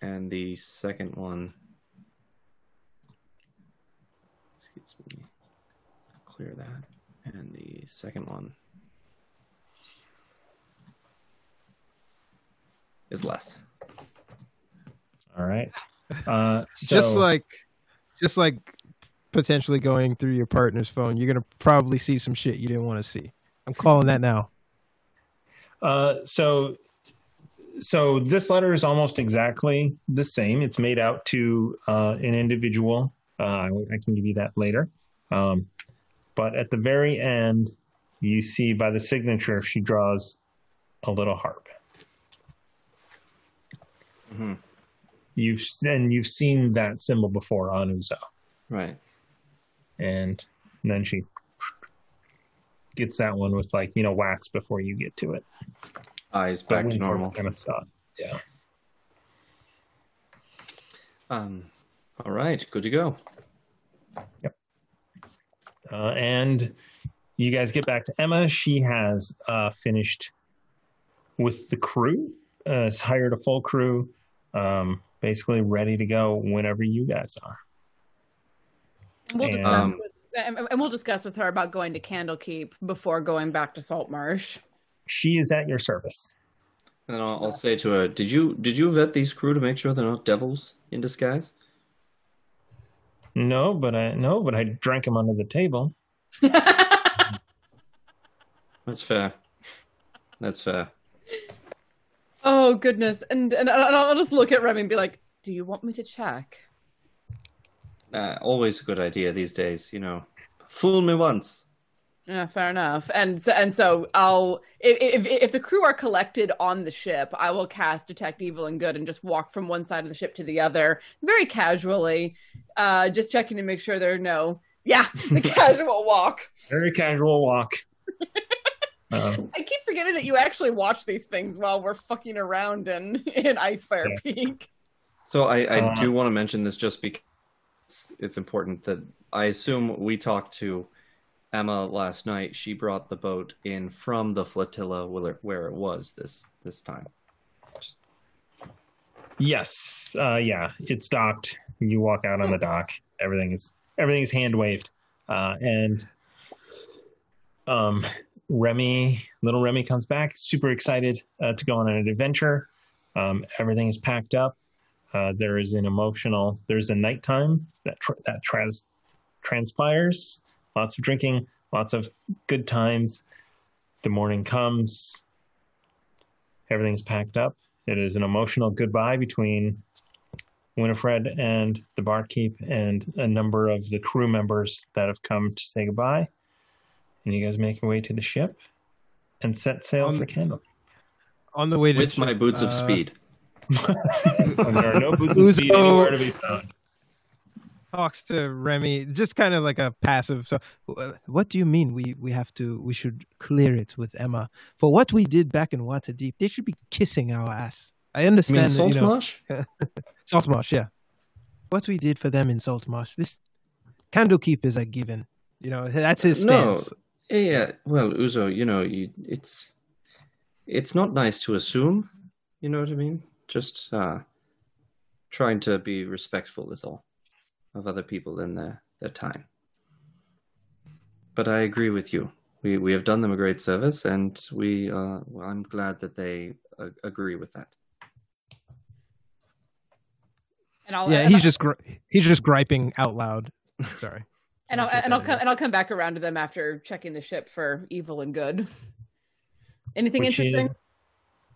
and the second one, excuse me, clear that, and the second one is less. All right. Uh, so... Just like, just like potentially going through your partner's phone, you're gonna probably see some shit you didn't want to see. I'm calling that now. Uh, so so this letter is almost exactly the same. It's made out to uh, an individual. Uh, I can give you that later. Um, but at the very end, you see by the signature, she draws a little harp. Mhm. You've and you've seen that symbol before on Uzo, Right. and then she gets that one with like you know wax before you get to it. Eyes But back to normal. Kind of saw it. Yeah. Um, all right, good to go. Uh, and you guys get back to Emma. She has uh, finished with the crew, uh, has hired a full crew, um, basically ready to go whenever you guys are. We'll And- Um, with, and, and we'll discuss with her about going to Candlekeep before going back to Saltmarsh. She is at your service. And I'll, I'll say to her, "Did you did you vet these crew to make sure they're not devils in disguise?" No, but I no, but I drank him under the table. That's fair. That's fair. oh goodness, and and I'll I'll just look at Remy and be like, "Do you want me to check?" Uh, always a good idea these days, you know. Fool me once. Yeah, fair enough. And so, and so I'll if, if if the crew are collected on the ship, I will cast detect evil and good and just walk from one side of the ship to the other very casually, uh, just checking to make sure there are no yeah the casual walk. Very casual walk. Um, I keep forgetting that you actually watch these things while we're fucking around in in Icespire Peak. So I, I Uh, do want to mention this just because it's, it's important that I assume we talked to Emma last night. She brought the boat in from the flotilla where it, was this this time. yes, uh, yeah, it's docked. You walk out on the dock. Everything is everything is hand waved, uh, and um, Remy, little Remy, comes back, super excited uh, to go on an adventure. Um, everything is packed up. Uh, there is an emotional. There's a nighttime that tr- that trans transpires. Lots of drinking, lots of good times. The morning comes. Everything's packed up. It is an emotional goodbye between Winifred and the barkeep and a number of the crew members that have come to say goodbye. And you guys make your way to the ship and set sail On for the- Candle. On the way to With my boots of uh, speed. There are no boots of speed anywhere to be found. Talks to Remy, just kind of like a passive. So, uh, what do you mean we we have to we should clear it with Emma for what we did back in Waterdeep? They should be kissing our ass. I You mean understand, that, you know, Saltmarsh? Saltmarsh, yeah. What we did for them in Saltmarsh, this Candlekeep is a given. You know, that's his No. stance. Yeah, yeah. Well, Uzo, you know, you, it's it's not nice to assume. You know what I mean? Just uh, trying to be respectful is all of other people in their their time. But I agree with you. We we have done them a great service, and we uh, well, I'm glad that they uh, agree with that. And I'll Yeah, and he's I'll, just gri- he's just griping out loud. Sorry. and I'll and I'll come and I'll come back around to them after checking the ship for evil and good. Anything Which interesting? is-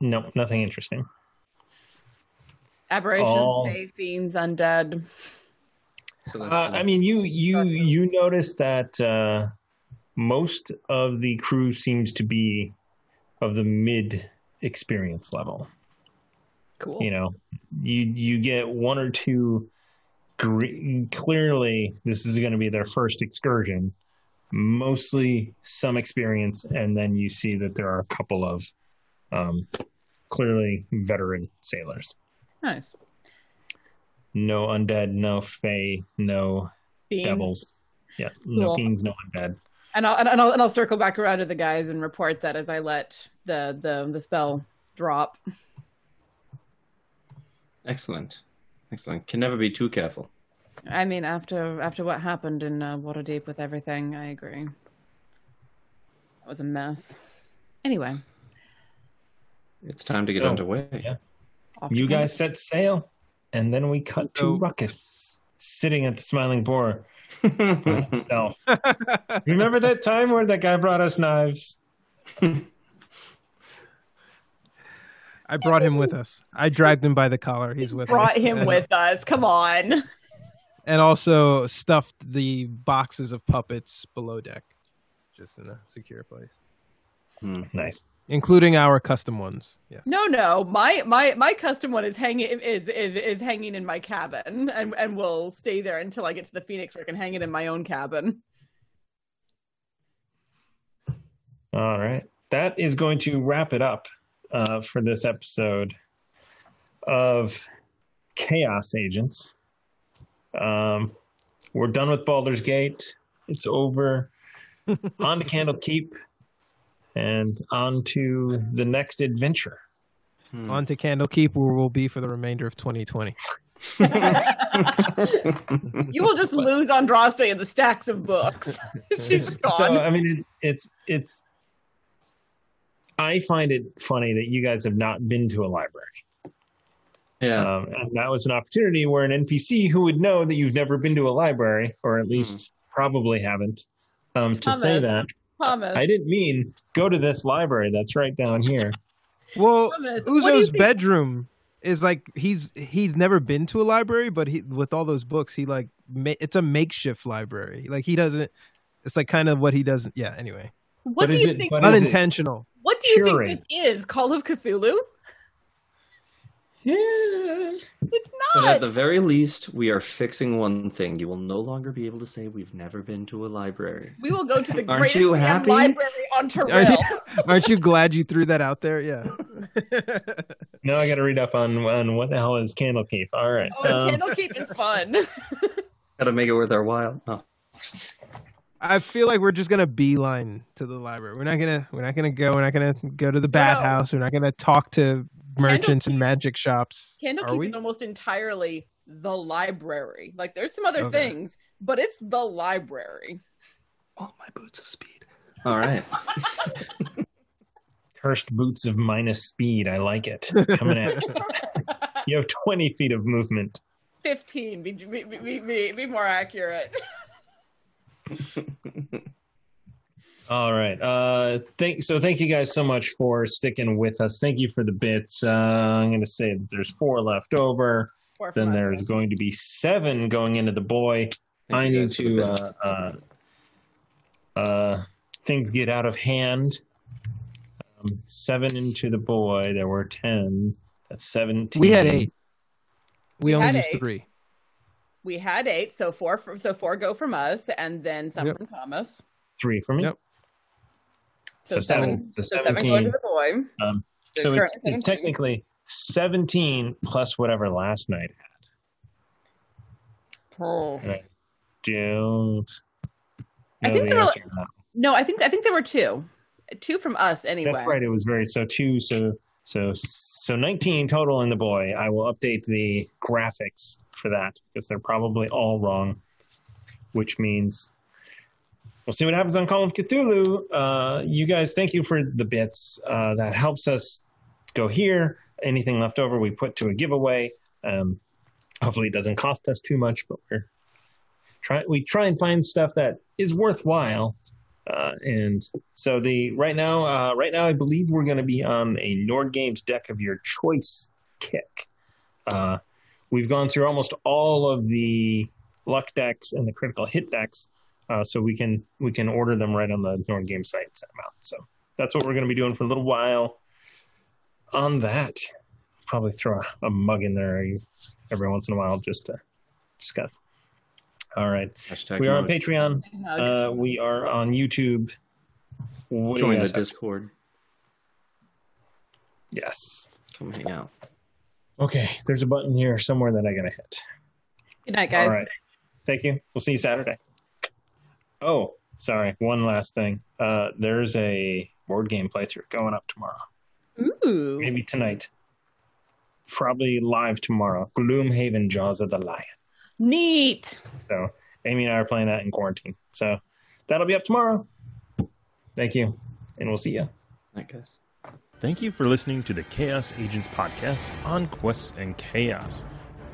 No, nothing interesting. Aberrations, all- fey, fiends, undead. So Uh, I mean, you you you notice that uh, most of the crew seems to be of the mid experience level. Cool. You know, you you get one or two. Gre- clearly, this is going to be their first excursion. Mostly some experience, and then you see that there are a couple of um, clearly veteran sailors. Nice. No undead, no fae, no Fiends. devils. Yeah, no Cool. fiends, no undead. And I'll, and I'll and I'll circle back around to the guys and report that as I let the the the spell drop. excellent, excellent. Can never be too careful. I mean, after after what happened in uh, Waterdeep with everything, I agree. That was a mess. Anyway, It's time to get So, underway. yeah. You guys set sail, and then we cut to So- Ruckus sitting at the Smiling Boar himself. Remember that time where that guy brought us knives? I brought him with us. I dragged him by the collar. He's with Brought us. Brought him and, with us. Come on. and also stuffed the boxes of puppets below deck, just in a secure place, hmm. Nice. Including our custom ones. Yes. No, no. My my my custom one is hanging is is, is hanging in my cabin, and and will stay there until I get to the Phoenix, where I can hang it in my own cabin. All right. That is going to wrap it up uh, for this episode of Chaos Agents. Um, we're done with Baldur's Gate. It's over. on to Candlekeep and on to the next adventure. On to Candlekeep, where we'll be for the remainder of 2020. You will just lose Andraste in the stacks of books. She's So, gone. I mean, it, it's it's. I find it funny that you guys have not been to a library. Yeah. Um, and that was an opportunity where an NPC who would know that you've never been to a library, or at least probably haven't, um, to say Thomas. that. Thomas. I didn't mean go to this library that's right down here. Well, Thomas, what do you Uzo's bedroom is like he's he's never been to a library, but he with all those books, he like ma- it's a makeshift library. Like he doesn't. It's like kind of what he doesn't. Yeah. Anyway, What But do is you it- think? but is it- unintentional. What do you curing? think this is? Call of Cthulhu? Yeah. It's But at the very least, we are fixing one thing. You will no longer be able to say we've never been to a library. we will go to the Aren't greatest you damn happy? library on Toril. Aren't Toril. you, aren't you glad you threw that out there? Yeah. Now I got to read up on on what the hell is Candlekeep. All right. Oh, Um, Candlekeep is fun. Gotta make it worth our while. Oh. I feel like we're just gonna beeline to the library. We're not gonna we're not gonna go. We're not gonna go to the bathhouse. We're not gonna talk to merchants and magic shops. Are Candlekeep is almost entirely the library. Like there's some other Okay. things, but it's the library. All my boots of speed. All right. Cursed boots of minus speed. I like it. Coming at you. You have 20 feet of movement. Fifteen. Be be, be, be, be more accurate. All right. Uh, thank so. Thank you guys so much for sticking with us. Thank you for the bits. Uh, I'm going to say that there's four left over. Four Then there's guys. going to be seven going into the boy. Thank I need guys for the to. Uh, uh, uh, things get out of hand. Um, seven into the boy. There were ten. That's seventeen. We had eight. We, We only used eight. three. We had eight, so four from so four go from us, and then some Yep. from Thomas. Three for me. Yep. So, So seven. seven. So So seven 17. going to the boy. Um, so it's, it's technically seventeen plus whatever last night had. Oh. And I don't I think the there were-. No, I think I think there were two, two from us anyway. That's right. It was very so two. So so so nineteen total in the boy. I will update the graphics for that because they're probably all wrong, which means we'll see what happens on Call of Cthulhu. Uh, you guys, thank you for the bits. Uh, that helps us go here. Anything left over, we put to a giveaway. Um, hopefully, it doesn't cost us too much, but we're try we try and find stuff that is worthwhile. Uh, and so the right now, uh, right now, I believe we're going to be on a Nord Games deck of your choice kick. Uh, we've gone through almost all of the luck decks and the critical hit decks, uh, so we can we can order them right on the Nord Games site and set them out. So that's what we're going to be doing for a little while. On that, probably throw a, a mug in there every once in a while just to discuss. All right. Hashtag We are on. Patreon. Uh, we are on YouTube. What do you Join the guys have? Discord. Yes. Come hang out. Okay, there's a button here somewhere that I gotta hit. Good night, guys. All right. Thank you. We'll see you Saturday. Oh, sorry. One last thing. Uh, there's a board game playthrough going up tomorrow. Ooh. Maybe tonight. Probably live tomorrow. Gloomhaven Jaws of the Lion. Neat. So Amy and I are playing that in quarantine. So that'll be up tomorrow. Thank you. And we'll see you. Night, guys. Thank you for listening to the Chaos Agents podcast on Quests and Chaos.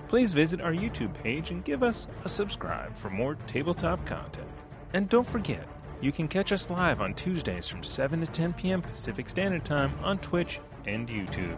Please visit our YouTube page and give us a subscribe for more tabletop content. And don't forget, you can catch us live on Tuesdays from 7 to 10 p.m. Pacific Standard Time on Twitch and YouTube.